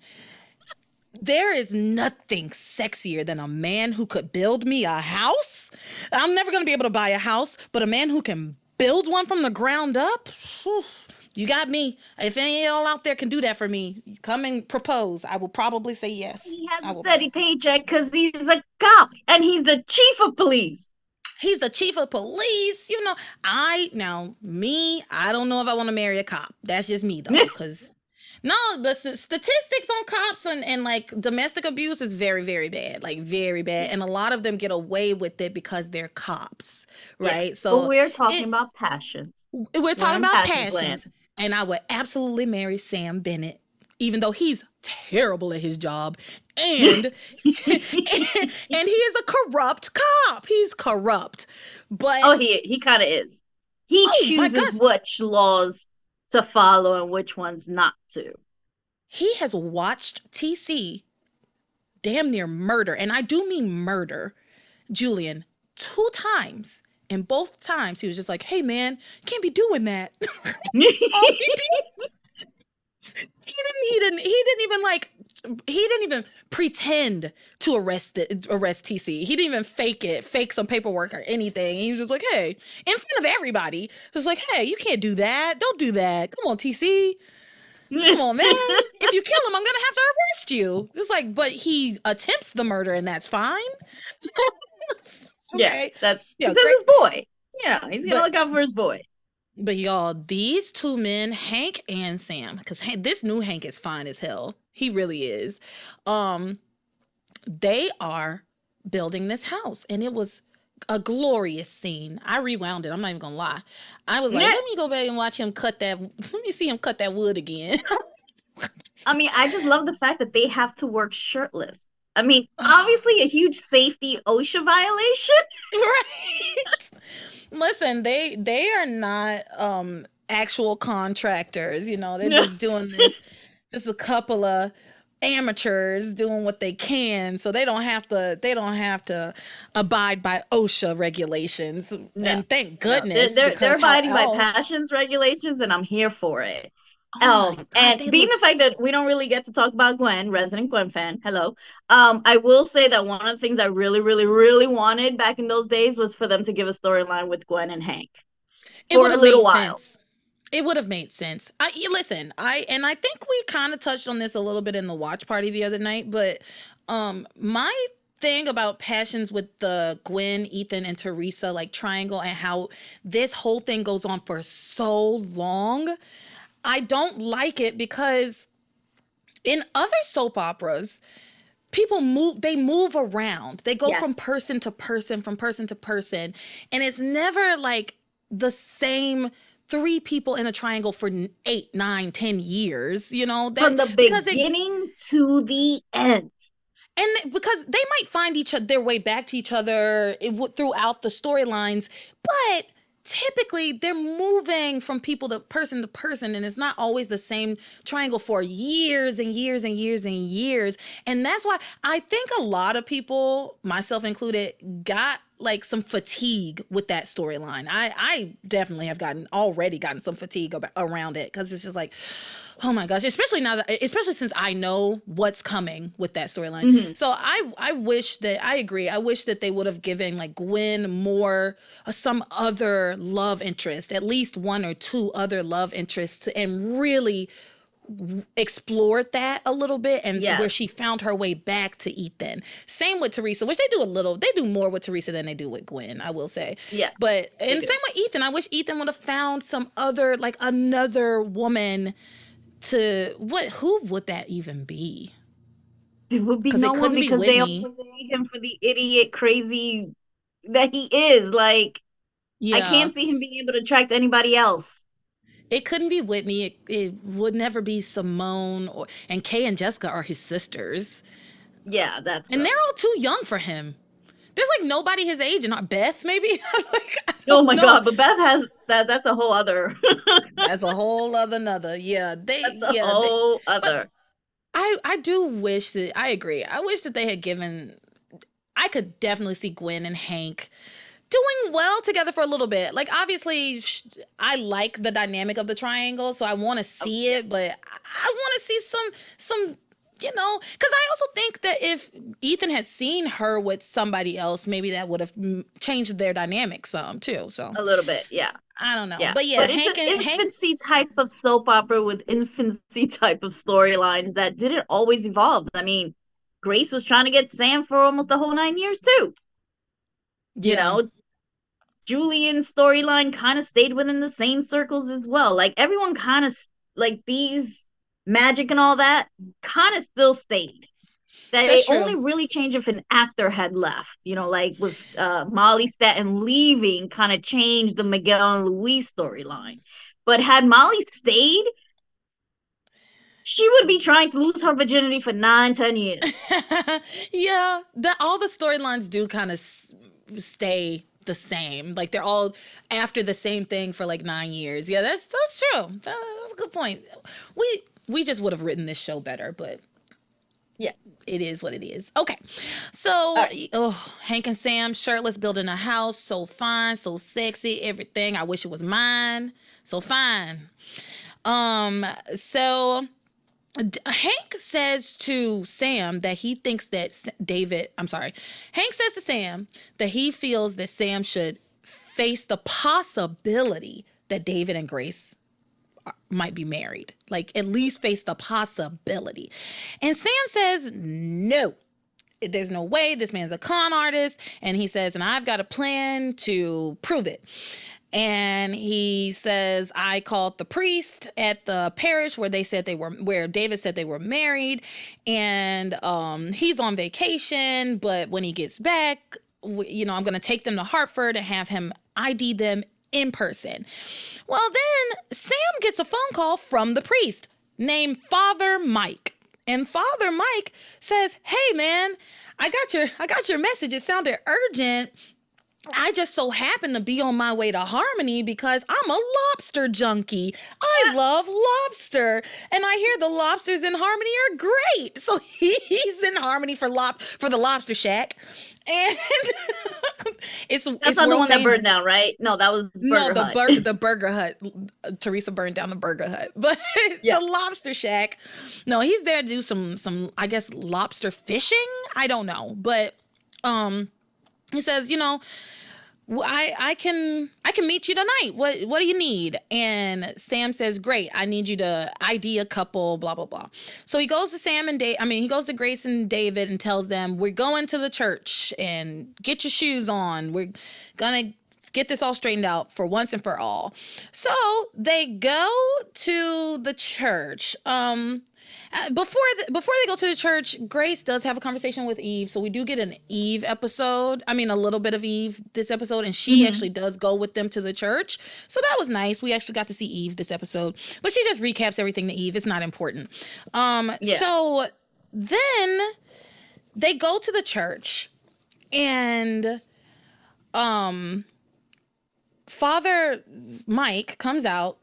there is nothing sexier than a man who could build me a house. I'm never going to be able to buy a house, but a man who can build one from the ground up. Whew, you got me. If any of y'all out there can do that for me, come and propose. I will probably say yes. He has a steady paycheck because he's a cop and he's the chief of police. He's the chief of police. You know, I now me. I don't know if I want to marry a cop. That's just me though, because no, the statistics on cops and, and like domestic abuse is very, very bad, like very bad. And a lot of them get away with it because they're cops, right? Yeah, so we're talking it, about passions. We're talking we're about passions. passions. And I would absolutely marry Sam Bennett, even though he's terrible at his job. And, and, and he is a corrupt cop. He's corrupt. But Oh, he he kind of is. He oh, chooses which laws to follow and which ones not to. He has watched TC damn near murder, and I do mean murder, Julian, two times. And both times he was just like, hey man, you can't be doing that. he, did. he didn't he didn't he didn't even like he didn't even pretend to arrest the arrest TC. He didn't even fake it, fake some paperwork or anything. He was just like, "Hey," in front of everybody, was like, "Hey, you can't do that. Don't do that. Come on, TC. Come on, man. if you kill him, I'm gonna have to arrest you." It's like, but he attempts the murder, and that's fine. okay. Yeah, that's that's his boy. Yeah, he's gonna but, look out for his boy. But y'all, these two men, Hank and Sam, because this new Hank is fine as hell. He really is. Um, they are building this house, and it was a glorious scene. I rewound it. I'm not even gonna lie. I was like, yeah. let me go back and watch him cut that. Let me see him cut that wood again. I mean, I just love the fact that they have to work shirtless. I mean, obviously a huge safety OSHA violation. Right. Listen, they they are not um actual contractors, you know. They're just doing this just a couple of amateurs doing what they can so they don't have to they don't have to abide by OSHA regulations no. and thank goodness no. they're, they're, they're abiding by passions regulations and I'm here for it Oh um, God, and being look... the fact that we don't really get to talk about Gwen, resident Gwen fan, hello. Um, I will say that one of the things I really, really, really wanted back in those days was for them to give a storyline with Gwen and Hank it for a little while. Sense. It would have made sense. I listen, I and I think we kind of touched on this a little bit in the watch party the other night, but um my thing about passions with the Gwen, Ethan, and Theresa like triangle and how this whole thing goes on for so long I don't like it because in other soap operas, people move they move around. They go yes. from person to person, from person to person, and it's never like the same three people in a triangle for eight, nine, ten years. You know, from the beginning it, to the end. and because they might find each other their way back to each other throughout the storylines but typically they're moving from people to person to person and it's not always the same triangle for years and years and years and years. And that's why i think a lot of people myself included got like some fatigue with that storyline i i definitely have gotten already gotten some fatigue about, around it because it's just like Oh my gosh, especially now that especially since I know what's coming with that storyline. Mm-hmm. So I I wish that I agree. I wish that they would have given like Gwen more uh, some other love interest, at least one or two other love interests and really explored that a little bit and yes. where she found her way back to Ethan. Same with Theresa, which they do a little, they do more with Theresa than they do with Gwen, I will say. Yeah. But and same with Ethan. I wish Ethan would have found some other, like another woman to what who would that even be? It would be no one because be they always hate him for the idiot crazy that he is. Like yeah. I can't see him being able to attract anybody else. It couldn't be Whitney. It, it would never be Simone or and Kay and Jessica are his sisters. Yeah, that's and gross. they're all too young for him. There's like nobody his age, and not Beth maybe. like, oh my know. god, but Beth has that. That's a whole other. that's a whole other another. Yeah, they. That's a yeah, whole they, other. I I do wish that I agree. I wish that they had given. I could definitely see Gwen and Hank doing well together for a little bit. Like obviously, I like the dynamic of the triangle, so I want to oh, see okay. it, but I want to see some some you know, because I also think that if Ethan had seen her with somebody else, maybe that would have changed their dynamic some too. So a little bit, yeah. I don't know, yeah. but yeah, but Hank it's an infancy Hank... type of soap opera with infancy type of storylines that didn't always evolve. I mean, Grace was trying to get Sam for almost the whole nine years too. Yeah. You know, Julian's storyline kind of stayed within the same circles as well. Like everyone kind of like these magic and all that kind of still stayed. That That's they true. only really changed if an actor had left. You know, like with uh, Molly Stanton leaving, kind of changed the Miguel and Luis storyline. But had Molly stayed, she would be trying to lose her virginity for nine, ten years. yeah, that all the storylines do kind of s- stay the same. Like they're all after the same thing for like nine years. Yeah, that's that's true. That's a good point. We we just would have written this show better, but yeah, it is what it is. Okay. So, right. oh, Hank and Sam shirtless building a house, so fine, so sexy, everything. I wish it was mine. So fine. Um, so Hank says to Sam that he thinks that David, I'm sorry. Hank says to Sam that he feels that Sam should face the possibility that David and Grace might be married, like at least face the possibility. And Sam says, no. There's no way this man's a con artist. And he says, and I've got a plan to prove it and he says i called the priest at the parish where they said they were where david said they were married and um, he's on vacation but when he gets back you know i'm going to take them to hartford and have him id them in person. Well, then Sam gets a phone call from the priest named Father Mike. And Father Mike says, "Hey man, I got your I got your message. It sounded urgent. I just so happen to be on my way to Harmony because I'm a lobster junkie. I love lobster. And I hear the lobsters in Harmony are great. So he's in Harmony for lob for the lobster shack. And it's that's it's not the one famous. that burned down, right? No, that was Burger no the bur- the Burger Hut. Theresa burned down the Burger Hut, but yeah. the Lobster Shack. No, he's there to do some some I guess lobster fishing. I don't know, but um, he says you know I I can I can meet you tonight. What what do you need? And Sam says, "Great. I need you to ID a couple blah blah blah." So he goes to Sam and Dave, I mean, he goes to Grace and David and tells them, "We're going to the church and get your shoes on. We're going to get this all straightened out for once and for all." So they go to the church. Um uh, before the, before they go to the church, Grace does have a conversation with Eve, so we do get an Eve episode. I mean, a little bit of Eve this episode, and she mm-hmm. actually does go with them to the church, so that was nice. We actually got to see Eve this episode, but she just recaps everything to Eve. It's not important. Um, yeah. so then they go to the church and um Father Mike comes out,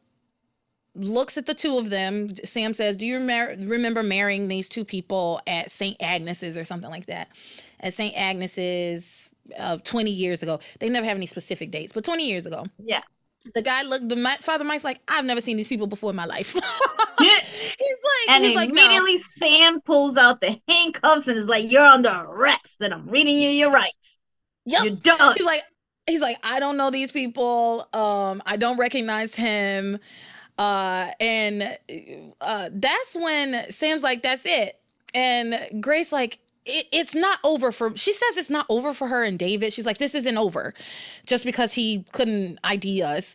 looks at the two of them. Sam says, "Do you remember remember marrying these two people at St. Agnes's or something like that?" At St. Agnes's uh, 20 years ago. They never have any specific dates, but 20 years ago. Yeah. The guy looked. The Father Mike's like, "I've never seen these people before in my life." he's like, and he's immediately like, no. Sam pulls out the handcuffs and is like, "You're under arrest, and I'm reading you your rights." Yep. You're done. He's like, he's like, I don't know these people. Um, I don't recognize him. Uh, and uh, that's when Sam's like, that's it. And Grace like, it, it's not over for she says it's not over for her and David. She's like, this isn't over just because he couldn't ID us.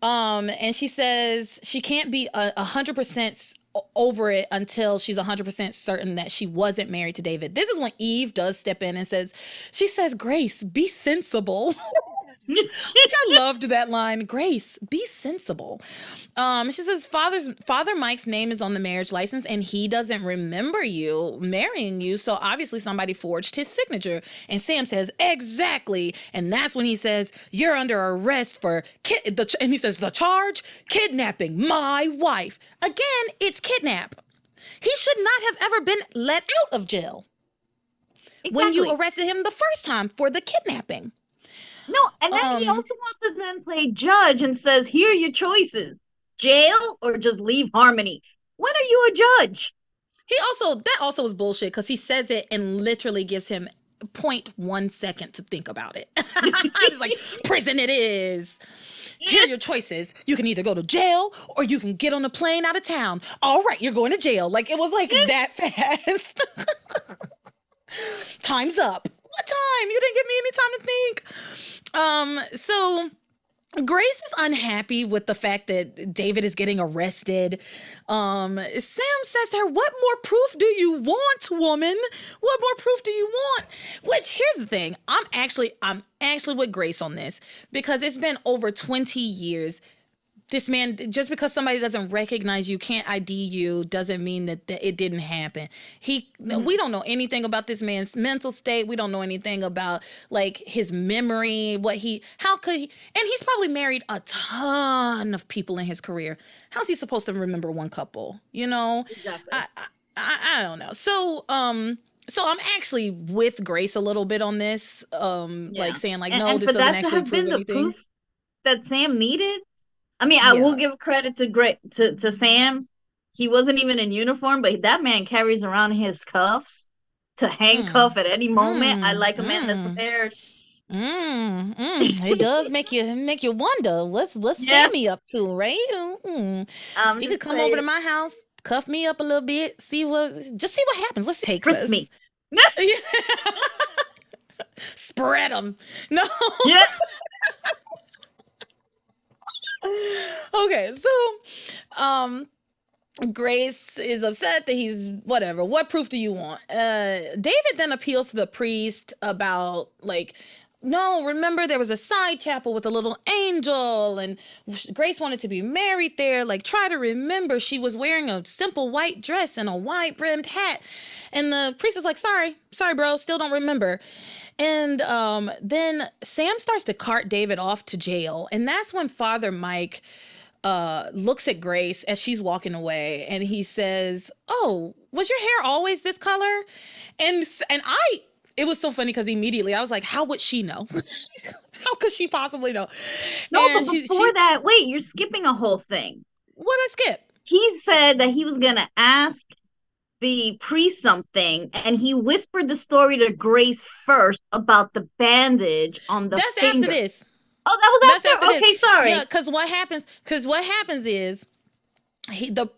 Um, and she says she can't be a hundred percent over it until she's 100% certain that she wasn't married to David. This is when Eve does step in and says, she says, Grace, be sensible. Which I loved that line. Grace, be sensible. Um, she says, Father's Father Mike's name is on the marriage license and he doesn't remember you marrying you. So obviously somebody forged his signature. And Sam says, Exactly. And that's when he says, You're under arrest for kid the and he says, the charge, kidnapping my wife. Again, it's kidnap. He should not have ever been let out of jail. Exactly. When you arrested him the first time for the kidnapping. No, and then um, he also wants to then play judge and says, "Here are your choices: jail or just leave Harmony." When are you a judge? He also that also is bullshit because he says it and literally gives him 0.1 second to think about it. He's like, "Prison it is." Here are your choices. You can either go to jail or you can get on a plane out of town. All right, you're going to jail. Like it was like that fast. Time's up. What time? You didn't give me any time to think. Um, so Grace is unhappy with the fact that David is getting arrested. Um, Sam says to her, What more proof do you want, woman? What more proof do you want? Which here's the thing. I'm actually I'm actually with Grace on this because it's been over 20 years this man just because somebody doesn't recognize you can't id you doesn't mean that, it didn't happen he mm-hmm. we don't know anything about this man's mental state we don't know anything about like his memory what he how could he and he's probably married a ton of people in his career how's he supposed to remember one couple you know exactly. I, I i don't know so um so I'm actually with Grace a little bit on this, um, yeah. like saying like, no, and, and this doesn't actually prove anything. that Sam needed I mean, I will give credit to great to, to Sam. He wasn't even in uniform, but that man carries around his cuffs to handcuff mm. at any moment. Mm. I like a man mm. that's prepared. Mm, mm. It does make you make you wonder what's what's yeah. Sammy up to, right? Mm. Um, he could come over to my house, cuff me up a little bit, see what, just see what happens. Let's take this. me. Spread them. No. Yeah. Okay, so um Grace is upset that he's whatever. What proof do you want? Uh David then appeals to the priest about like no, remember there was a side chapel with a little angel and Grace wanted to be married there. Like try to remember she was wearing a simple white dress and a white brimmed hat. And the priest is like, "Sorry. Sorry, bro. Still don't remember." And um, then Sam starts to cart David off to jail. And that's when Father Mike uh, looks at Grace as she's walking away and he says, Oh, was your hair always this color? And and I it was so funny because immediately I was like, How would she know? How could she possibly know? No, and but before she, that, wait, you're skipping a whole thing. What I skip? He said that he was gonna ask the priest something and he whispered the story to Grace first about the bandage on the That's finger. after this. Oh, that was after. after okay, this. sorry. Yeah, because what happens? Because what happens is he the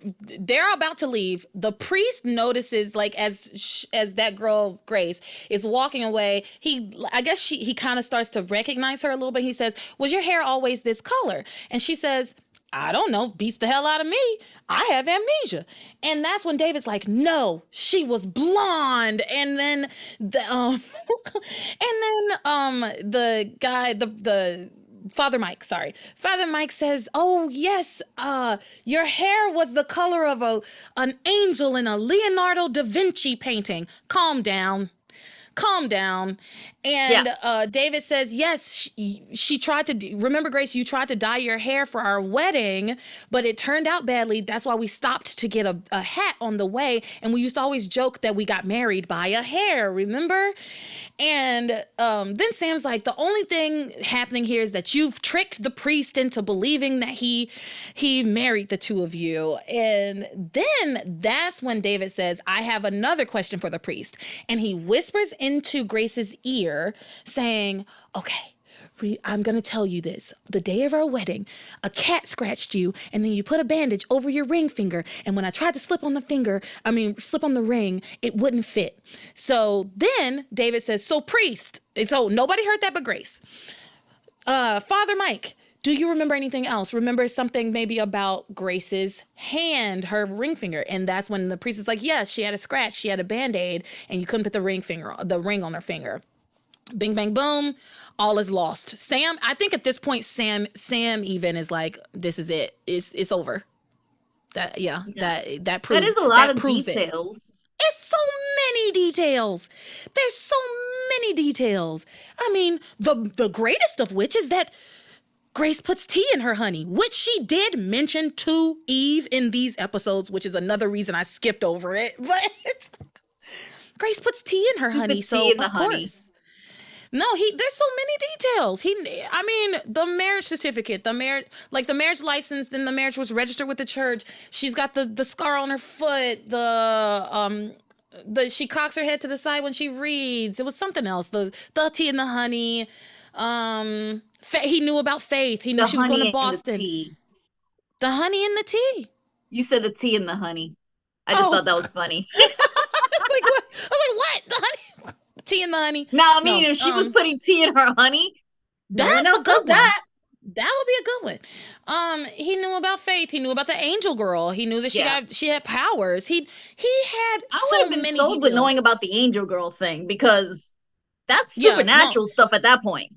they're about to leave the priest notices like as as that girl grace is walking away he i guess she he kind of starts to recognize her a little bit he says was your hair always this color and she says I don't know, beats the hell out of me. I have amnesia. And that's when David's like, no, she was blonde. And then the um and then um the guy, the the Father Mike, sorry. Father Mike says, "Oh, yes, uh your hair was the color of a an angel in a Leonardo da Vinci painting. Calm down." calm down. And yeah. uh, David says, Yes, she, she tried to. Remember, Grace, you tried to dye your hair for our wedding, but it turned out badly. That's why we stopped to get a, a hat on the way. And we used to always joke that we got married by a hair, remember? And um, then Sam's like, the only thing happening here is that you've tricked the priest into believing that he he married the two of you. And then that's when David says, I have another question for the priest. And he whispers into Grace's ear, saying, Okay, I'm going to tell you this. The day of our wedding, a cat scratched you, and then you put a bandage over your ring finger. And when I tried to slip on the finger, I mean, slip on the ring, it wouldn't fit. So then David says, So, priest, so nobody heard that but Grace. Uh, Father Mike, do you remember anything else? Remember something maybe about Grace's hand, her ring finger? And that's when the priest is like, Yes, she had a scratch, she had a band aid, and you couldn't put the ring finger, the ring on her finger. Bing, bang, boom all is lost. Sam, I think at this point, Sam, Sam even is like, this is it. It's it's over. That yeah, yeah. that that proves that is a lot of details. It. It's so many details. There's so many details. I mean, the the greatest of which is that Grace puts tea in her honey, which she did mention to Eve in these episodes, which is another reason I skipped over it. But Grace puts tea in her honey, so of course. No, he there's so many details. He I mean, the marriage certificate, the marriage like the marriage license, then the marriage was registered with the church. She's got the the scar on her foot, the um the she cocks her head to the side when she reads. It was something else. The the tea and the honey. Um fa- he knew about faith. He knew the she was going to Boston. The, the, honey and the tea. You said the tea and the honey. I just oh. thought that was funny. I was like, what? I was like, what? The honey tea in the honey. No, I mean, no, if she um, was putting tea in her honey, that's no one else that. That would be a good one. Um, he knew about faith. He knew about the angel girl. He knew that she yeah. got she had powers. He he had I so would have been many sold with knowing about the angel girl thing because that's supernatural yeah, no. stuff at that point.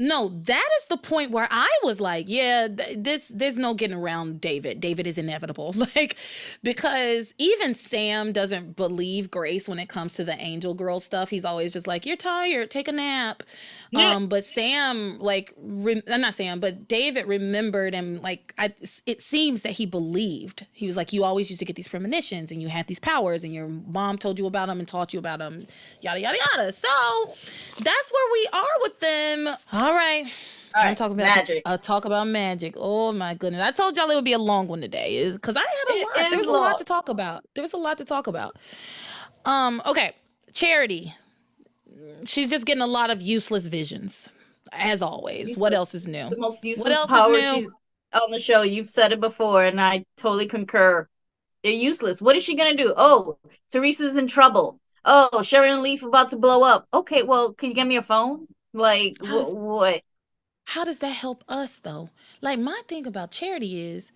No, that is the point where I was like, yeah, th- this there's no getting around David. David is inevitable. Like because even Sam doesn't believe Grace when it comes to the angel girl stuff. He's always just like, "You're tired, take a nap." Yeah. Um but Sam like re- uh, not Sam, but David remembered and like I it seems that he believed. He was like, "You always used to get these premonitions and you had these powers and your mom told you about them and taught you about them." Yada yada yada. So, that's where we are with them. All right. All right, talk about magic. Uh, talk about magic. Oh my goodness! I told y'all it would be a long one today, is because I had a lot. There was a lot to talk about. There was a lot to talk about. Um. Okay. Charity. She's just getting a lot of useless visions, as always. Useless. What else is new? The most useless what else power is new? she's on the show. You've said it before, and I totally concur. They're useless. What is she gonna do? Oh, Theresa's in trouble. Oh, Sharon and Leaf about to blow up. Okay, well, can you get me a phone? Like wh- what? How does that help us though? Like my thing about Charity is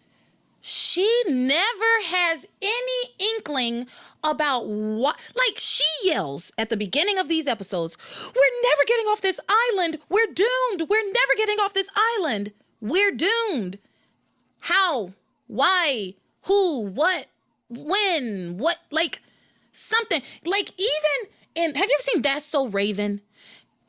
she never has any inkling about what like she yells at the beginning of these episodes we're never getting off this island. We're doomed. We're never getting off this island. We're doomed. How? Why? Who? What? When? What? Like something. Like even in have you ever seen that's so raven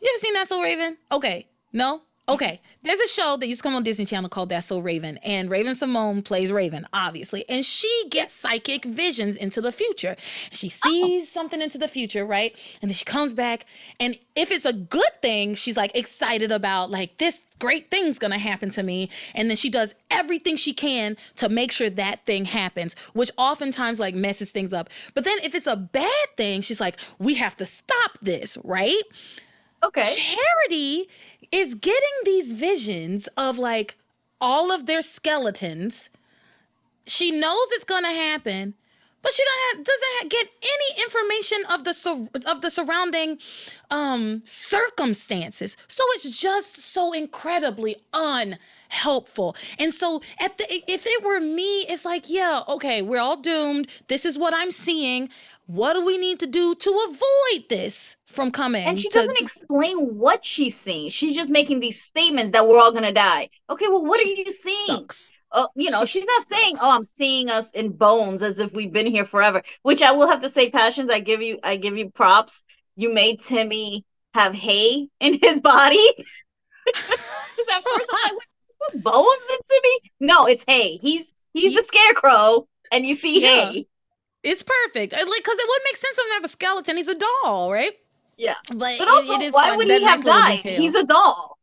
you ever seen That So Raven? Okay. No? Okay. There's a show that used to come on Disney Channel called That's So Raven, and Raven-Symoné plays Raven, obviously, and she gets psychic visions into the future. She sees oh. something into the future, right? And then she comes back, and if it's a good thing, she's like excited about like this great thing's gonna happen to me, and then she does everything she can to make sure that thing happens, which oftentimes like messes things up. But then if it's a bad thing, she's like, we have to stop this, right? Okay. Charity is getting these visions of like all of their skeletons. She knows it's going to happen, but she have, doesn't get any information of the of the surrounding um, circumstances. So it's just so incredibly unhelpful. And so at the if it were me, it's like, yeah, okay, we're all doomed. This is what I'm seeing. What do we need to do to avoid this from coming? And she to, doesn't explain what she's seeing. She's just making these statements that we're all gonna die. Okay, well, what are you seeing? Sucks. Oh, you know, she she's not sucks. saying, "Oh, I'm seeing us in bones as if we've been here forever." Which I will have to say, passions. I give you, I give you props. you made Timmy have hay in his body. Because at first like, put bones in Timmy? No, it's hay. He's he's the scarecrow, and you see yeah. hay. It's perfect. Uh, like, because it wouldn't make sense for him to have a skeleton. He's a doll, right? Yeah. But, but also, it, why fun. would that he have died? He's a doll.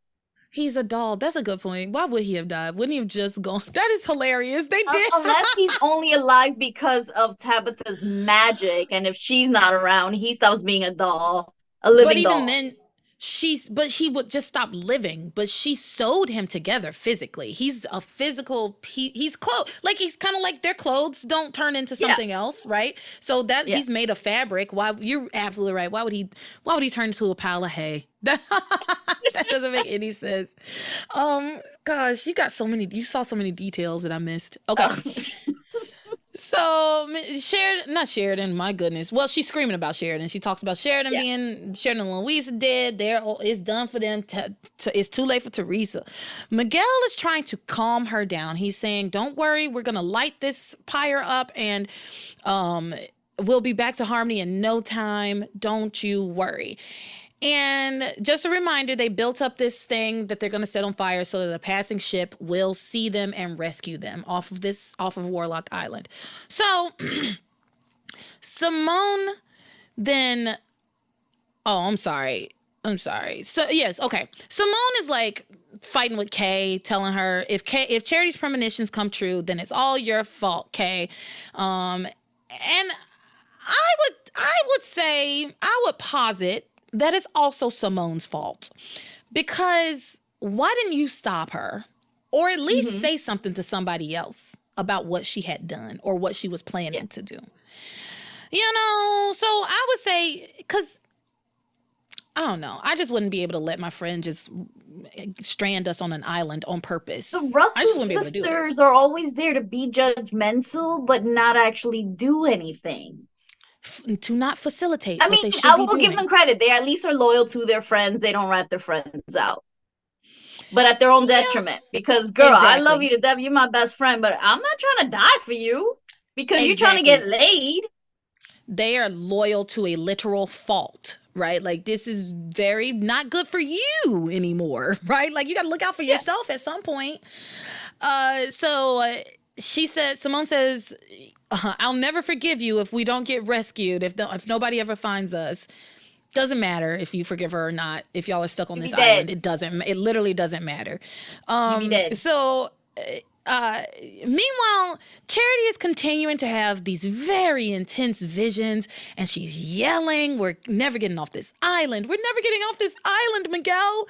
He's a doll. That's a good point. Why would he have died? Wouldn't he have just gone? That is hilarious. They did. Unless he's only alive because of Tabitha's magic, and if she's not around, he stops being a doll, a living but even doll. then, she's but he would just stop living but she sewed him together physically. He's a physical he, he's clothes like he's kind of like their clothes don't turn into something yeah. else right? So that yeah. he's made of fabric. Why you're absolutely right. Why would he why would he turn into a pile of hay? That, that doesn't make any sense. Um gosh you got so many you saw so many details that i missed. Okay So Sheridan, not Sheridan, my goodness. Well, she's screaming about Sheridan. She talks about Sheridan yeah. being Sheridan and Louisa dead. There, it's done for them. To, to, it's too late for Theresa. Miguel is trying to calm her down. He's saying, "Don't worry, we're gonna light this pyre up, and um, we'll be back to harmony in no time. Don't you worry." And just a reminder, they built up this thing that they're going to set on fire so that a passing ship will see them and rescue them off of this off of Warlock Island. So Simone then Oh, I'm sorry. I'm sorry. So yes, okay. Simone is like fighting with Kay, telling her if Kay if Charity's premonitions come true, then it's all your fault, Kay. Um and I would I would say I would posit that is also Simone's fault because why didn't you stop her or at least mm-hmm. say something to somebody else about what she had done or what she was planning yeah. to do? You know, so I would say, because I don't know. I just wouldn't be able to let my friend just strand us on an island on purpose. The Russell sisters are always there to be judgmental, but not actually do anything to not facilitate. I mean, I will give them credit. They at least are loyal to their friends. They don't rat their friends out, but at their own yeah. detriment. Because, girl, exactly. I love you to death. You're my best friend, but I'm not trying to die for you because exactly. you're trying to get laid. They are loyal to a literal fault right? Like this is very not good for you anymore, right? Like you got to look out for yourself yeah. at some point. Uh so uh, she said Simone says uh, I'll never forgive you if we don't get rescued, if, the, if nobody ever finds us. Doesn't matter if you forgive her or not. If y'all are stuck on this island, it doesn't. It literally doesn't matter. Um, so uh, meanwhile, Charity is continuing to have these very intense visions, and she's yelling, We're never getting off this island. We're never getting off this island, Miguel.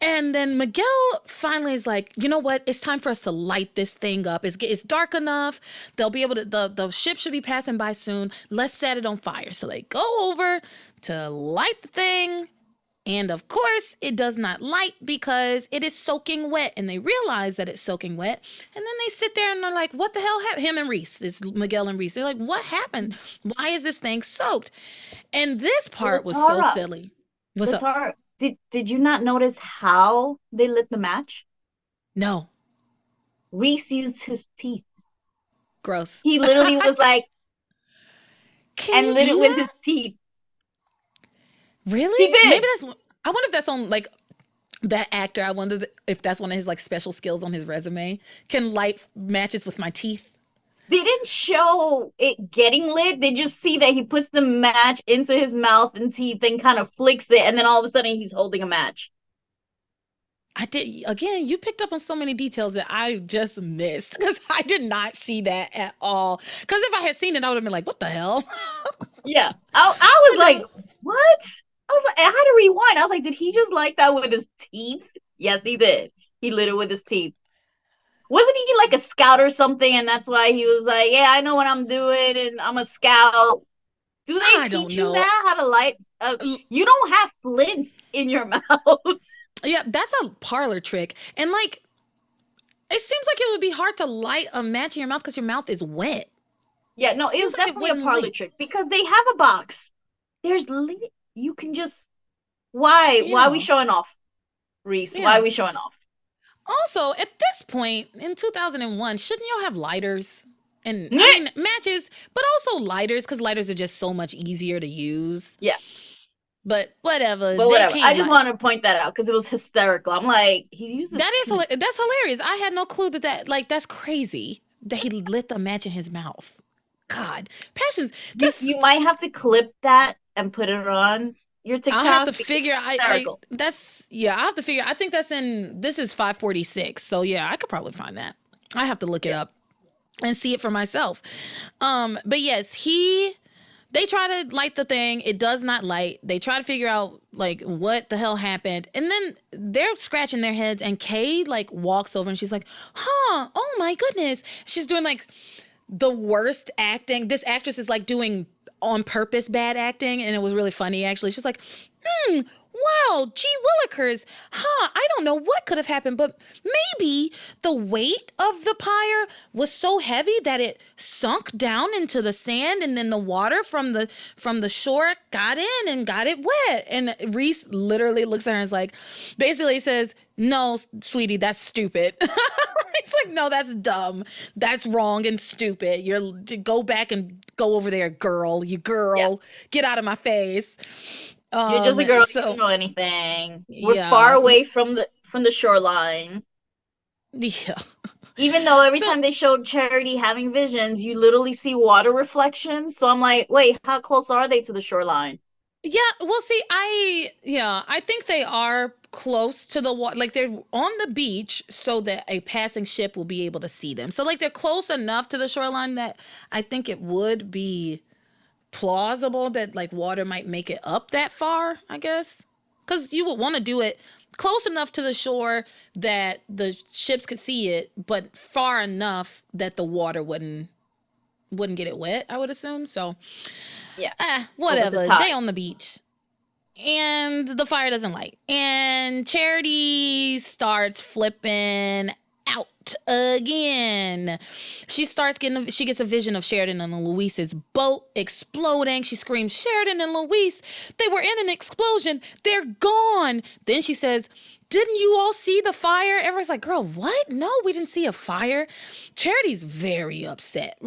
And then Miguel finally is like, You know what? It's time for us to light this thing up. It's, it's dark enough. They'll be able to, the, the ship should be passing by soon. Let's set it on fire. So they go over to light the thing and of course, it does not light because it is soaking wet. And they realize that it's soaking wet. And then they sit there and they're like, what the hell happened? Him and Reese, it's Miguel and Reese. They're like, what happened? Why is this thing soaked? And this part was so silly. What's up? Did, did you not notice how they lit the match? No. Reese used his teeth. Gross. He literally was like, Can and lit it with his teeth. Really? Maybe that's. I wonder if that's on like that actor. I wonder if that's one of his like special skills on his resume. Can light matches with my teeth. They didn't show it getting lit. They just see that he puts the match into his mouth and teeth and kind of flicks it, and then all of a sudden he's holding a match. I did again. You picked up on so many details that I just missed because I did not see that at all. Because if I had seen it, I would have been like, "What the hell?" yeah, I, I was like, "What?" I was like, I had to rewind. I was like, did he just like that with his teeth? Yes, he did. He lit it with his teeth. Wasn't he like a scout or something? And that's why he was like, yeah, I know what I'm doing, and I'm a scout. Do they I teach you that how to light? Uh, you don't have flints in your mouth. yeah, that's a parlor trick, and like, it seems like it would be hard to light a match in your mouth because your mouth is wet. Yeah, no, it, it was definitely like a parlor light. trick because they have a box. There's li- you can just why yeah. why are we showing off reese yeah. why are we showing off also at this point in 2001 shouldn't y'all have lighters and I mean, matches but also lighters because lighters are just so much easier to use yeah But whatever. But whatever. I just want to point that out because it was hysterical. I'm like, he's using that is that's hilarious. I had no clue that that like that's crazy that he lit the match in his mouth. God, passions. Just you, you might have to clip that and put it on your TikTok. I have to figure. I, I, that's yeah. I have to figure. I think that's in. This is five forty six. So yeah, I could probably find that. I have to look it up and see it for myself. Um, but yes, he they try to light the thing it does not light they try to figure out like what the hell happened and then they're scratching their heads and kay like walks over and she's like huh oh my goodness she's doing like the worst acting this actress is like doing on purpose bad acting and it was really funny actually. She's like hmm wow, gee willikers, huh, I don't know what could have happened, but maybe the weight of the pyre was so heavy that it sunk down into the sand and then the water from the from the shore got in and got it wet. And Reese literally looks at her and is like, basically says, no, sweetie, that's stupid. He's like, no, that's dumb. That's wrong and stupid. You're go back and go over there, girl. You girl, yeah. get out of my face. Um, You're just a girl. So, you don't know anything. We're yeah. far away from the from the shoreline. Yeah. Even though every so, time they showed Charity having visions, you literally see water reflections. So I'm like, wait, how close are they to the shoreline? Yeah, well, see, I yeah, I think they are close to the water, like they're on the beach, so that a passing ship will be able to see them. So like they're close enough to the shoreline that I think it would be plausible that like water might make it up that far, I guess. Cuz you would want to do it close enough to the shore that the ships could see it, but far enough that the water wouldn't wouldn't get it wet, I would assume. So yeah. Eh, whatever. The they on the beach. And the fire doesn't light. And Charity starts flipping out again. She starts getting, she gets a vision of Sheridan and Luis's boat exploding. She screams, Sheridan and Luis, they were in an explosion. They're gone. Then she says, didn't you all see the fire? Everyone's like, girl, what? No, we didn't see a fire. Charity's very upset.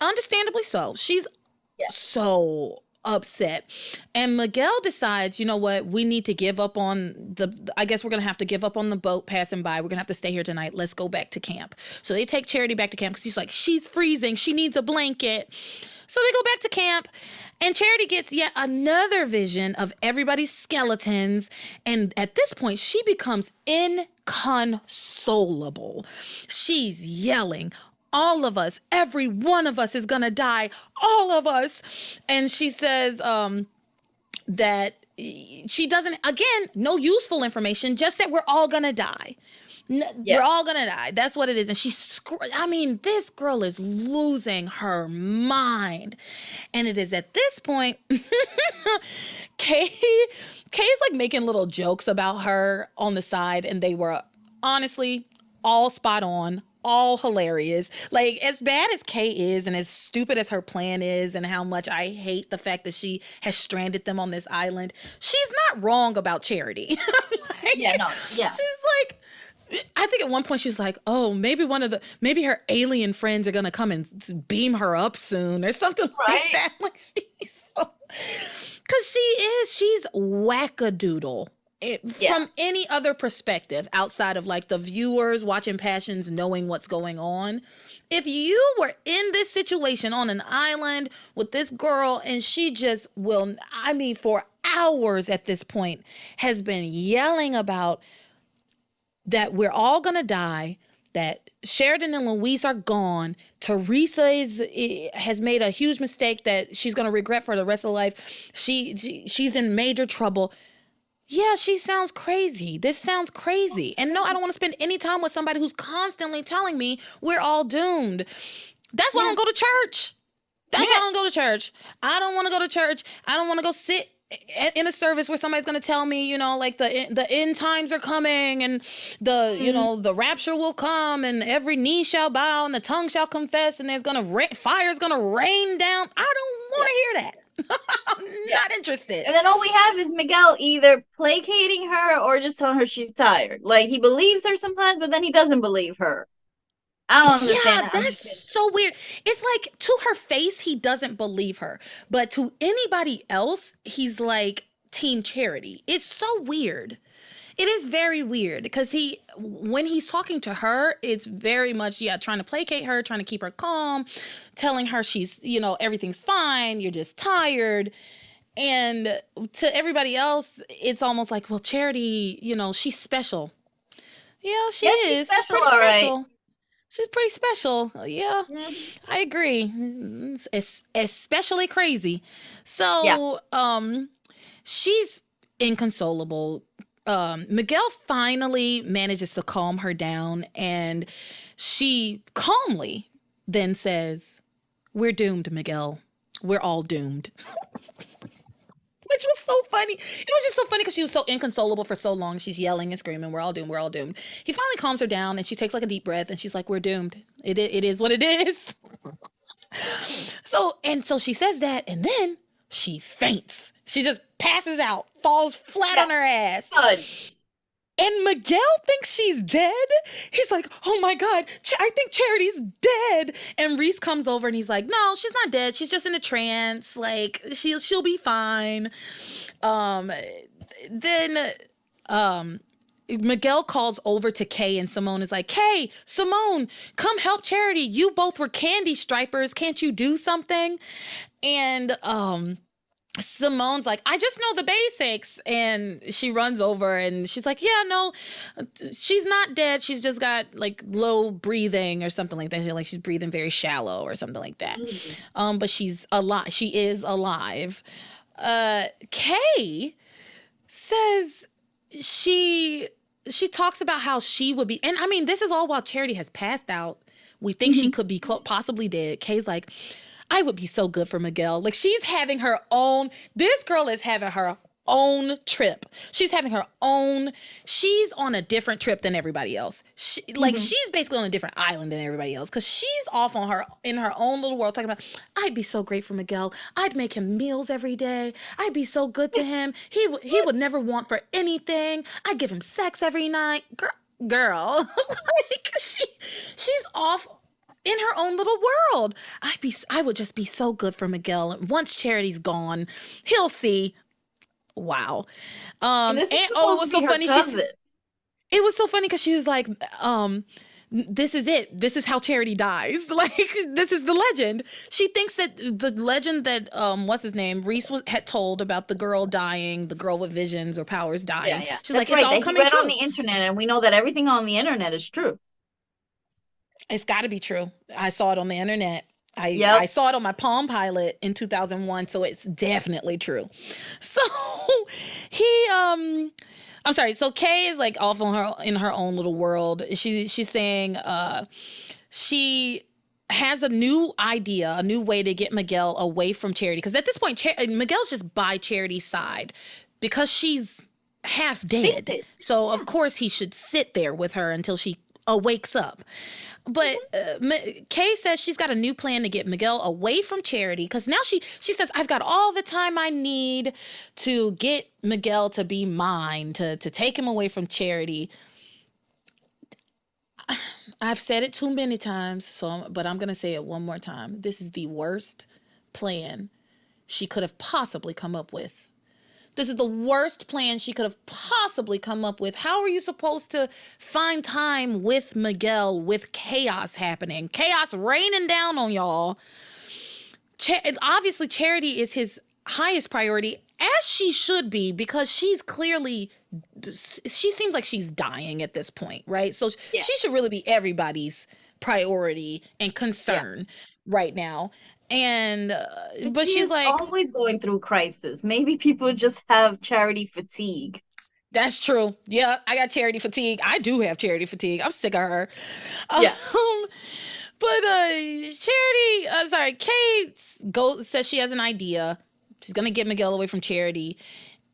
Understandably so. She's yeah. so upset. And Miguel decides, you know what, we need to give up on the I guess we're going to have to give up on the boat passing by. We're going to have to stay here tonight. Let's go back to camp. So they take Charity back to camp cuz he's like she's freezing. She needs a blanket. So they go back to camp and Charity gets yet another vision of everybody's skeletons and at this point she becomes inconsolable. She's yelling, all of us, every one of us is gonna die, all of us. And she says um, that she doesn't, again, no useful information, just that we're all gonna die. Yes. We're all gonna die. That's what it is. And she's, I mean, this girl is losing her mind. And it is at this point, Kay, Kay's like making little jokes about her on the side, and they were honestly all spot on, all hilarious. Like as bad as Kay is and as stupid as her plan is and how much I hate the fact that she has stranded them on this island, she's not wrong about charity. like, yeah, no. Yeah. She's like I think at one point she's like, "Oh, maybe one of the maybe her alien friends are going to come and beam her up soon or something right? like that." Like she's so, cuz she is she's wackadoodle it, yeah. from any other perspective outside of like the viewers watching passions knowing what's going on if you were in this situation on an island with this girl and she just will i mean for hours at this point has been yelling about that we're all gonna die that Sheridan and Luis are gone. Theresa is has made a huge mistake that she's gonna regret for the rest of life. She, she she's in major trouble yeah, she sounds crazy. This sounds crazy. And no, I don't want to spend any time with somebody who's constantly telling me we're all doomed. That's why yeah. I don't go to church. That's yeah. why I don't go to church. I don't want to go to church. I don't want to go sit in a service where somebody's going to tell me, you know, like the the end times are coming and the, mm-hmm. you know, the rapture will come and every knee shall bow and the tongue shall confess and there's going to ra- fire's going to rain down. I don't want to yeah. hear that. I'm not interested. And then all we have is Miguel either placating her or just telling her she's tired. Like he believes her sometimes, but then he doesn't believe her. I don't understand. Yeah, that's so weird. It's like to her face, he doesn't believe her, but to anybody else, he's like team charity. It's so weird. It is very weird because he, when he's talking to her, it's very much, yeah, trying to placate her, trying to keep her calm, telling her she's, you know, everything's fine, you're just tired. And to everybody else, it's almost like, well, Charity, you know, she's special. Yeah, she yeah, is. She's special, pretty special. Right. She's pretty special. Yeah, mm-hmm. I agree. It's especially crazy. So, yeah. um, she's inconsolable. Um, Miguel finally manages to calm her down, and she calmly then says, "We're doomed, Miguel. We're all doomed." which was so funny. It was just so funny because she was so inconsolable for so long. She's yelling and screaming, "We're all doomed. We're all doomed." He finally calms her down, and she takes like a deep breath, and she's like, "We're doomed. It it is what it is." so and so she says that, and then she faints. She just passes out, falls flat yeah. on her ass. God. And Miguel thinks she's dead. He's like, "Oh my god, Ch- I think Charity's dead." And Reese comes over and he's like, "No, she's not dead. She's just in a trance. Like she'll she'll be fine." Um, then, um, Miguel calls over to Kay and Simone is like, Kay, Simone, come help Charity. You both were candy stripers. Can't you do something? And um Simone's like, I just know the basics. And she runs over and she's like, Yeah, no, she's not dead. She's just got like low breathing or something like that. She's Like she's breathing very shallow or something like that. Mm-hmm. Um, but she's alive. She is alive. Uh, Kay says she she talks about how she would be, and I mean, this is all while Charity has passed out. We think mm-hmm. she could be cl- possibly dead. Kay's like, I would be so good for Miguel. Like she's having her own, this girl is having her own trip. She's having her own, she's on a different trip than everybody else. She, like mm-hmm. she's basically on a different island than everybody else because she's off on her, in her own little world talking about, I'd be so great for Miguel. I'd make him meals every day. I'd be so good to him. He, w- he would never want for anything. I'd give him sex every night. Girl, girl. like she, she's off in her own little world. I'd be I would just be so good for Miguel. Once Charity's gone, he'll see. Wow. Um and, and oh, it was so funny. She it was so funny because she was like, um, this is it. This is how charity dies. Like this is the legend. She thinks that the legend that um what's his name Reese was had told about the girl dying, the girl with visions or powers dying. Yeah, yeah. She's That's like, right. it's all coming read true. on the internet, and we know that everything on the internet is true. It's got to be true. I saw it on the internet. I yep. I saw it on my Palm Pilot in 2001, so it's definitely true. So he um I'm sorry. So Kay is like off on her in her own little world. She she's saying uh she has a new idea, a new way to get Miguel away from Charity because at this point Char- Miguel's just by Charity's side because she's half dead. So of course he should sit there with her until she wakes up. But mm-hmm. uh, Kay says she's got a new plan to get Miguel away from Charity because now she she says I've got all the time I need to get Miguel to be mine to to take him away from Charity. I've said it too many times, so but I'm gonna say it one more time. This is the worst plan she could have possibly come up with this is the worst plan she could have possibly come up with. How are you supposed to find time with Miguel with chaos happening? Chaos raining down on y'all. obviously, charity is his highest priority, as she should be, because she's clearly, she seems like she's dying at this point, right? So yeah. she should really be everybody's priority and concern yeah. right now and uh, but, but she's like always going through crisis. Maybe people just have charity fatigue. That's true. Yeah i got charity fatigue. I do have charity fatigue. I'm sick of her. Yeah. Um, but uh charity uh, sorry kate goes says she has an idea. She's gonna get miguel away from charity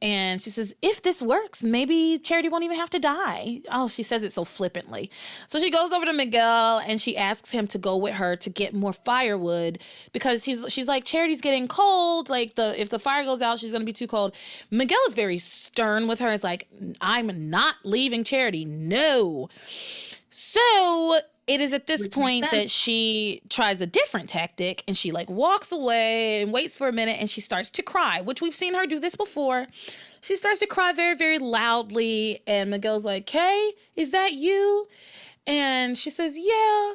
and she says, if this works, maybe Charity won't even have to die. Oh, she says it so flippantly. So she goes over to Miguel and she asks him to go with her to get more firewood because he's she's like, Charity's getting cold. Like the if the fire goes out, she's gonna be too cold. Miguel is very stern with her. It's like, I'm not leaving Charity. No. So it is at this Which point that she tries a different tactic and she like walks away and waits for a minute and she starts to cry, which we've seen her do this before. She starts to cry very, very loudly. And Miguel's like, Kay, is that you? And she says, Yeah.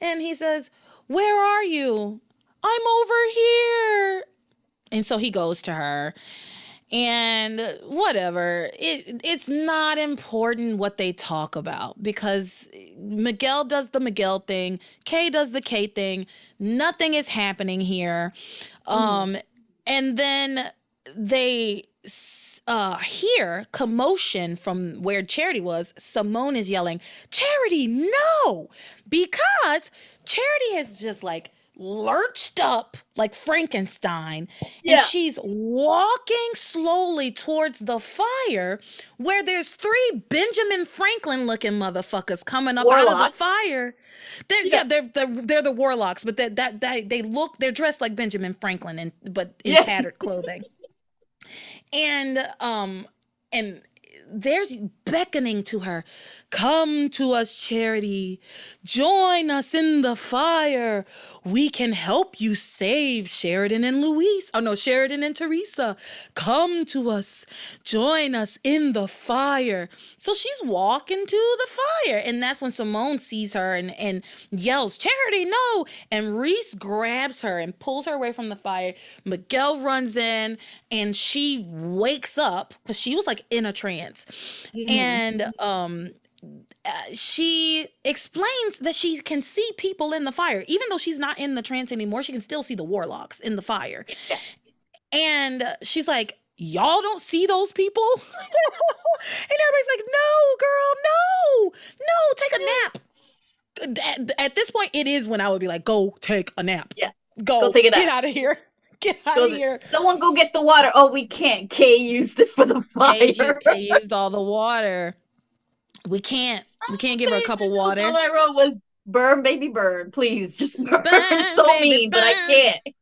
And he says, Where are you? I'm over here. And so he goes to her and whatever it it's not important what they talk about because Miguel does the Miguel thing Kay does the Kay thing. Nothing is happening here. Mm. um and then they uh hear commotion from where Charity was. Simone is yelling Charity no! Because Charity has just like lurched up like Frankenstein yeah. and she's walking slowly towards the fire where there's three Benjamin Franklin looking motherfuckers coming up Warlocks. out of the fire. They're, yeah. yeah, they're, they're they're the warlocks, but that that that they look they're dressed like Benjamin Franklin and but in yeah. tattered clothing. and um and they're beckoning to her. Come to us, Charity. Join us in the fire. We can help you save Sheridan and Luis. Oh, no, Sheridan and Theresa. Come to us. Join us in the fire. So she's walking to the fire. And that's when Simone sees her and, and yells, Charity, no. And Reese grabs her and pulls her away from the fire. Miguel runs in and she wakes up because she was like in a trance. Mm-hmm. And um uh, she explains that she can see people in the fire. Even though she's not in the trance anymore she can still see the warlocks in the fire. And she's like y'all don't see those people? And everybody's like no girl no no take a nap. At, at, this point it is when i would be like go take a nap. Yeah. Go, go take it get out of here Get out of here. Someone go get the water. Oh, we can't. Kay used it for the fire. Kay, Kay used all the water. We can't. We can't give her a cup of water. All I wrote was burn, baby, burn. Please, just burn. burn so baby, mean, burn. but I can't.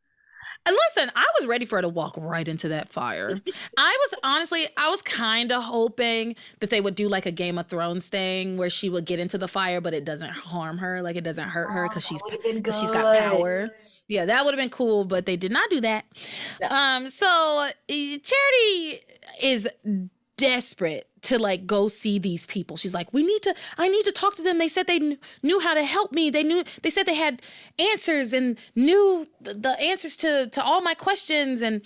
And listen, I was ready for her to walk right into that fire. I was honestly, I was kind of hoping that they would do like a Game of Thrones thing where she would get into the fire, but it doesn't harm her, like it doesn't hurt her because oh, she's because she's got power. Yeah, that would have been cool, but they did not do that. No. Um, so eh, Charity is desperate to like go see these people. She's like, "We need to I need to talk to them. They said they kn- knew how to help me. They knew they said they had answers and knew th- the answers to to all my questions and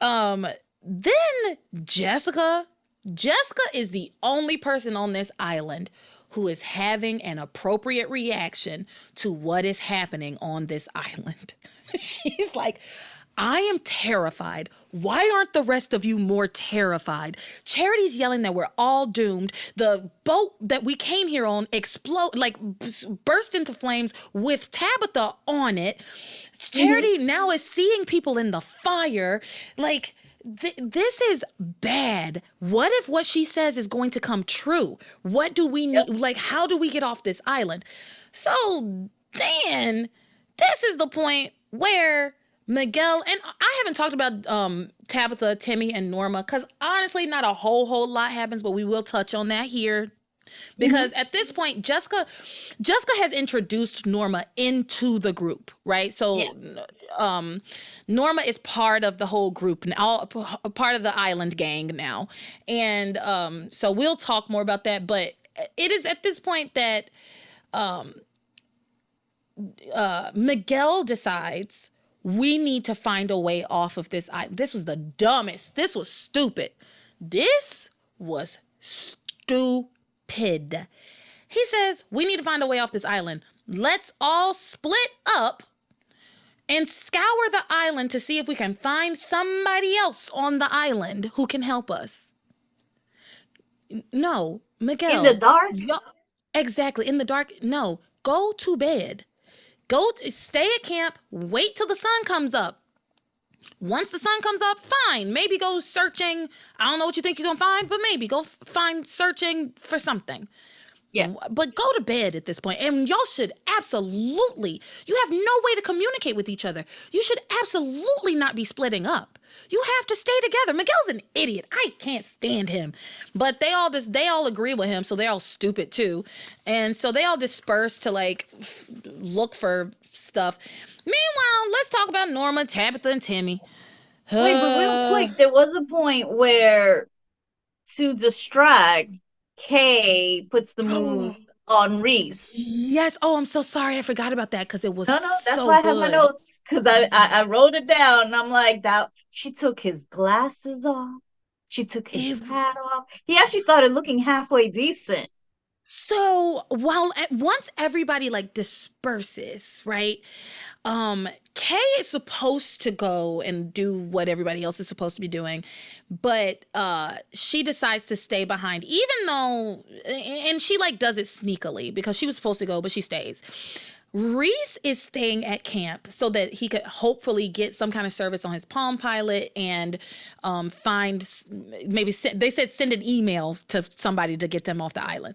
um then Jessica Jessica is the only person on this island who is having an appropriate reaction to what is happening on this island. She's like, I am terrified. Why aren't the rest of you more terrified? Charity's yelling that we're all doomed. The boat that we came here on explode like burst into flames with Tabitha on it. Charity mm-hmm. now is seeing people in the fire. Like th- this is bad. What if what she says is going to come true? What do we need? Yep. Like how do we get off this island? So then this is the point where Miguel and I haven't talked about um, Tabitha, Timmy, and Norma because honestly, not a whole whole lot happens, but we will touch on that here because mm-hmm. at this point jessica jessica has introduced norma into the group right so yeah. um norma is part of the whole group now part of the island gang now and um so we'll talk more about that but it is at this point that um uh miguel decides we need to find a way off of this. I, this was the dumbest. This was stupid. This was stupid. He says, We need to find a way off this island. Let's all split up and scour the island to see if we can find somebody else on the island who can help us. No, Miguel. In the dark? exactly. In the dark. No, go to bed. Go stay at camp, wait till the sun comes up. Once the sun comes up, fine. Maybe go searching. I don't know what you think you're going to find, but maybe go f- find searching for something. Yeah. But go to bed at this point. And y'all should absolutely, you have no way to communicate with each other. You should absolutely not be splitting up. You have to stay together. Miguel's an idiot. I can't stand him. But they all just they all agree with him, so they're all stupid too. And so they all disperse to like f- look for stuff. Meanwhile, let's talk about Norma, Tabitha, and Timmy. Wait, but real uh. quick, there was a point where to distract, Kay puts the oh. moves on Reese. Yes. Oh, I'm so sorry. I forgot about that because it was no, no. That's so why good. I have my notes because I, I, I wrote it down and I'm like that. She took his glasses off. She took his it, hat off. He actually started looking halfway decent. So while at once everybody like disperses, right? Um, Kay is supposed to go and do what everybody else is supposed to be doing, but uh she decides to stay behind, even though and she like does it sneakily because she was supposed to go, but she stays. Reese is staying at camp so that he could hopefully get some kind of service on his Palm Pilot and um, find maybe they said send an email to somebody to get them off the island.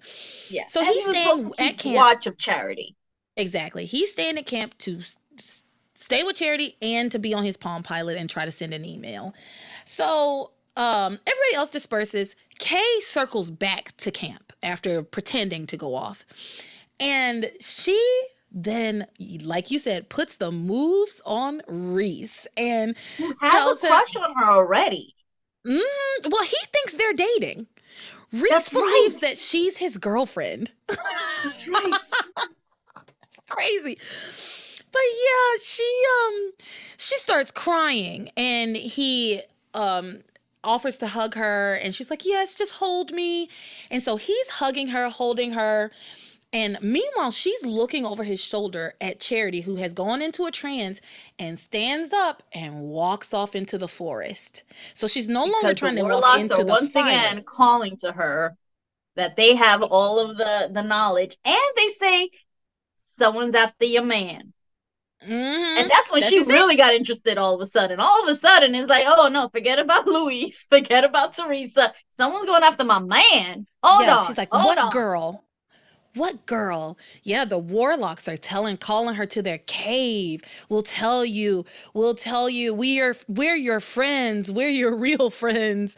Yeah. So and he's he staying at camp. Watch of charity. Exactly. He's staying at camp to stay with Charity and to be on his Palm Pilot and try to send an email. So um, everybody else disperses. Kay circles back to camp after pretending to go off. And she then, like you said, puts the moves on Reese and has tells a crush him, on her already. Mm, well, he thinks they're dating. Reese That's believes right. that she's his girlfriend. That's right. Crazy. But yeah, she um she starts crying and he um offers to hug her and she's like, "Yes, just hold me." And so he's hugging her, holding her. And meanwhile, she's looking over his shoulder at Charity, who has gone into a trance and stands up and walks off into the forest. So she's no longer because trying to walk into the once fire. again calling to her that they have all of the the knowledge, and they say someone's after your man. Mm-hmm. And that's when that's she really got interested all of a sudden. All of a sudden, it's like, oh no, forget about Luis, forget about Theresa. Someone's going after my man. Hold yeah, on. She's like, what on. girl? What girl? Yeah, the warlocks are telling, calling her to their cave. We'll tell you. We'll tell you. We are. We're your friends. We're your real friends.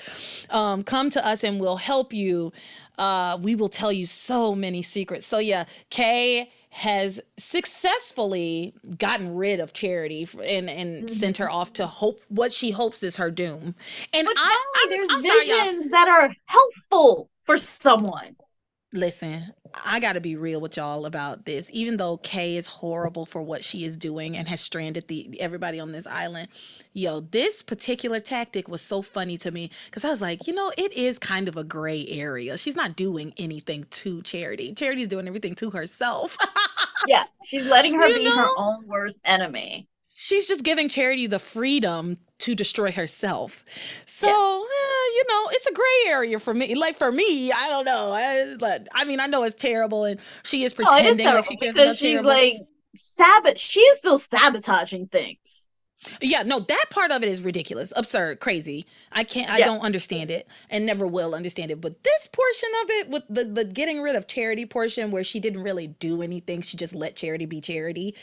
Um, come to us and we'll help you. Uh, we will tell you so many secrets. So yeah, Kay has successfully gotten rid of Charity and and mm-hmm. sent her off to hope what she hopes is her doom. And but I, I, there's I'm visions sorry, that are helpful for someone. Listen, I got to be real with y'all about this. Even though Kay is horrible for what she is doing and has stranded the everybody on this island, yo, this particular tactic was so funny to me because I was like, you know, it is kind of a gray area. She's not doing anything to Charity. Charity's doing everything to herself. yeah, she's letting her you be know? her own worst enemy. She's just giving Charity the freedom to destroy herself. So, yeah. eh, you know, it's a gray area for me. Like for me, I don't know. I, but I mean, I know it's terrible, and she is pretending no, like she cares because she's terrible. like sabot. She is still sabotaging things. Yeah, no, that part of it is ridiculous, absurd, crazy. I can't, I yeah. don't understand it, and never will understand it. But this portion of it, with the the getting rid of charity portion, where she didn't really do anything, she just let charity be charity.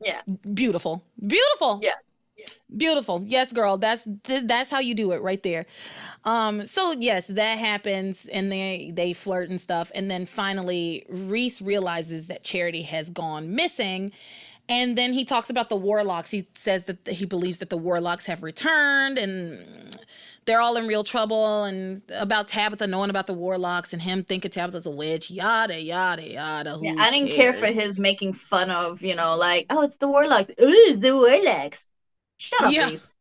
Yeah, beautiful, beautiful. Yeah. Beautiful. Yes, girl. That's that's how you do it right there. Um so yes, that happens and they they flirt and stuff and then finally Reese realizes that Charity has gone missing and then he talks about the warlocks. He says that he believes that the warlocks have returned and they're all in real trouble and about Tabitha knowing about the warlocks and him thinking Tabitha's a witch, yada yada yada. yeah, I didn't cares? care for his making fun of, you know, like, oh, it's the warlocks. Ooh, it's the warlocks. Shut up, yeah. please.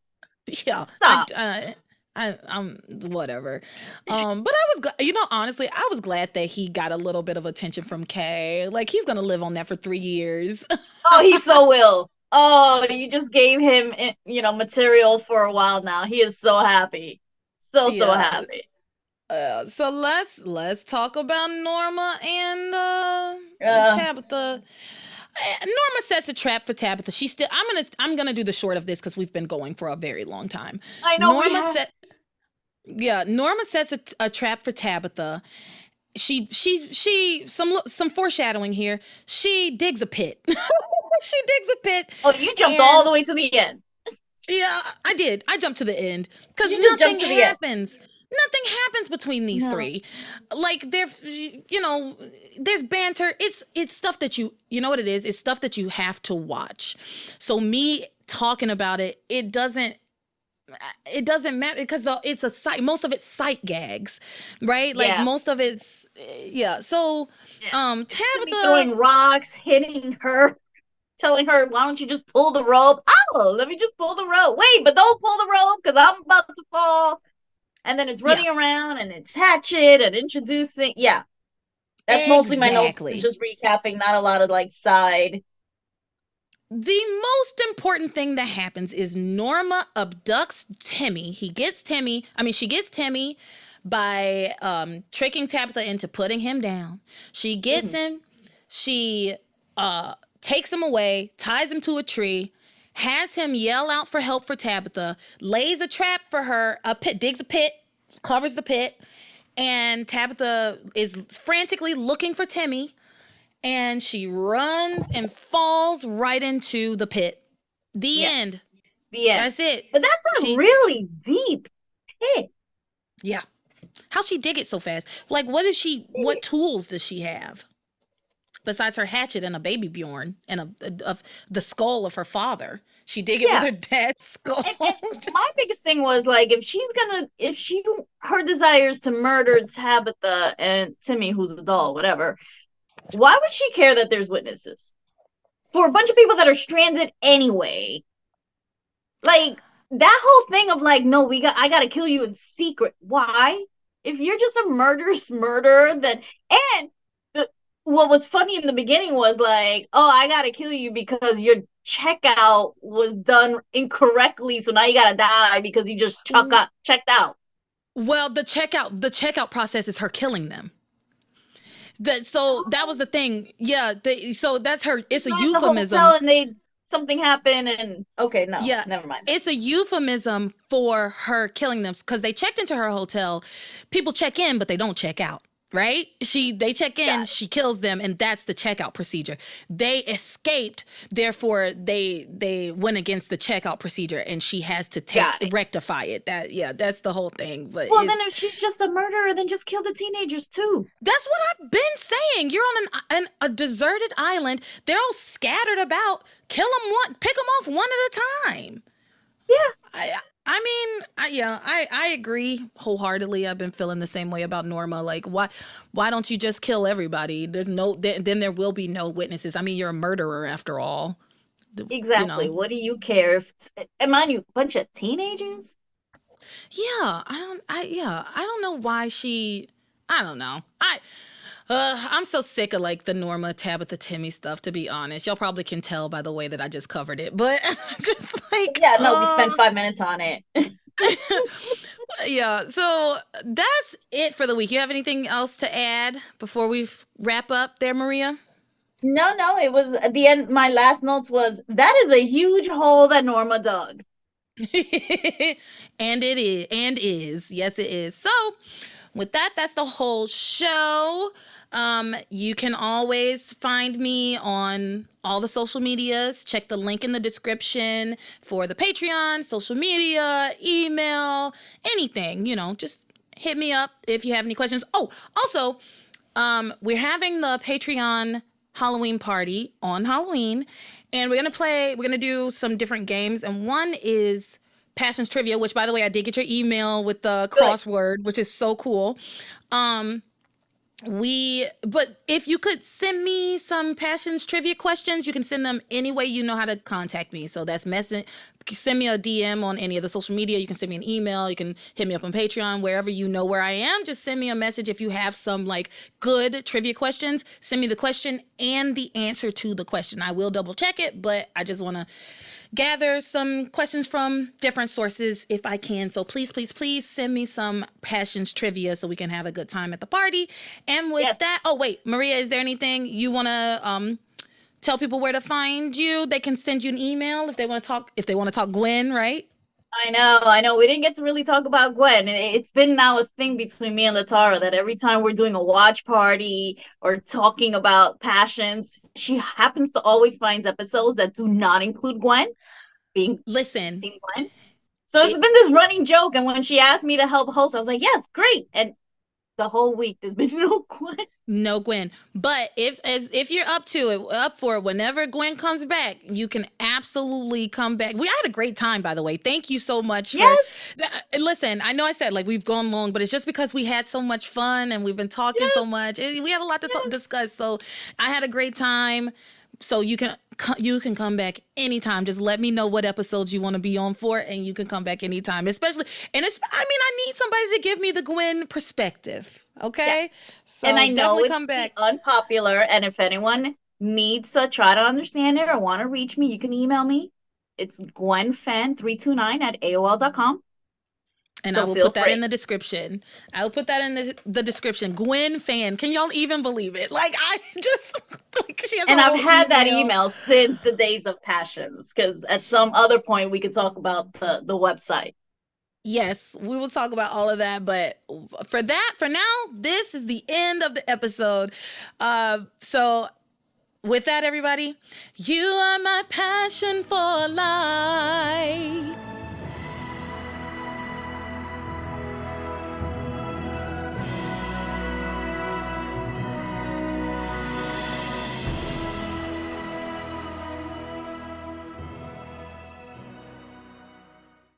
Yeah. Stop. I, I, I'm whatever. Um, but I was, you know, honestly, I was glad that he got a little bit of attention from Kay. Like he's gonna live on that for three years. oh, he so will. Oh, you just gave him, eh, you know, material for a while now. He is so happy, so so happy. Uh, so let's let's talk about Norma and uh, uh Tabitha. Eh, Norma sets a trap for Tabitha. She's still. I'm gonna. I'm gonna do the short of this because we've been going for a very long time. I know. Norma set. Yeah, Norma sets a, a trap for Tabitha. She she she some some foreshadowing here. She digs a pit. she digs a pit. Oh, you jumped and, all the way to the end. Yeah, I did. I jumped to the end because nothing happens. Nothing happens between these no. three. Like there, you know, there's banter. It's it's stuff that you you know what it is. It's stuff that you have to watch. So me talking about it, it doesn't it doesn't matter because the it's a sight most of it's sight gags right like yeah. most of it's yeah so yeah. um tabitha throwing rocks hitting her telling her why don't you just pull the rope oh let me just pull the rope wait but don't pull the rope because i'm about to fall and then it's running yeah. around and it's hatchet and introducing yeah that's exactly. mostly my notes it's just recapping not a lot of like side the most important thing that happens is Norma abducts Timmy. He gets Timmy. I mean, she gets Timmy by um, tricking Tabitha into putting him down. She gets mm-hmm. him. She uh, takes him away, ties him to a tree, has him yell out for help for Tabitha, lays a trap for her, a pit, digs a pit, covers the pit, and Tabitha is frantically looking for Timmy and she runs and falls right into the pit. The yeah. end. The end. That's it. But that's a she, really deep pit. Yeah. How she dig it so fast? Like, what does she? What tools does she have? Besides her hatchet and a baby Bjorn and a, a, a the skull of her father, she dig it yeah. with her dad's skull. And, and my biggest thing was like, if she's gonna, if she, her desires to murder Tabitha and Timmy, who's a doll, whatever, why would she care that there's witnesses for a bunch of people that are stranded anyway? Like that whole thing of like, no, we got, I gotta kill you in secret. Why? If you're just a murderous murderer, then and what was funny in the beginning was like, oh, I gotta kill you because your checkout was done incorrectly, so now you gotta die because you just chuck mm. out, checked out. Well, the checkout, the checkout process is her killing them. That so that was the thing. Yeah. They, so that's her. It's a euphemism. and they something happened and okay, no, yeah, never mind. It's a euphemism for her killing them because they checked into her hotel. People check in, but they don't check out right? She they check in, she kills them, and that's the checkout procedure. They escaped, therefore they they went against the checkout procedure, and she has to take it. rectify it. That yeah, that's the whole thing. But well, then if she's just a murderer, then just kill the teenagers too. That's what I've been saying. You're on an, an a deserted island. They're all scattered about. Kill them one, pick them off one at a time. Yeah. I, I mean, I, yeah, I I agree wholeheartedly. I've been feeling the same way about Norma. Like, why why don't you just kill everybody? There's no then, then there will be no witnesses. I mean, you're a murderer after all. Exactly. You know. What do you care if? And mind you, bunch of teenagers. Yeah, I don't. I yeah, I don't know why she. I don't know. I uh, I'm so sick of like the Norma Tabitha Timmy stuff. To be honest, y'all probably can tell by the way that I just covered it. But just like yeah, no, uh, we spent five minutes on it. yeah, so that's it for the week. You have anything else to add before we wrap up, there, Maria? No, no, it was at the end. My last notes was that is a huge hole that Norma dug. and it is, and is, yes, it is. So, with that, that's the whole show. Um, you can always find me on all the social medias. Check the link in the description for the Patreon, social media, email, anything, you know, just hit me up if you have any questions. Oh, also, um, we're having the Patreon Halloween party on Halloween, and we're gonna play, we're gonna do some different games, and one is Passions Trivia, which by the way, I did get your email with the crossword, which is so cool. Um, we but if you could send me some passions trivia questions you can send them any way you know how to contact me. So that's message send me a dm on any of the social media. You can send me an email. You can hit me up on patreon wherever you know where i am. Just send me a message if you have some like good trivia questions. Send me the question and the answer to the question. I will double check it but i just want to gather some questions from different sources if I can. So please, please, please send me some passions trivia so we can have a good time at the party. And with yes. that, oh wait, Maria, is there anything you want to um tell people where to find you? They can send you an email if they want to talk if they want to talk Gwen, right? I know, I know. We didn't get to really talk about Gwen. It's been now a thing between me and LeTara that every time we're doing a watch party or talking about passions, she happens to always find episodes that do not include Gwen being listen. Being Gwen. So it's it, been this running joke, and when she asked me to help host, I was like, "Yes, great." And the whole week there's been no Gwen. No Gwen. But if as if you're up to it, up for it, whenever Gwen comes back, you can absolutely come back. We had a great time, by the way. Thank you so much. For, yes. Uh, listen, I know I said like we've gone long, but it's just because we had so much fun and we've been talking yes. so much. We have a lot to yes. talk, discuss. So I had a great time so you can you can come back anytime. Just let me know what episodes you want to be on for and you can come back anytime. Especially and it's i mean i need somebody to give me the gwen perspective okay? Yes. so and i know it's come back. unpopular and if anyone needs to try to understand it or want to reach me you can email me. It's gwenfen329 at aol.com and so I will put that free. in the description. I will put that in the, the description. Gwen fan. Can y'all even believe it? Like I just like she has And I've had email. that email since the days of passions because at some other point we could talk about the the website. Yes, we will talk about all of that, but for that, for now, this is the end of the episode. Uh, so with that, everybody, you are my passion for life.